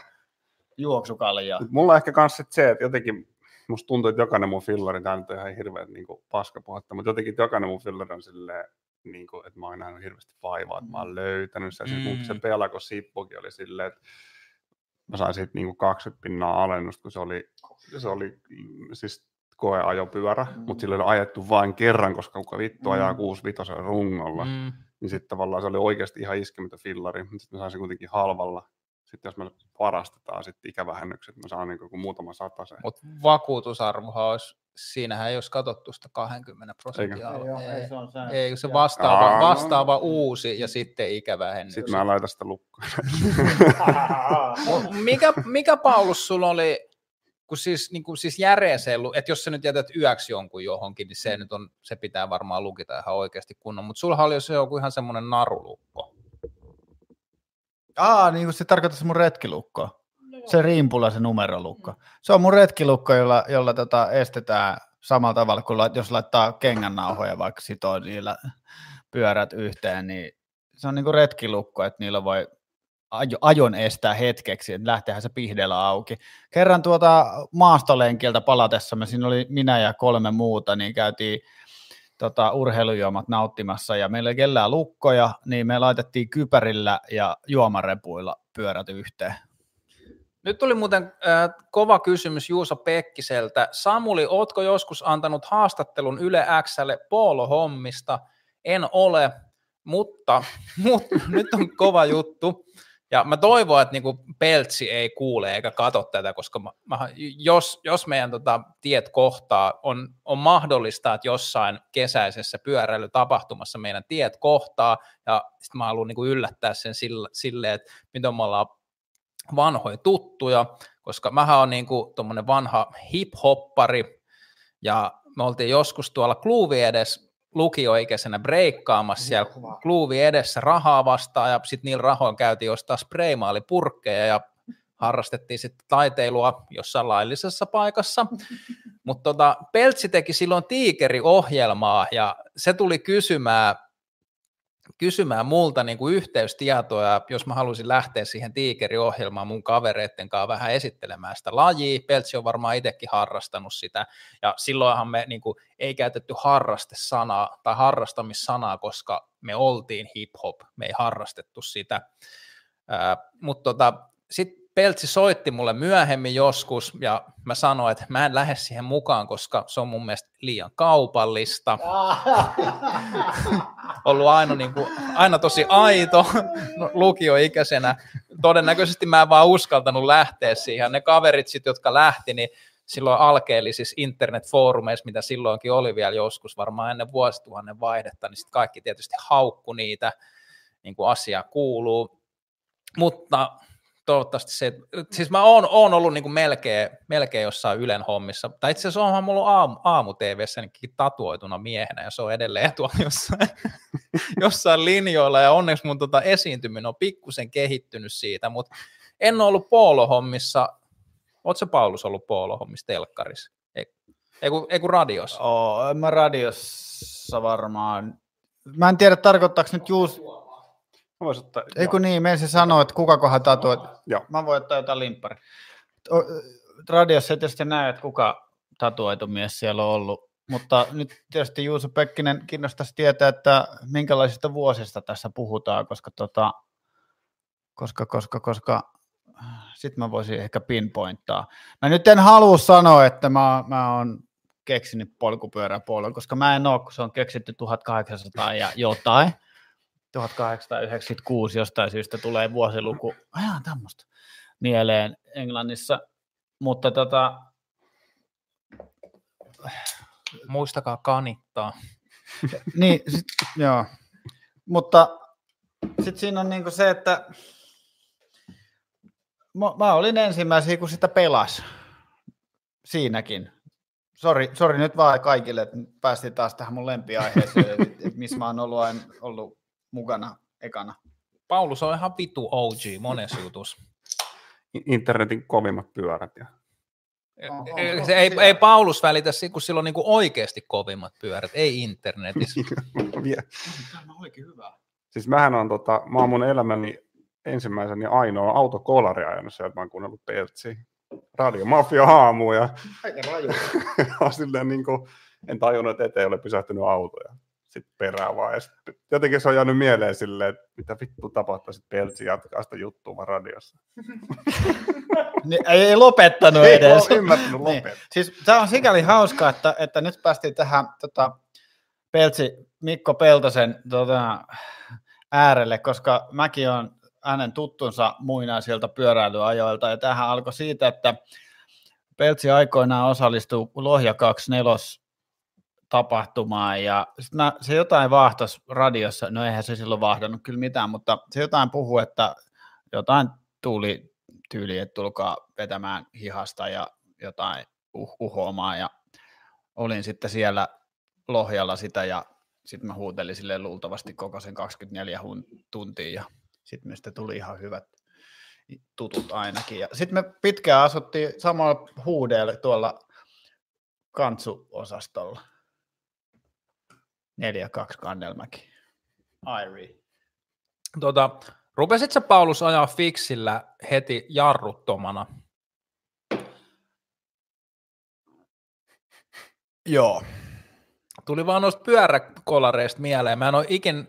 juoksukaljaa. Mulla on ehkä myös se, että jotenkin musta tuntuu, että jokainen mun fillari, tämä nyt on ihan hirveän niin paskapuhetta, mutta jotenkin jokainen mun fillari on silleen, niin kuin, että mä oon nähnyt hirveästi vaivaa, että mä oon mm. löytänyt sen. Mm. Siis se pelako sippukin oli silleen, että mä sain siitä niin kuin 20 pinnaa alennusta, kun se oli, se oli siis koeajopyörä, mm. mutta sillä oli ajettu vain kerran, koska kuka vittu ajaa mm. 65 rungolla. Mm. Niin sitten tavallaan se oli oikeasti ihan iskemätön fillari, mutta sitten mä sain sen kuitenkin halvalla sitten jos me varastetaan sitten ikävähennykset, me saan niin kuin muutama sen. Mutta vakuutusarvohan olisi, siinähän ei olisi katsottu sitä 20 prosenttia. Ei, ei, ei, se, on ei, se vastaava, Aa, vastaava no. uusi ja sitten ikävähennys. Sitten mä laitan sitä lukkoon. *laughs* mikä, mikä Paulus sulla oli, kun siis, niin kuin siis järeesellu, että jos sä nyt jätät yöksi jonkun johonkin, niin se, nyt on, se pitää varmaan lukita ihan oikeasti kunnon, mutta sulla oli se joku ihan semmoinen narulukko. Aa, niin kuin se tarkoittaa mun retkilukko. Se riimpula, se numerolukko. Se on mun retkilukko, jolla, jolla tota estetään samalla tavalla kuin jos laittaa kengännauhoja, vaikka sitoo niillä pyörät yhteen, niin se on niin kuin retkilukko, että niillä voi ajon estää hetkeksi, että lähteehän se pihdeellä auki. Kerran tuota maastolenkiltä palatessamme, siinä oli minä ja kolme muuta, niin käytiin tota, urheilujuomat nauttimassa ja meillä ei kellään lukkoja, niin me laitettiin kypärillä ja juomarepuilla pyörät yhteen. Nyt tuli muuten äh, kova kysymys Juuso Pekkiseltä. Samuli, ootko joskus antanut haastattelun Yle Xlle Poolo-hommista? En ole, mutta, *laughs* mutta nyt on kova juttu. Ja mä toivon, että niinku Peltsi ei kuule eikä katso tätä, koska mä, mä, jos, jos meidän tota, tiet kohtaa, on, on mahdollista, että jossain kesäisessä pyöräilytapahtumassa meidän tiet kohtaa, ja sitten mä haluan niinku yllättää sen sille, sille, että miten me ollaan vanhoja tuttuja, koska mä oon niinku vanha hip-hoppari, ja me oltiin joskus tuolla kluuvi edes lukioikäisenä breikkaamassa siellä kluuvi edessä rahaa vastaan ja sitten niillä rahoin käytiin ostaa spraymaalipurkkeja ja harrastettiin sitten taiteilua jossain laillisessa paikassa. *laughs* Mutta tota, Peltsi teki silloin tiikeriohjelmaa ja se tuli kysymään, kysymään multa niin kuin yhteystietoja, jos mä halusin lähteä siihen tiikeriohjelmaan mun kavereitten kanssa vähän esittelemään sitä lajia. Peltsi on varmaan itsekin harrastanut sitä ja silloinhan me niin kuin, ei käytetty harrastesanaa tai harrastamissanaa, koska me oltiin hip-hop, me ei harrastettu sitä. Mutta tota, sitten Peltsi soitti mulle myöhemmin joskus ja mä sanoin, että mä en lähde siihen mukaan, koska se on mun mielestä liian kaupallista. *laughs* Ollut aina, niin kuin, aina tosi aito no, *laughs* lukioikäisenä. Todennäköisesti mä en vaan uskaltanut lähteä siihen. Ne kaverit sit, jotka lähti, niin silloin alkeellisissa internetfoorumeissa, mitä silloinkin oli vielä joskus, varmaan ennen vuosituhannen vaihdetta, niin sitten kaikki tietysti haukku niitä, niin kuin asia kuuluu. Mutta toivottavasti se, siis mä oon, oon ollut niin kuin melkein, melkein jossain Ylen hommissa, tai itse asiassa onhan mulla aamu, aamu TVssä tatuoituna miehenä, ja se on edelleen tuolla jossain, *laughs* jossain linjoilla, ja onneksi mun tota esiintyminen on pikkusen kehittynyt siitä, mutta en ole ollut poolohommissa, ootko Paulus ollut poolohommissa telkkarissa? Ei, kun, radiossa? Oo, mä radiossa varmaan. Mä en tiedä, tarkoittaako nyt juuri Mä voisin ottaa, Ei kun niin, me se sanoo, että kuka kohan tatuoit. Joo. Mä voin ottaa jotain limppari. Radiossa ei tietysti näe, että kuka tatuoitu mies siellä on ollut. Mutta nyt tietysti Juuso Pekkinen kiinnostaisi tietää, että minkälaisista vuosista tässä puhutaan, koska tota, koska, koska, koska sitten mä voisin ehkä pinpointtaa. Mä nyt en halua sanoa, että mä, mä oon keksinyt polkupyöräpuolen, koska mä en ole, kun se on keksitty 1800 ja jotain. 1896 jostain syystä tulee vuosiluku, ajan tämmöistä, mieleen Englannissa, mutta tota... Muistakaa kanittaa. *laughs* niin, sit, joo. Mutta sitten siinä on niinku se, että mä, mä olin ensimmäisiä, kun sitä pelas siinäkin. Sori, sori nyt vaan kaikille, että päästiin taas tähän mun lempiaiheeseen, että missä mä oon ollut, aina, ollut mukana ekana. Paulus on ihan vitu OG monessa *laughs* jutussa. internetin kovimmat pyörät. Ja... Oho, se ei, ei Paulus välitä, kun sillä on niin oikeasti kovimmat pyörät, ei internetissä. *laughs* Tämä on oikein hyvä. Siis mähän on, tota, mä oon mun elämäni ensimmäisen ja ainoa autokolari ajanut sieltä, mä oon kuunnellut Peltsiä. Radio Mafia aamu ja, Aika raju. *laughs* silleen niin kuin, en tajunnut, että eteen ole pysähtynyt autoja sitten perään vaan. Ja sit, jotenkin se on jäänyt mieleen silleen, että mitä vittu tapahtuu, sitten Peltsi jatkaa sitä juttua vaan radiossa. *laughs* niin, ei, ei lopettanut Ei edes. ole ymmärtänyt *laughs* niin. Siis tämä on sikäli hauskaa, että, että nyt päästiin tähän tota, Peltsi Mikko Peltosen tota, äärelle, koska mäkin on hänen tuttunsa muinaisilta pyöräilyajoilta, ja tähän alkoi siitä, että Peltsi aikoinaan osallistui Lohja 24 tapahtumaan ja sitten mä, se jotain vahtas radiossa, no eihän se silloin vahdannut kyllä mitään, mutta se jotain puhui, että jotain tuli tyyli, että tulkaa vetämään hihasta ja jotain uh, uhoamaan ja olin sitten siellä Lohjalla sitä ja sitten mä huutelin sille luultavasti koko sen 24 hun- tuntia ja sitten meistä tuli ihan hyvät tutut ainakin. Ja sitten me pitkään asuttiin samalla huudeella tuolla kantsuosastolla. 4-2 Kannelmäki. Airi. Tota, rupesit sä Paulus ajaa fiksillä heti jarruttomana? Joo. Tuli vaan noista pyöräkolareista mieleen. Mä en ole ikin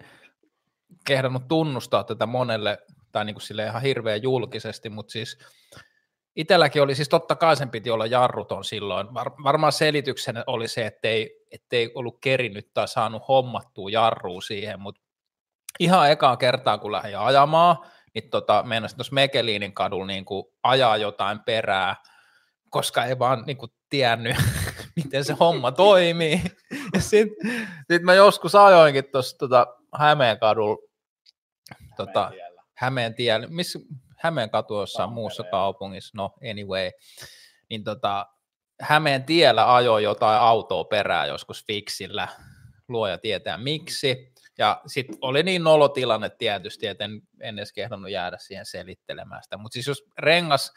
kehdannut tunnustaa tätä monelle, tai niin kuin sille ihan hirveän julkisesti, mutta siis itselläkin oli, siis totta kai sen piti olla jarruton silloin. Var, varmaan selityksenä oli se, ettei, ettei ollut kerinyt tai saanut hommattua jarrua siihen, mutta ihan ekaa kertaa, kun lähdin ajamaan, niin tota, meinasin tuossa Mekeliinin kadulla niin kuin ajaa jotain perää, koska ei vaan niin kuin tiennyt, *laughs* miten se homma toimii. *laughs* Ja sitten sit mä joskus ajoinkin tuossa tota, Hämeen kadulla, tota, Hämeen tiellä, missä Hämeen katu jossain muussa kaupungissa, no anyway, niin tota, Hämeen tiellä ajoi jotain autoa perää joskus fiksillä, luoja tietää miksi. Ja sitten oli niin nolotilanne tietysti, että en, en edes kehdannut jäädä siihen selittelemään sitä. Mutta siis jos rengas,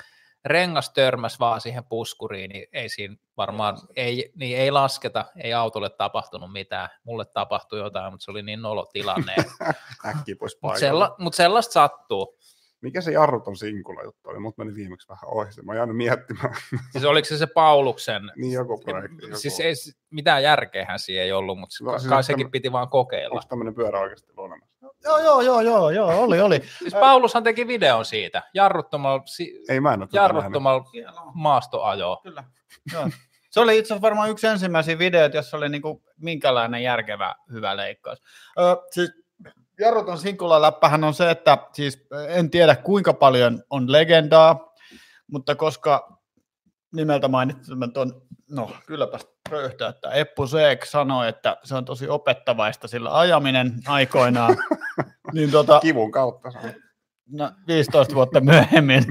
rengas törmäs vaan siihen puskuriin, niin ei siinä varmaan, ei, niin ei lasketa, ei autolle tapahtunut mitään. Mulle tapahtui jotain, mutta se oli niin nolotilanne. *laughs* Äkkiä pois mutta, sella, mut sellaista sattuu. Mikä se jarruton sinkula juttu oli? Mut meni viimeksi vähän ohi. se. Mä jäänyt miettimään. *laughs* Siis oliko se se Pauluksen, niin joku projekti. Joku. siis ei, mitään järkeähän siinä ei ollut, mutta No, no, siis kai sekin piti vaan kokeilla. Onko tämmöinen pyörä oikeasti olemassa? Joo, joo, joo, joo, joo, oli, oli. *laughs* Siis Paulushan teki videon siitä, jarruttomalla, si, Ei mä en jarruttomalla maastoajoa. Kyllä. Joo. Se oli itse asiassa varmaan yksi ensimmäisiä videoita, jossa oli niinku minkälainen järkevä hyvä leikkaus. Ö, siis jarruton sinkula läppähän on se, että siis en tiedä kuinka paljon on legendaa, mutta koska nimeltä mainitsemätön, no kylläpä röyhtä, että Eppu Seek sanoi, että se on tosi opettavaista sillä ajaminen aikoinaan, *laughs* niin tota, Kivun kautta. no, 15 vuotta myöhemmin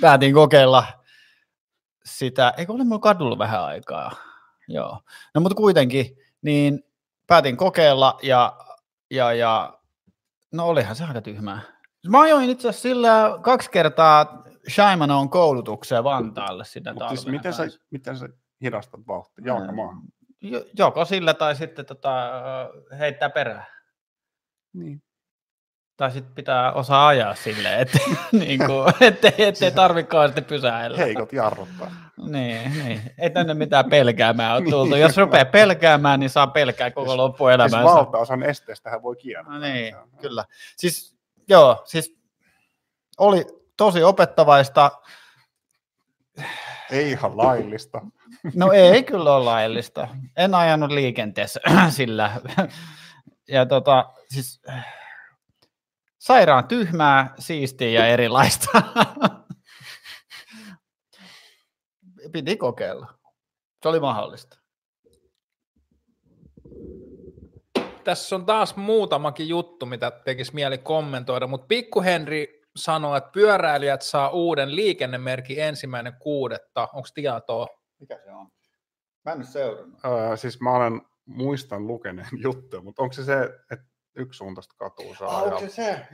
päätin kokeilla sitä, eikö ole mulla kadulla vähän aikaa, joo. No mutta kuitenkin, niin päätin kokeilla ja, ja, ja no olihan se aika tyhmää. Mä ajoin itse asiassa sillä kaksi kertaa Shaimanon koulutukseen Vantaalle sitä Mut siis miten, sä, miten sä hidastat vauhtia? Jalkamaahan. Jo- Joko sillä tai sitten tota, heittää perään. Niin. Tai sitten pitää osaa ajaa silleen, että *laughs* niin kuin, ettei, ettei tarvikaan sitten pysäillä. Heikot jarruttaa. Niin, niin. Ei tänne mitään pelkäämään ole tultu. Niin. Jos rupeaa pelkäämään, niin saa pelkää koko Siis- Siis loppuelämänsä. valtaosan esteestähän voi kiertää. No niin, kyllä. Siis, joo, siis oli tosi opettavaista. Ei ihan laillista. No ei kyllä ole laillista. En ajanut liikenteessä *clears throat* sillä. Ja tota, siis sairaan tyhmää, siistiä ja erilaista. Piti kokeilla. Se oli mahdollista. Tässä on taas muutamakin juttu, mitä tekisi mieli kommentoida, mutta Pikku Henri sanoo, että pyöräilijät saa uuden liikennemerkin ensimmäinen kuudetta. Onko tietoa? Mikä se on? Mä en nyt seurannut. Öö, siis mä olen, muistan lukeneen *laughs* juttuja, mutta onko se se, että yksisuuntaista katua saa Ah, onko se se?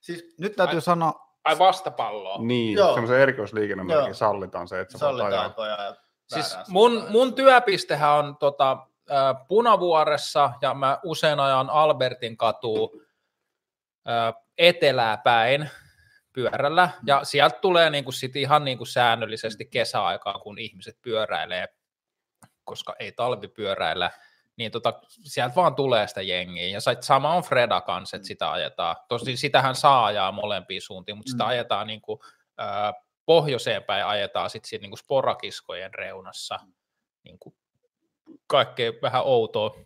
Siis nyt täytyy Ai- sanoa, Ai vastapalloa. Niin, Joo. semmoisen erikoisliikennemerkin Joo. sallitaan se, että sä voit ajaa. sallitaanko ja Siis mun, mun työpistehän on tota, ä, Punavuoressa ja mä usein ajan Albertin katu etelää päin pyörällä ja sieltä tulee niinku sit ihan niinku säännöllisesti kesäaikaan, kun ihmiset pyöräilee, koska ei talvipyöräillä, niin tota, sieltä vaan tulee sitä jengiä. Ja sama on Freda kanssa, että sitä ajetaan. Tosin sitähän saa ajaa molempiin suuntiin, mutta sitä Mm. ajetaan niinku, ä, pohjoiseen päin ajetaan sitten siinä niinku sporakiskojen reunassa niinku kaikkea vähän outoa,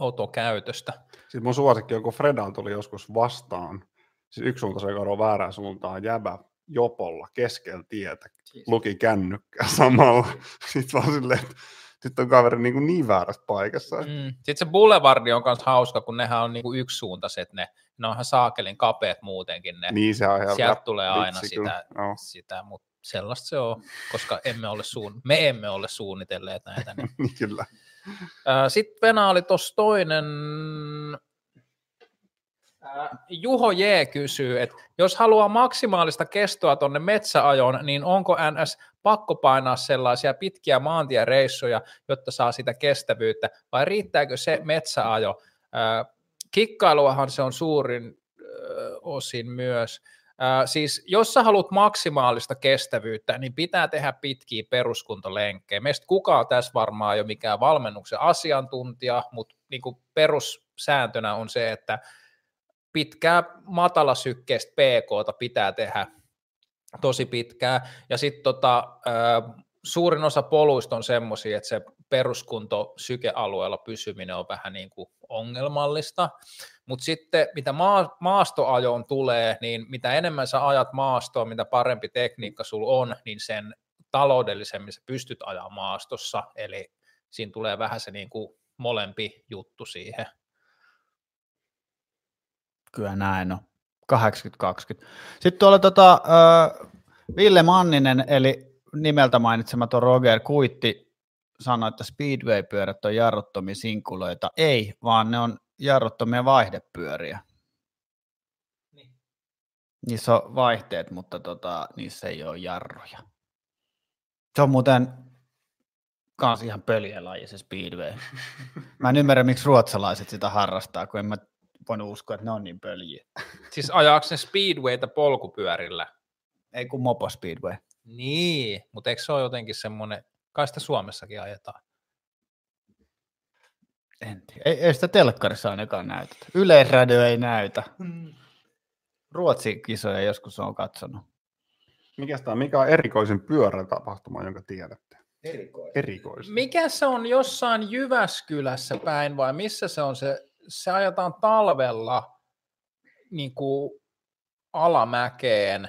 outoa käytöstä. Siis mun suosikki on, kun Fredan tuli joskus vastaan, siis yksisuuntaisen kadon väärään suuntaan, jäbä jopolla keskellä tietä, luki kännykkää samalla. *laughs* Sitten vaan silleen, että nyt on kaveri niin, kuin niin väärässä paikassa. Mm. Sitten se boulevardi on myös hauska, kun nehän on niinku yksisuuntaiset, ne, ne on ihan saakelin kapeat muutenkin ne. Niin se on ihan Sieltä tulee aina vitsi sitä, Joo. sitä mutta sellaista se on, koska emme ole suun, me emme ole suunnitelleet näitä. Niin. *laughs* Niin kyllä. Sitten Venä oli tuossa toinen, Juho J. kysyy, että jos haluaa maksimaalista kestoa tuonne metsäajoon, niin onko NS pakko painaa sellaisia pitkiä maantiereissuja, jotta saa sitä kestävyyttä, vai riittääkö se metsäajo? Kikkailuahan se on suurin osin myös. Siis jos sä haluat maksimaalista kestävyyttä, niin pitää tehdä pitkiä peruskuntolenkkejä. Meistä kukaan tässä varmaan ole mikään valmennuksen asiantuntija, mutta niin kuin perussääntönä on se, että pitkää matalasykkeistä PKta pitää tehdä tosi pitkää. Ja sitten tota, suurin osa poluista on semmoisia, että se peruskunto sykealueella pysyminen on vähän niin kuin ongelmallista. Mutta sitten mitä maa, maastoajoon tulee, niin mitä enemmän sä ajat maastoa, mitä parempi tekniikka sulla on, niin sen taloudellisemmin sä pystyt ajaa maastossa. Eli siinä tulee vähän se niin kuin molempi juttu siihen. Kyllä näin on. 80-20. Sitten tuolla tota, äh, Ville Manninen, eli nimeltä mainitsematon Roger Kuitti, sanoi, että Speedway-pyörät on jarruttomia sinkuloita. Ei, vaan ne on jarruttomia vaihdepyöriä. Niin. Niissä on vaihteet, mutta tota, niissä ei ole jarruja. Se on muuten kans ihan pöljälaji se Speedway. *laughs* Mä en ymmärrä, miksi ruotsalaiset sitä harrastaa, kun en mä voinut uskoa, että ne on niin pöljiä. *laughs* Siis ajaako ne speedwayta polkupyörillä? Ei kun Mopo Speedway. Niin, mutta eikö se ole jotenkin semmoinen, kai sitä Suomessakin ajetaan. En tiedä. Ei, ei sitä telkkarissa ainakaan näytetä. Yleisradio ei näytä. Ruotsin kisoja joskus on katsonut. Mikä, tämä, mikä on erikoisin pyörätapahtuma, jonka tiedätte? Erikoinen. Erikoisin. Mikä se on jossain Jyväskylässä päin vai missä se on se, se ajetaan talvella niin kuin alamäkeen.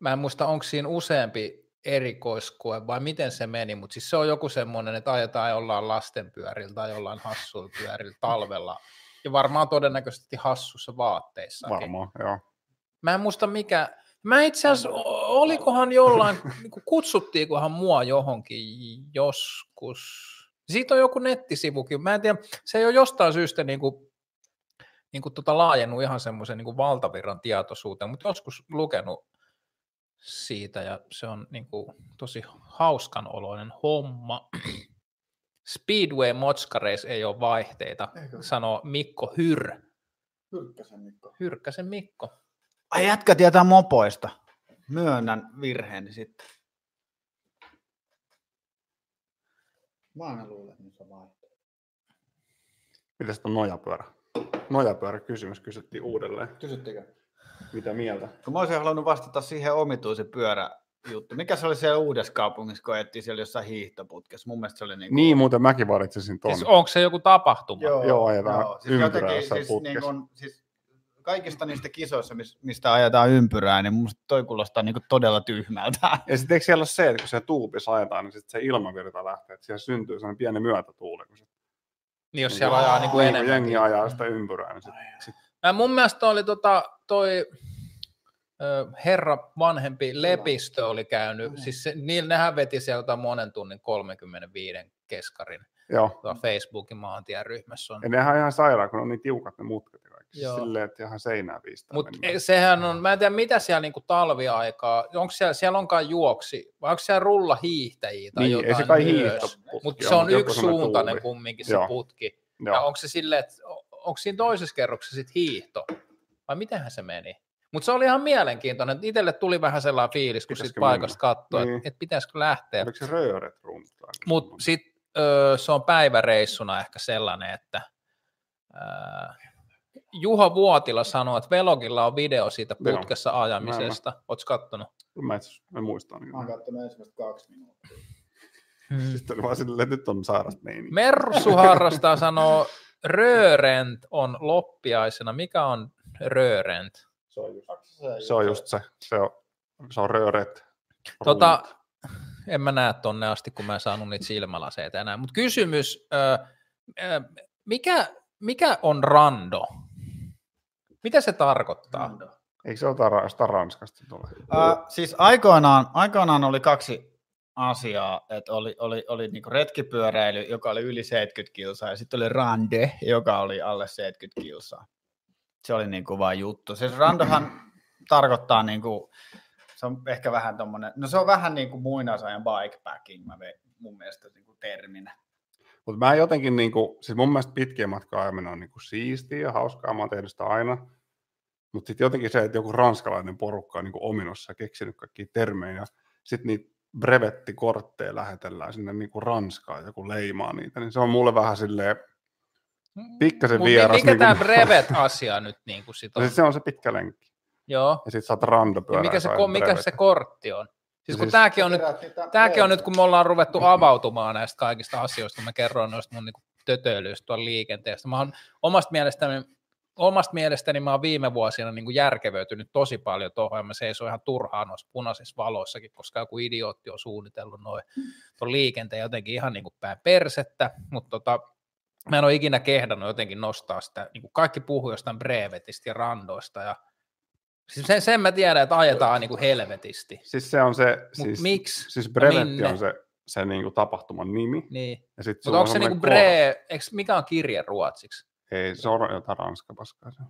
Mä en muista, onko siinä useampi erikoiskoe vai miten se meni, mutta siis se on joku semmoinen, että ajetaan jollain lastenpyörillä tai jollain hassuilla pyörillä talvella. Ja varmaan todennäköisesti hassussa vaatteissa. Varmaan, joo. Mä en muista mikä, mä itse asiassa, olikohan jollain, niin kuin kutsuttiinkohan mua johonkin joskus. Siitä on joku nettisivukin, mä en tiedä, se ei ole jostain syystä niin kuin, niin kuin tota laajennut ihan semmoisen niin valtavirran tietoisuuteen, mutta joskus lukenut siitä ja se on niin kuin tosi hauskan oloinen homma. Speedway Motskareis ei ole vaihteita, sanoo Mikko Hyr. Hyrkkäsen Mikko. Ai jätkä tietää mopoista. Myönnän virheeni sitten. Mä aina luulen, että niissä on vaihtoehto. Mitäs on nojapyörä? Nojapyörä kysymys kysyttiin uudelleen. Kysyttekö? Mitä mieltä? Kun mä olisin halunnut vastata siihen omituisen pyöräjuttu. Mikä se oli siellä uudessa kaupungissa, kun ajettiin siellä jossain hiihtoputkessa? Mun mielestä se oli niin kuin... Niin, muuten mäkin valitsisin ton. Siis onko se joku tapahtuma? Joo, ajetaan siis ympyrää jotenkin, siis, niin kun, siis kaikista niistä kisoissa, mis- mistä ajetaan ympyrää, niin mun toi kuulostaa niin todella tyhmältä. Ja sitten eikö siellä ole se, että kun se tuupissa ajetaan, niin sit se ilmavirta lähtee, että siellä syntyy sellainen pieni myötätuuli. Kun se, Niin jos siellä ajaa niin kuin niin, enemmän. jengi ajaa sitä ympyrää, niin sit, sit, mun mielestä oli tota, toi herra vanhempi Lepistö oli käynyt, Mm. siis se, niillä nehän veti sieltä monen tunnin 35 keskarin joo. Facebookin maantien ryhmässä on. Ja nehän on ihan sairaan, kun on niin tiukat ne mutkat. Joo. Silleen, että ihan seinää piistää. Mutta mennään. sehän on, mä en tiedä mitä siellä niinku talviaikaa, onko siellä, siellä onkaan juoksi, vai onko siellä rulla hiihtäjiä tai niin, jotain ei se kai Mutta se on mut joku yksi semmoinen suuntainen tuuli. kumminkin se Joo. putki. Ja Joo. onko se silleen, että onko siinä toisessa kerroksessa sitten hiihto? Vai mitenhän se meni? Mutta se oli ihan mielenkiintoinen. Itselle tuli vähän sellainen fiilis, kun siitä Pitäisikö paikasta katsoi, Niin. että et pitäisikö lähteä. Oliko se rööret runtaa? Mutta sitten se on päiväreissuna ehkä sellainen, että ää, Juha Vuotila sanoi, että Velogilla on video siitä Joo. putkessa ajamisesta. Oletko kattonut? Mä itse asiassa- mä muistan. Niin. Mä oon katsonut ensimmäistä kaksi minuuttia. Sitten oli vaan silleen, että nyt on sairasta meininkiä. Mersu harrastaa sanoo, Röörent on loppiaisena. Mikä on Röörent? Se on just Se on just se. Se on, se on rööret. Tota, en mä näe tonne asti, kun mä en saanut niitä silmälaseita enää. Mutta kysymys, ö, ö, mikä, mikä on rando? Mitä se tarkoittaa? Eikö se ota sitä Ranskasta tule? Äh, siis aikoinaan, aikoinaan oli kaksi asiaa, että oli, oli, oli niinku retkipyöräily, joka oli yli 70 kilsaa, ja sitten oli rande, joka oli alle 70 kilsaa. Se oli niinku vaan juttu. Siis randohan *clears throat* tarkoittaa niinku, se on ehkä vähän tommonen, no se on vähän niin kuin muinaisajan bikepacking, mä ve, mun mielestä niinku terminä. Mutta mä jotenkin, niinku, siis mun mielestä pitkien matkan ajaminen on niinku siistiä ja hauskaa, mä oon tehnyt sitä aina. Mutta sitten jotenkin se, että joku ranskalainen porukka on niinku ominossa ja keksinyt kaikkia termejä, sitten niitä brevettikortteja lähetellään sinne niinku Ranskaan, joku leimaa niitä, niin se on mulle vähän silleen, Pikkasen Mut vieras, Mikä niin tämä kuin- *laughs* Brevet-asia nyt niin kuin sit on? no, se on se pitkä lenkki. Joo. Ja sitten saat Ja randopyörää. mikä se, ko- mikä se kortti on? Siis kun Siis- tämäkin on nyt Tämäkin on nyt, kun me ollaan ruvettu avautumaan näistä kaikista asioista, mä kerroin noista mun niinku tötöilyistä tuolla liikenteestä. Mä oon omasta mielestäni, omasta mielestäni mä oon viime vuosina niin järkevöitynyt tosi paljon tuohon, ja mä seison ihan turhaan noissa punaisissa valoissakin, koska joku idiootti on suunnitellut noin tuon liikenteen jotenkin ihan niin kuin päin persettä, mutta tota, mä en ole ikinä kehdannut jotenkin nostaa sitä, niin kuin kaikki puhuu jostain brevetistä ja randoista, ja siis sen, sen mä tiedän, että ajetaan niin kuin helvetisti. Siis se on se, Mut siis, miksi? siis brevetti on se se niinku tapahtuman nimi. Niin. Ja sit Mutta onko se niinku bre, eiks, mikä on kirje ruotsiksi? Ei, se on jotain ranskapaskaa. Se.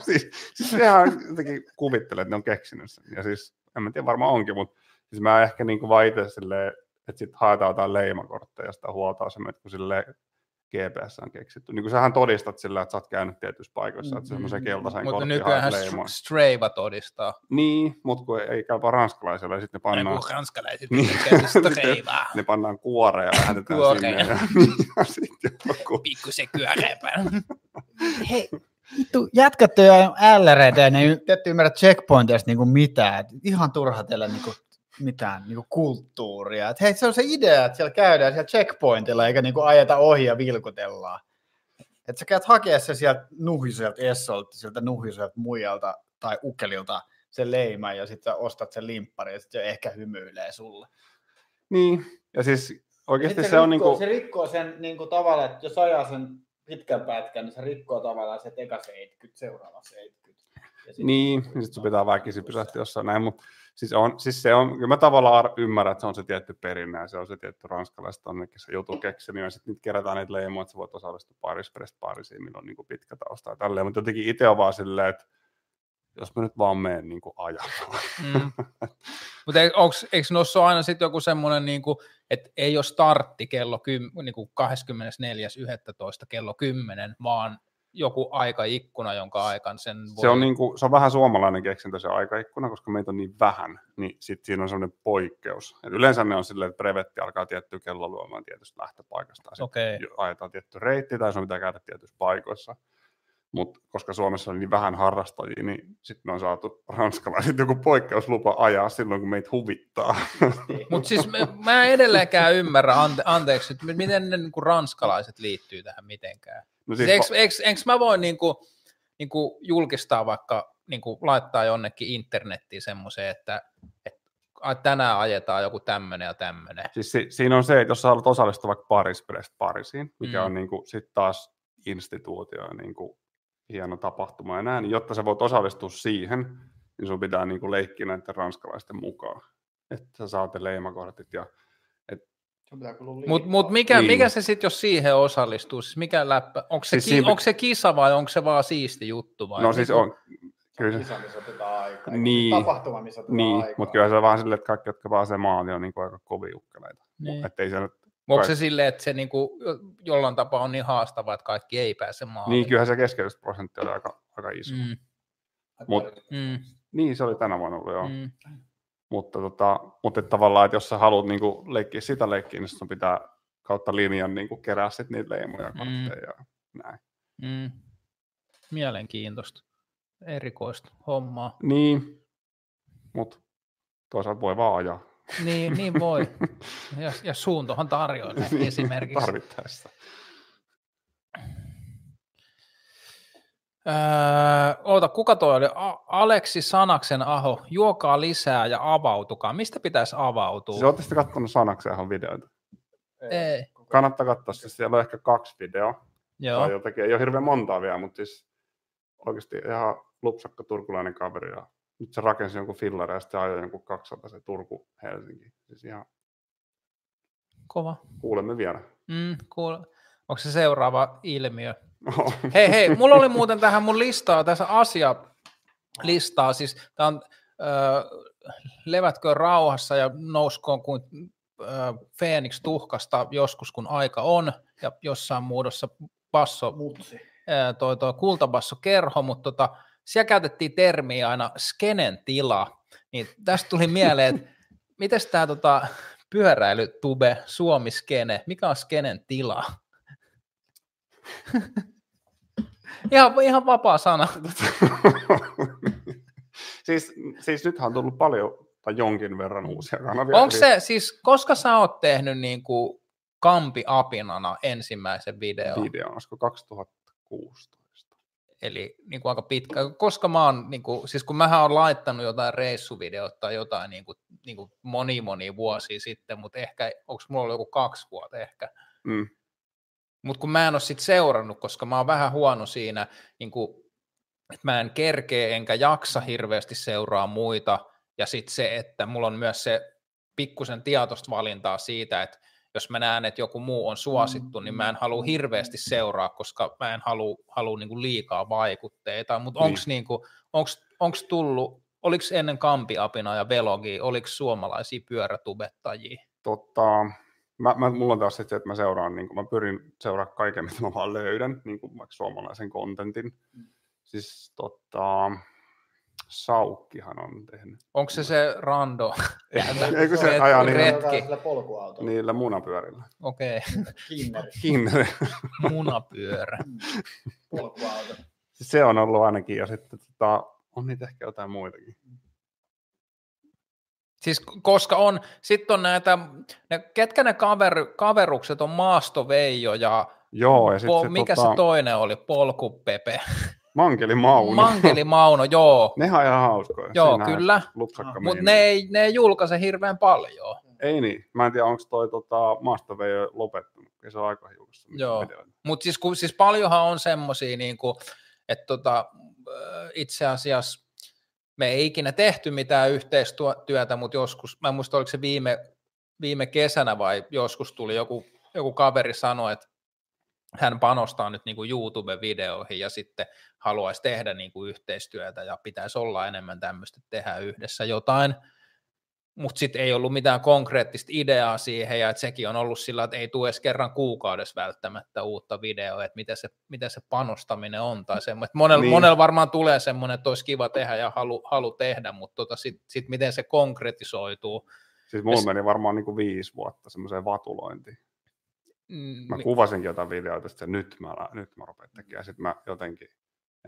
*laughs* siis, siis sehän jotenkin kuvittelee, että ne on keksinyt sen. Ja siis, en mä tiedä, varmaan onkin, mutta siis mä ehkä niinku vaan itse silleen, että sitten haetaan jotain leimakortteja ja sitä huoltaa se, että kun sille GPS on keksitty. Niin kuin sähän todistat sillä, että sä oot käynyt tietyissä paikoissa, että semmoisen keltaisen Mutta nykyään leimaa. Strava todistaa. Niin, mutta kun ei käy vaan ranskalaisella, ja sitten ne pannaan, Joku ranskalaiset Niin. pitää *laughs* Strava. ne pannaan kuoreen ja lähetetään Kuoreen. sinne. Ja, *laughs* ja sitten joku, Pikkusen kyöreempää. *laughs* Hei, vittu, jo älläreitä ja ne ette ymmärrä checkpointeista niinku mitään. Et ihan turha teillä niinku mitään niinku kulttuuria. Et hei, se on se idea, että siellä käydään siellä checkpointilla eikä niinku ajeta ohi ja vilkutellaan. Että sä käyt hakea se sieltä nuhiselta Essolta, sieltä nuhiselta muijalta tai ukkelilta sen leiman ja sitten ostat sen limppari ja sitten se ehkä hymyilee sulle. niin, ja siis oikeasti se, on rikkoo, niinku, se rikkoo sen niin kuin tavallaan, että jos ajaa sen pitkän pätkän, niin se rikkoo tavallaan se eka 70, seuraava 70. Ja sit- Niin, ja sitten sun pitää väkisin pysähtyä jossain näin, mutta siis, on, siis se on, kyllä mä tavallaan ymmärrän, että se on se tietty perinne ja se on se tietty ranskalaiset onnekin se juttu keksinyt ja sitten niitä kerätään niitä leimoja, että sä voit osallistua Paris Press Parisiin, millä on niin pitkä tausta ja tälleen, mutta jotenkin itse on vaan silleen, että jos mä nyt vaan menen niin ajamaan. Mm. *laughs* Mutta eikö noissa ole aina sitten joku semmoinen, niinku, että ei ole startti kello kym, niinku 24.11. kello 10, vaan joku aikaikkuna, jonka aikaan sen voi... Se on, niin kuin, se on vähän suomalainen keksintö se aikaikkuna, koska meitä on niin vähän, niin sitten siinä on sellainen poikkeus. Et yleensä ne on silleen, että brevetti alkaa tiettyä kello luomaan tietystä lähtöpaikasta. jo- ajetaan tietty reitti tai sun pitää käydä tietyissä paikoissa. Mutta koska Suomessa on niin vähän harrastajia, niin sitten on saatu ranskalaiset joku poikkeuslupa ajaa silloin, kun meitä huvittaa. *laughs* Mutta siis mä, mä en edelleenkään ymmärrä, ante, anteeksi, että miten ne niinku ranskalaiset liittyy tähän mitenkään. No Siis eikö, eikö, eikö mä voin niinku, niinku julkistaa vaikka, niinku laittaa jonnekin internettiin semmoiseen, että, että tänään ajetaan joku tämmöinen ja tämmöinen. Siis si- siinä on se, että jos sä haluat osallistua vaikka Paris Parisiin, mikä Mm. on niin sitten taas instituutio niin kuin hieno tapahtuma ja näin, niin jotta sä voit osallistua siihen, niin sun pitää niin kuin leikkiä näiden ranskalaisten mukaan. Että sä saat leimakortit ja Mutta mut mikä, Niin. mikä se sitten, jos siihen osallistuu? Siis mikä läppä? Onko se, Siis ki, siinä- onko se kisa vai onko se vaan siisti juttu? Vai no siis niinku- on, kyllä, Kisa, missä otetaan aikaa. Niin. Tapahtuma, missä otetaan niin, aikaa. mutta kyllä se on vaan silleen, että kaikki, jotka pääsee maaliin, on niin kuin aika kovia ukkeleita. Niin. Että ei se nyt, Onko se silleen, että se niinku jollain tapaa on niin haastava, että kaikki ei pääse maaliin? niin kyllähän se keskeytysprosentti oli aika, aika iso. Mm. Mut- mm, Niin, se oli tänä vuonna ollut, joo. mm. Mutta, tota, mutta että tavallaan, että jos sä haluat niin kuin, leikkiä sitä leikkiä, niin sun pitää kautta linjan niin kuin, kerää sit niitä leimoja Mm. ja näin. Mm. Mielenkiintoista. Erikoista hommaa. Niin, mutta toisaalta voi vaan ajaa. Niin, niin voi. Ja, ja suuntohan tarjoilee *laughs* Niin, esimerkiksi. Tarvittaessa. Öö, oota, kuka toi oli? A- Aleksi Sanaksen aho. Juokaa lisää ja avautukaa. Mistä pitäisi avautua? Siis sitten katsonut Sanaksen videoita? Ei. Kannattaa katsoa, siis siellä on ehkä kaksi videoa. Joo. Tai jotakin, ei ole hirveän montaa vielä, mutta siis oikeasti ihan lupsakka turkulainen kaveri. Ja nyt se rakensi jonkun fillari ja sitten ajoi jonkun 200 se Turku-Helsinki. Siis ihan Kova. kuulemme vielä. Mm, cool. Onko se seuraava ilmiö? Hei, hei, mulla oli muuten tähän mun listaa, tässä asia listaa, siis tämä on ö, levätkö rauhassa ja nouskoon kuin ö, Phoenix tuhkasta joskus, kun aika on, ja jossain muodossa basso, Mutsi. ö, toi, toi kultabasso kerho, mutta tota, siellä käytettiin termiä aina skenen tila, niin tästä tuli mieleen, että *laughs* miten tämä tota, pyöräilytube Suomi skene, mikä on skenen tila? *laughs* ihan, ihan vapaa sana. *laughs* siis, siis nythän on tullut paljon tai jonkin verran uusia kanavia. Onko se, siis koska sä oot tehnyt niin kuin Kampi Apinana ensimmäisen videon, video, olisiko 2016? Eli niin kuin aika pitkä, koska mä oon, niin kuin, siis kun mähän oon laittanut jotain reissuvideota tai jotain niin kuin, niin kuin moni moni vuosia sitten, mutta ehkä, onko mulla ollut joku kaksi vuotta ehkä, Mm. mutta kun mä en ole sit seurannut, koska mä oon vähän huono siinä, niin kuin, että mä en kerkee enkä jaksa hirveästi seuraa muita, ja sitten se, että mulla on myös se pikkusen tietoista valintaa siitä, että jos mä näen, että joku muu on suosittu, niin mä en halua hirveästi seuraa, koska mä en halua, halua niin kuin liikaa vaikutteita, mutta onko niin. niin onks, tullut, oliko ennen Kampiapina ja Velogi, oliko suomalaisia pyörätubettajia? Totta, mä, mä, mulla on taas se, että mä seuraan, niin mä pyrin seuraamaan kaiken, mitä mä vaan löydän, niin kuin vaikka suomalaisen kontentin. Mm. Siis tota, Saukkihan on tehnyt. Onko se se rando? *laughs* Eikö se ajaa niillä, niillä munapyörillä? Okei. Okay. Kinneri. Kinneri. *laughs* Munapyörä. Polkuauto. Se on ollut ainakin, ja sitten tota, on niitä ehkä jotain muitakin. Siis koska on, sitten on näitä, ne, ketkä ne kaver, kaverukset on Maasto Veijo ja, Joo, ja po, se, mikä tota... se toinen oli, Polkupepe. Mankeli Mauno. Mankeli Mauno, joo. Nehän on ihan hauskoja. Joo, Siinä kyllä. Mutta ne ei, ne ei julkaise hirveän paljon. Ei niin. Mä en tiedä, onko toi tota, Maastaveijo lopettanut. Ei se ole aika julkaista. Joo. Mutta siis, siis paljonhan on semmoisia, niin että tota, itse asiassa me ei ikinä tehty mitään yhteistyötä, mutta joskus, mä en muista, oliko se viime, viime kesänä vai joskus tuli joku, joku kaveri sanoi, että hän panostaa nyt niin kuin YouTube-videoihin ja sitten haluaisi tehdä niin kuin yhteistyötä ja pitäisi olla enemmän tämmöistä, että tehdään yhdessä jotain, mutta sitten ei ollut mitään konkreettista ideaa siihen, ja että sekin on ollut sillä, että ei tule edes kerran kuukaudessa välttämättä uutta videoa, että mitä se, mitä se panostaminen on, tai semmoinen, monella, niin. monella varmaan tulee semmoinen, että olisi kiva tehdä ja halu, halu tehdä, mutta tota, sitten sit miten se konkretisoituu. Siis mulla meni varmaan niin kuin viisi vuotta semmoiseen vatulointiin. Mm, mä kuvasinkin jotain videoita, että nyt mä, nyt mä rupean tekemään, ja sitten mä jotenkin,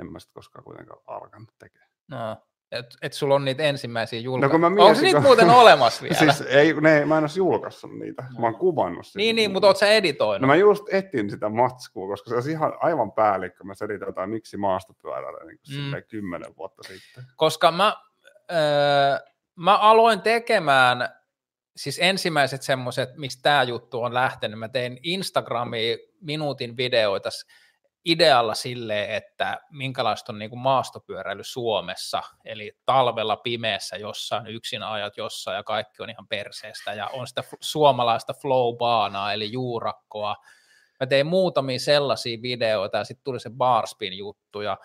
en mä sitten koskaan kuitenkaan alkanut tekemään. No, että et sulla on niitä ensimmäisiä julkaisuja. No, Onko niitä muuten olemassa *laughs* vielä? siis ei, ne, mä en ole julkaissut niitä, no. mä oon kuvannut sitä. Niin, niin mutta oot sä editoinut? No mä just etin sitä matskua, koska se olisi ihan aivan päällikkö. Mä selitän jotain, miksi maastopyörällä niin kuin mm. kymmenen vuotta sitten. Koska mä, öö, mä aloin tekemään siis ensimmäiset semmoiset, mistä tämä juttu on lähtenyt, mä tein Instagramiin minuutin videoita idealla sille, että minkälaista on niin kuin maastopyöräily Suomessa, eli talvella pimeässä jossain, yksin ajat jossain ja kaikki on ihan perseestä ja on sitä suomalaista flow-baanaa eli juurakkoa. Mä tein muutamia sellaisia videoita ja sitten tuli se barspin juttu ja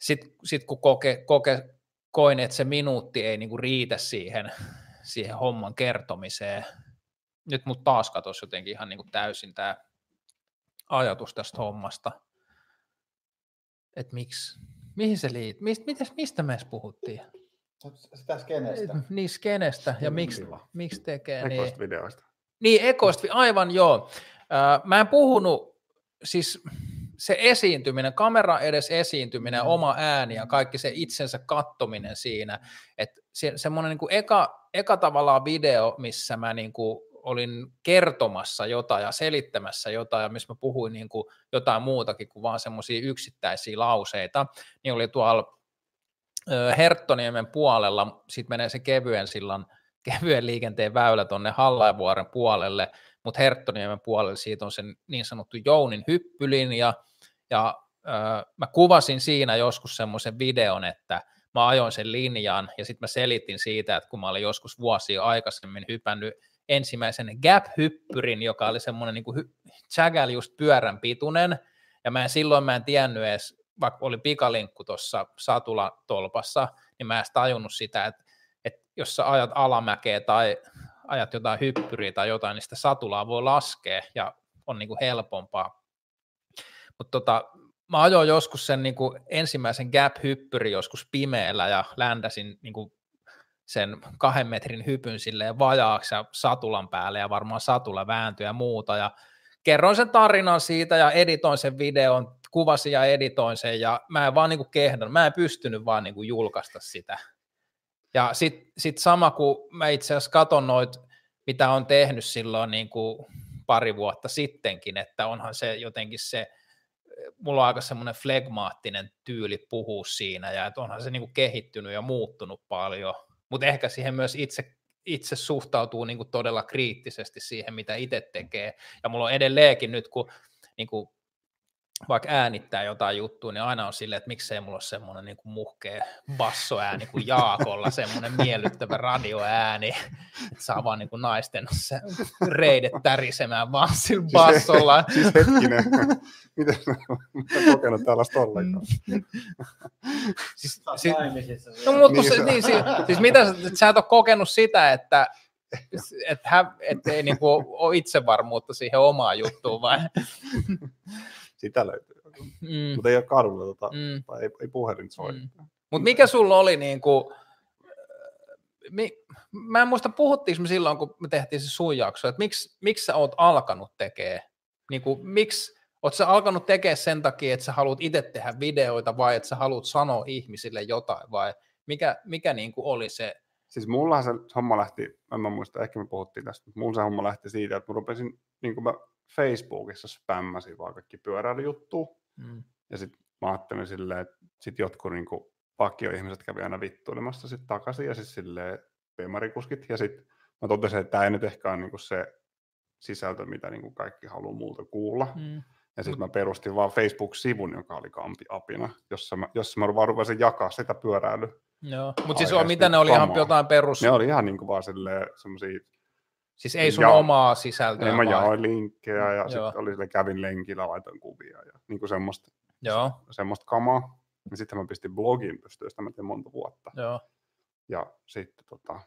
sitten sit kun koke, koke, koin, että se minuutti ei niinku riitä siihen, siihen homman kertomiseen, nyt mut taas katosi jotenkin ihan niinku täysin tämä ajatus tästä hommasta että miksi, mihin se liittyy, mistä, mistä, mistä me edes puhuttiin? Sitä skenestä. Niin, skenestä ja miksi, miksi tekee. Ekoista niin, videoista. Niin, ekoista, aivan joo. Mä en puhunut, siis se esiintyminen, kamera edes esiintyminen, mm. oma ääni ja kaikki se itsensä kattominen siinä, että se, semmoinen niin eka, eka tavallaan video, missä mä niin kuin olin kertomassa jotain ja selittämässä jotain, ja missä mä puhuin niin kuin jotain muutakin kuin vaan semmoisia yksittäisiä lauseita, niin oli tuolla Herttoniemen puolella, sitten menee se kevyen sillan, *laughs* kevyen liikenteen väylä tuonne Hallavuoren puolelle, mutta Herttoniemen puolelle siitä on se niin sanottu Jounin hyppylinja, ja ö, mä kuvasin siinä joskus semmoisen videon, että mä ajoin sen linjan, ja sitten mä selitin siitä, että kun mä olin joskus vuosia aikaisemmin hypännyt ensimmäisen gap-hyppyrin, joka oli semmoinen niin hy- just pyörän pituinen, ja mä en, silloin mä en tiennyt edes, vaikka oli pikalinkku tuossa satulatolpassa, niin mä en tajunnut sitä, että, että jos sä ajat alamäkeä tai ajat jotain hyppyriä tai jotain, niin sitä satulaa voi laskea ja on niin kuin helpompaa. Mutta tota, mä ajoin joskus sen niin kuin ensimmäisen gap-hyppyri joskus pimeällä ja ländäsin niin kuin sen kahden metrin hypyn silleen vajaaksi ja satulan päälle ja varmaan satula vääntyi ja muuta ja kerroin sen tarinan siitä ja editoin sen videon, kuvasin ja editoin sen ja mä en vaan niinku kehdannut, mä en pystynyt vaan niinku julkaista sitä. Ja sitten sit sama kuin mä itse asiassa katon noit, mitä on tehnyt silloin niinku pari vuotta sittenkin, että onhan se jotenkin se, mulla on aika semmoinen flegmaattinen tyyli puhua siinä ja että onhan se niinku kehittynyt ja muuttunut paljon mutta ehkä siihen myös itse, itse suhtautuu niin kuin todella kriittisesti siihen, mitä itse tekee. Ja mulla on edelleenkin nyt, kun niin kuin vaikka äänittää jotain juttua, niin aina on silleen, että miksei mulla ole semmoinen niin kuin muhkea bassoääni kuin Jaakolla, semmoinen miellyttävä radioääni, että saa vaan niin kuin naisten se reidet tärisemään vaan sillä bassolla. Siis, *laughs* siis hetkinen, miten mä kokenut tällaista ollenkaan? siis, siis, no, mutta niin, se, niin, siis, siis mitä, sä et ole kokenut sitä, että että hän, et ei niin kuin ole itsevarmuutta siihen omaan juttuun vai? Sitä löytyy. Mm. Mutta ei ole kadulla, tota, mm. tai ei, ei puhelin soi. Mm. Mutta mikä sulla oli niin kuin, mi, mä en muista, puhuttiinko me silloin, kun me tehtiin se sun jakso, että miksi, miksi sä oot alkanut tekemään, niin kuin, miksi oot sä alkanut tekemään sen takia, että sä haluat itse tehdä videoita vai että sä haluat sanoa ihmisille jotain vai mikä, mikä niin kuin oli se? Siis mulla se homma lähti, en mä muista, ehkä me puhuttiin tästä, mutta mulla se homma lähti siitä, että mä rupesin, niin kuin mä Facebookissa spämmäsin vaan kaikki pyöräilyjuttuja. Mm. Ja sitten mä ajattelin silleen, että sit jotkut niinku vakioihmiset kävi aina vittuilemassa sit takaisin ja siis silleen pemarikuskit. Ja sitten mä totesin, että tämä ei nyt ehkä ole niinku se sisältö, mitä niinku kaikki haluaa multa kuulla. Mm. Ja sitten mä perustin vaan Facebook-sivun, joka oli Kampi Apina, jossa mä, jossa mä vaan rupesin jakaa sitä pyöräilyä. Joo, mutta siis on, mitä ne oli kamaa. ihan jotain perus... Ne oli ihan niinku vaan silleen semmosia Siis ei sun ja, omaa sisältöä. Ei, mä jaoin linkkejä ja sitten oli sille kävin lenkillä, laitoin kuvia ja niin kuin semmoista, Joo. semmoista kamaa. Ja sitten mä pistin blogin pystyyn, josta mä tein monta vuotta. Joo. Ja sitten tota,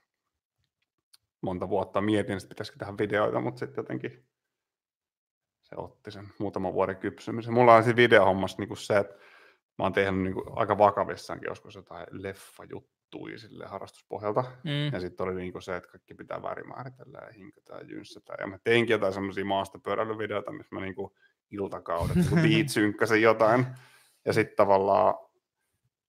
monta vuotta mietin, että pitäisikö tehdä videoita, mutta sitten jotenkin se otti sen muutaman vuoden kypsymisen. Mulla on siinä videohommassa niin se, että mä oon tehnyt niin aika vakavissaankin joskus jotain leffajuttuja muuttui sille harrastuspohjalta. Mm. Ja sitten oli niinku se, että kaikki pitää värimääritellä ja hinkata ja jynssätä. Ja mä teinkin jotain semmoisia maastopyöräilyvideoita, missä mä niinku iltakaudet niinku *laughs* synkkäsin jotain. Ja sitten tavallaan,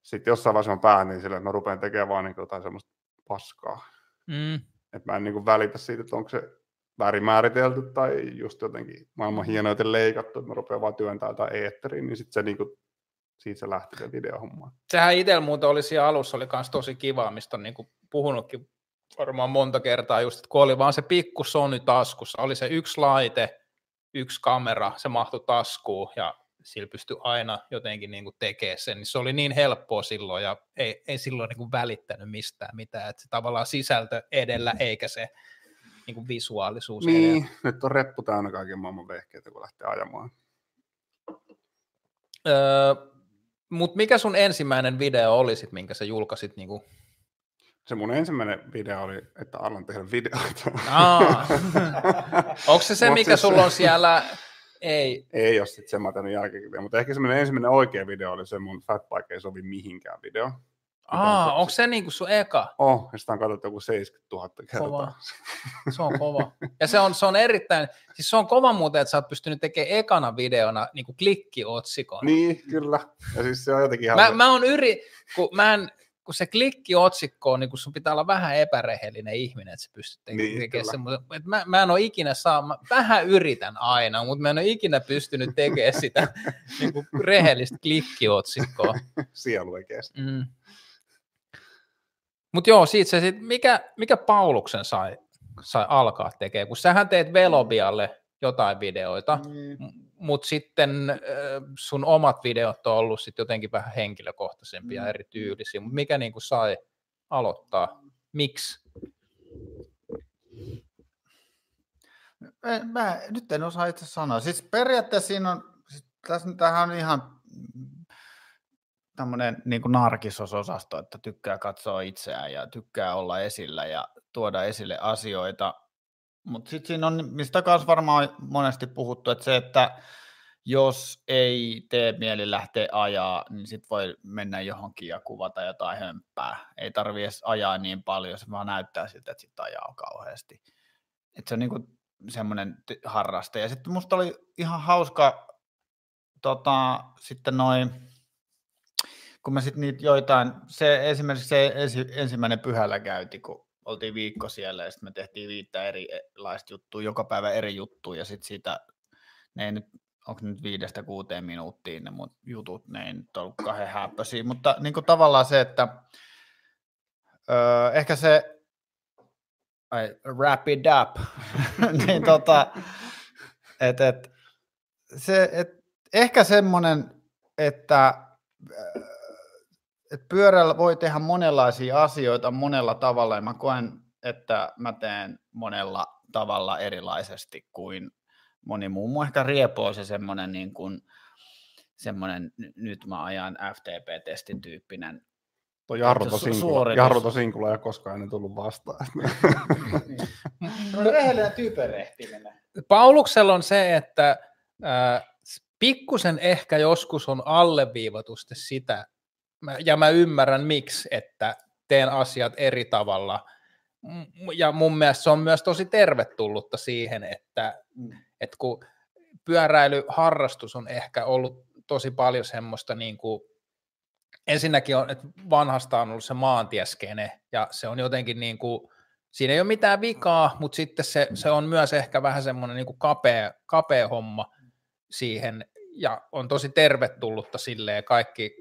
sitten jossain vaiheessa mä päätin sille, että mä rupean tekemään vaan niinku jotain semmoista paskaa. Mm. Että mä en niinku välitä siitä, että onko se värimääritelty tai just jotenkin maailman hienoiten leikattu, että mä rupean vaan työntää jotain eetteriin, niin sitten se niinku siitä se lähti se videohomma. Sehän itsellä muuten oli siellä alussa oli myös tosi kiva, mistä on niin kuin puhunutkin varmaan monta kertaa just, että kun oli vaan se pikku Sony taskussa, oli se yksi laite, yksi kamera, se mahtui taskuun ja sillä pystyi aina jotenkin niin kuin tekemään sen, niin se oli niin helppoa silloin ja ei, ei silloin niin kuin välittänyt mistään mitään, että se tavallaan sisältö edellä eikä se niin kuin visuaalisuus Niin, edellä. nyt on reppu täynnä kaiken maailman vehkeitä, kun lähtee ajamaan. Öö, mutta mikä sun ensimmäinen video oli sit, minkä sä julkaisit? Niin kuin... Se mun ensimmäinen video oli, että alan tehdä videoita. *laughs* Onko se se, mikä siis sulla on siellä? Ei. Ei ole sitten sen mä jälkeen, mutta ehkä semmoinen ensimmäinen oikea video oli se mun Fatbike ei sovi mihinkään video. Aa, onko se niinku sun eka? Oh, ja sitä on katsottu joku 70 000 kertaa. Kova. Se on kova. Ja se on, se on erittäin, siis se on kova muuten, että sä oot pystynyt tekemään ekana videona niinku klikkiotsikon. Niin, kyllä. Ja siis se on jotenkin ihan... Mä, mä oon yri, kun mä en, kun se klikkiotsikko on, niin kun sun pitää olla vähän epärehellinen ihminen, että sä pystyt tekemään niin, tekemään semmoisen. Mä, mä en ole ikinä saa, mä vähän yritän aina, mutta mä en ole ikinä pystynyt tekemään sitä *laughs* niin kuin rehellistä klikkiotsikkoa. *laughs* Sielu oikeasti. Mm. Mutta joo, siitä se sit, mikä, mikä Pauluksen sai, sai alkaa tekemään, kun sähän teet Velobialle jotain videoita, mm. mutta sitten sun omat videot on ollut sit jotenkin vähän henkilökohtaisempia mm. ja erityylisiä, mutta mikä niinku sai aloittaa? Miksi? Mä, mä, nyt en osaa itse sanoa. Siis periaatteessa siinä on, siis tässä, tämähän on ihan tämmöinen niin kuin narkisosasto, että tykkää katsoa itseään ja tykkää olla esillä ja tuoda esille asioita. Mutta sitten siinä on, mistä kanssa varmaan monesti puhuttu, että se, että jos ei tee mieli lähteä ajaa, niin sitten voi mennä johonkin ja kuvata jotain hömppää. Ei tarvitse edes ajaa niin paljon, se vaan näyttää siltä, että sitten ajaa kauheasti. Et se on niinku semmoinen harraste. Ja sitten musta oli ihan hauska tota, sitten noin kun mä sitten niitä joitain, se esimerkiksi se ensi, ensimmäinen pyhällä käyti, kun oltiin viikko siellä ja sitten me tehtiin viittä erilaista juttua, joka päivä eri juttuja ja sitten siitä, ne ei nyt, onko nyt viidestä kuuteen minuuttiin ne mun jutut, ne ei nyt ollut kahden häppöisiä, mutta niin kuin tavallaan se, että öö, ehkä se, ai, wrap it up, *laughs* niin tota, että et, se, että ehkä semmoinen, että, että pyörällä voi tehdä monenlaisia asioita monella tavalla, ja mä koen, että mä teen monella tavalla erilaisesti kuin moni muu. Mun ehkä riepoo se semmoinen, niin kuin, semmoinen nyt mä ajan FTP-testin tyyppinen Tuo Tosinkula, suoritus. Jarro Tosinkula ei ole koskaan ennen tullut vastaan. *laughs* No, rehellinen typerehtiminen. Pauluksella on se, että äh, pikkusen ehkä joskus on alleviivatusti sitä, mä- ja mä ymmärrän miksi, että teen asiat eri tavalla. Ja mun mielestä se on myös tosi tervetullutta siihen, että, Mm. että kun pyöräilyharrastus on ehkä ollut tosi paljon semmoista niin kuin, ensinnäkin on, että vanhasta on ollut se maantieskene, ja se on jotenkin niin kuin, siinä ei ole mitään vikaa, mutta sitten se, se on myös ehkä vähän semmoinen niin kuin kapea, kapea homma siihen, ja on tosi tervetullutta silleen kaikki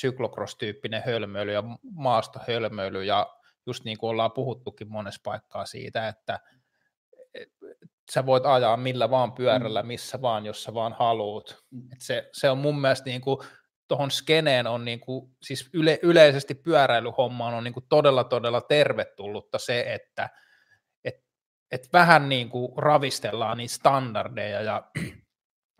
syklocross-tyyppinen hölmöily ja maastohölmöily, ja just niin kuin ollaan puhuttukin monessa paikkaa siitä, että et- et sä voit ajaa millä vaan pyörällä, missä vaan, jos sä vaan haluut. Mm. Et se, se on mun mielestä niin kuin, tuohon skeneen on niin kuin, siis yle, yleisesti pyöräilyhommaan on niin kuin todella todella tervetullutta se, että et, et vähän niin kuin ravistellaan niitä standardeja ja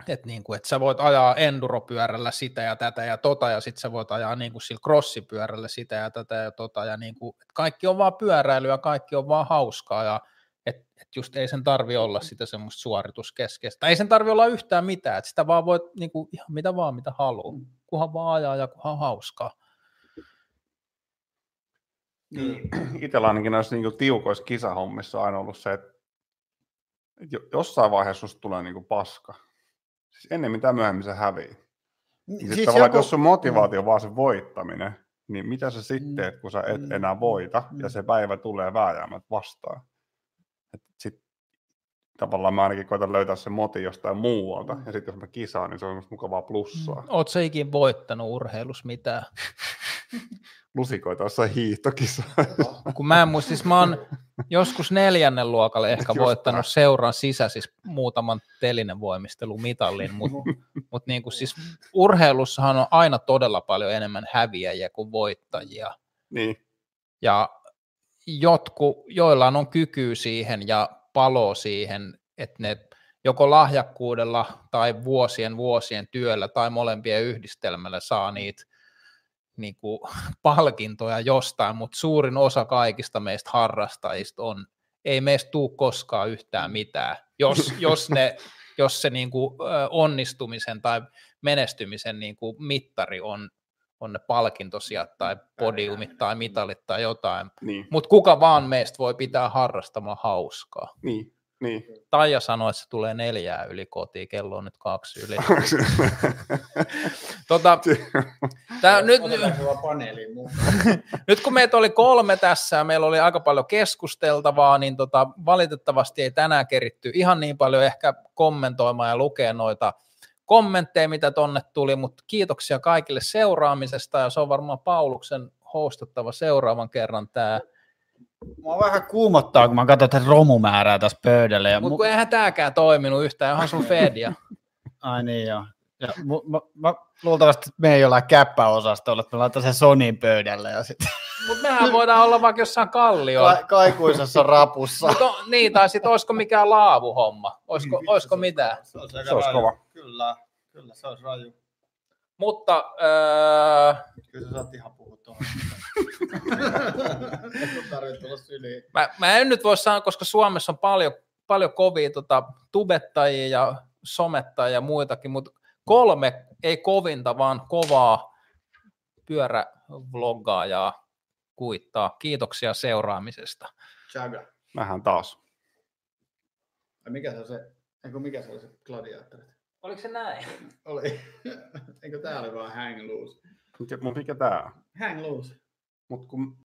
että niin kuin, et sä voit ajaa enduropyörällä sitä ja tätä ja tota ja sitten sä voit ajaa niin kuin sillä crossipyörällä sitä ja tätä ja tota ja niin kuin, et kaikki on vaan pyöräilyä, kaikki on vaan hauskaa ja että et just ei sen tarvi olla sitä semmoista suorituskeskeistä. Ei sen tarvi olla yhtään mitään, että sitä vaan voit niin kuin, ihan mitä vaan mitä haluaa, kunhan vaan ajaa ja kunhan on hauskaa. Niin. *clears throat* Itsellä ainakin näissä niin tiukoissa kisahommissa on aina ollut se, että jo- jossain vaiheessa susta tulee niin paska. Siis ennemmin tai myöhemmin se hävii. Niin siis tavallaan, joku... jos sun motivaatio on vaan se voittaminen, niin mitä sä sitten Mm. kun sä et Mm. enää voita, Mm. ja se päivä tulee vääjäämät vastaan. Tavallaan mä ainakin koitan löytää se moti jostain muualta, Mm. ja sitten jos mä kisaan, niin se on musta mukavaa plussaa. Oot sä ikin voittanut urheilussa mitään? *laughs* Lusikoita jossain hiihtokissa. *laughs* Kun mä en muista, siis mä oon joskus neljännen luokalle ehkä Just voittanut näin. seuran sisä, siis muutaman telinen voimistelumitallin, mutta mut *laughs* niin kuin siis urheilussahan on aina todella paljon enemmän häviäjiä kuin voittajia. niin, Ja jotku, joillain on kyky siihen ja palo siihen, että ne joko lahjakkuudella tai vuosien vuosien työllä tai molempien yhdistelmällä saa niitä niin kuin, *laughs* palkintoja jostain, mutta suurin osa kaikista meistä harrastajista on, ei meistä tuu koskaan yhtään mitään, jos, *laughs* jos, ne, jos se niin kuin, onnistumisen tai menestymisen niin kuin, mittari on, on ne palkintosijat tai podiumit tai mitalit tai jotain. niin, Mutta kuka vaan meistä voi pitää harrastamaan hauskaa. niin, niin. Taija sanoi, että se tulee neljää yli kotiin, kello on nyt kaksi yli. *laughs* tota, *laughs* tää, nyt, *laughs* nyt kun meitä oli kolme tässä ja meillä oli aika paljon keskusteltavaa, niin tota, valitettavasti ei tänään keritty ihan niin paljon ehkä kommentoimaan ja lukea noita kommentteja, mitä tonne tuli, mutta kiitoksia kaikille seuraamisesta ja se on varmaan Pauluksen hostattava seuraavan kerran tämä. Mua vähän kuumottaa, kun mä katson tätä romumäärää tässä pöydällä. Ja Mutta mu- kun eihän tämäkään toiminut yhtään, onhan sun fedia. *laughs* Ai niin joo. Ja mu- mä, mä, luultavasti me ei olla käppäosastolla, että me laitetaan se Sonin pöydälle ja sitten Mutta mehän voidaan olla vaikka jossain kalliolla. ka- kaikuisessa rapussa. Mut on, niin, tai sitten olisiko mikään laavuhomma? Olisiko, olisiko mitään? Se olisi, Se olisi kova. Kyllä, kyllä se olisi raju. Mutta öö, Kyllä sä saat ihan puhua tuohon. *laughs* Mä, mä en nyt voi sanoa, koska Suomessa on paljon, paljon kovia tota, tubettajia ja somettajia ja muitakin, mutta kolme ei kovinta, vaan kovaa pyörävloggaajaa kuittaa. Kiitoksia seuraamisesta. Chaga. Nähdään taas. Ja mikä se on se, eikö mikä se oli se gladiaattori? Oliko se näin? *laughs* Oli. Eikö tää oli vaan hang loose? Mikä, mut mikä tää on? Hang loose. Mut kun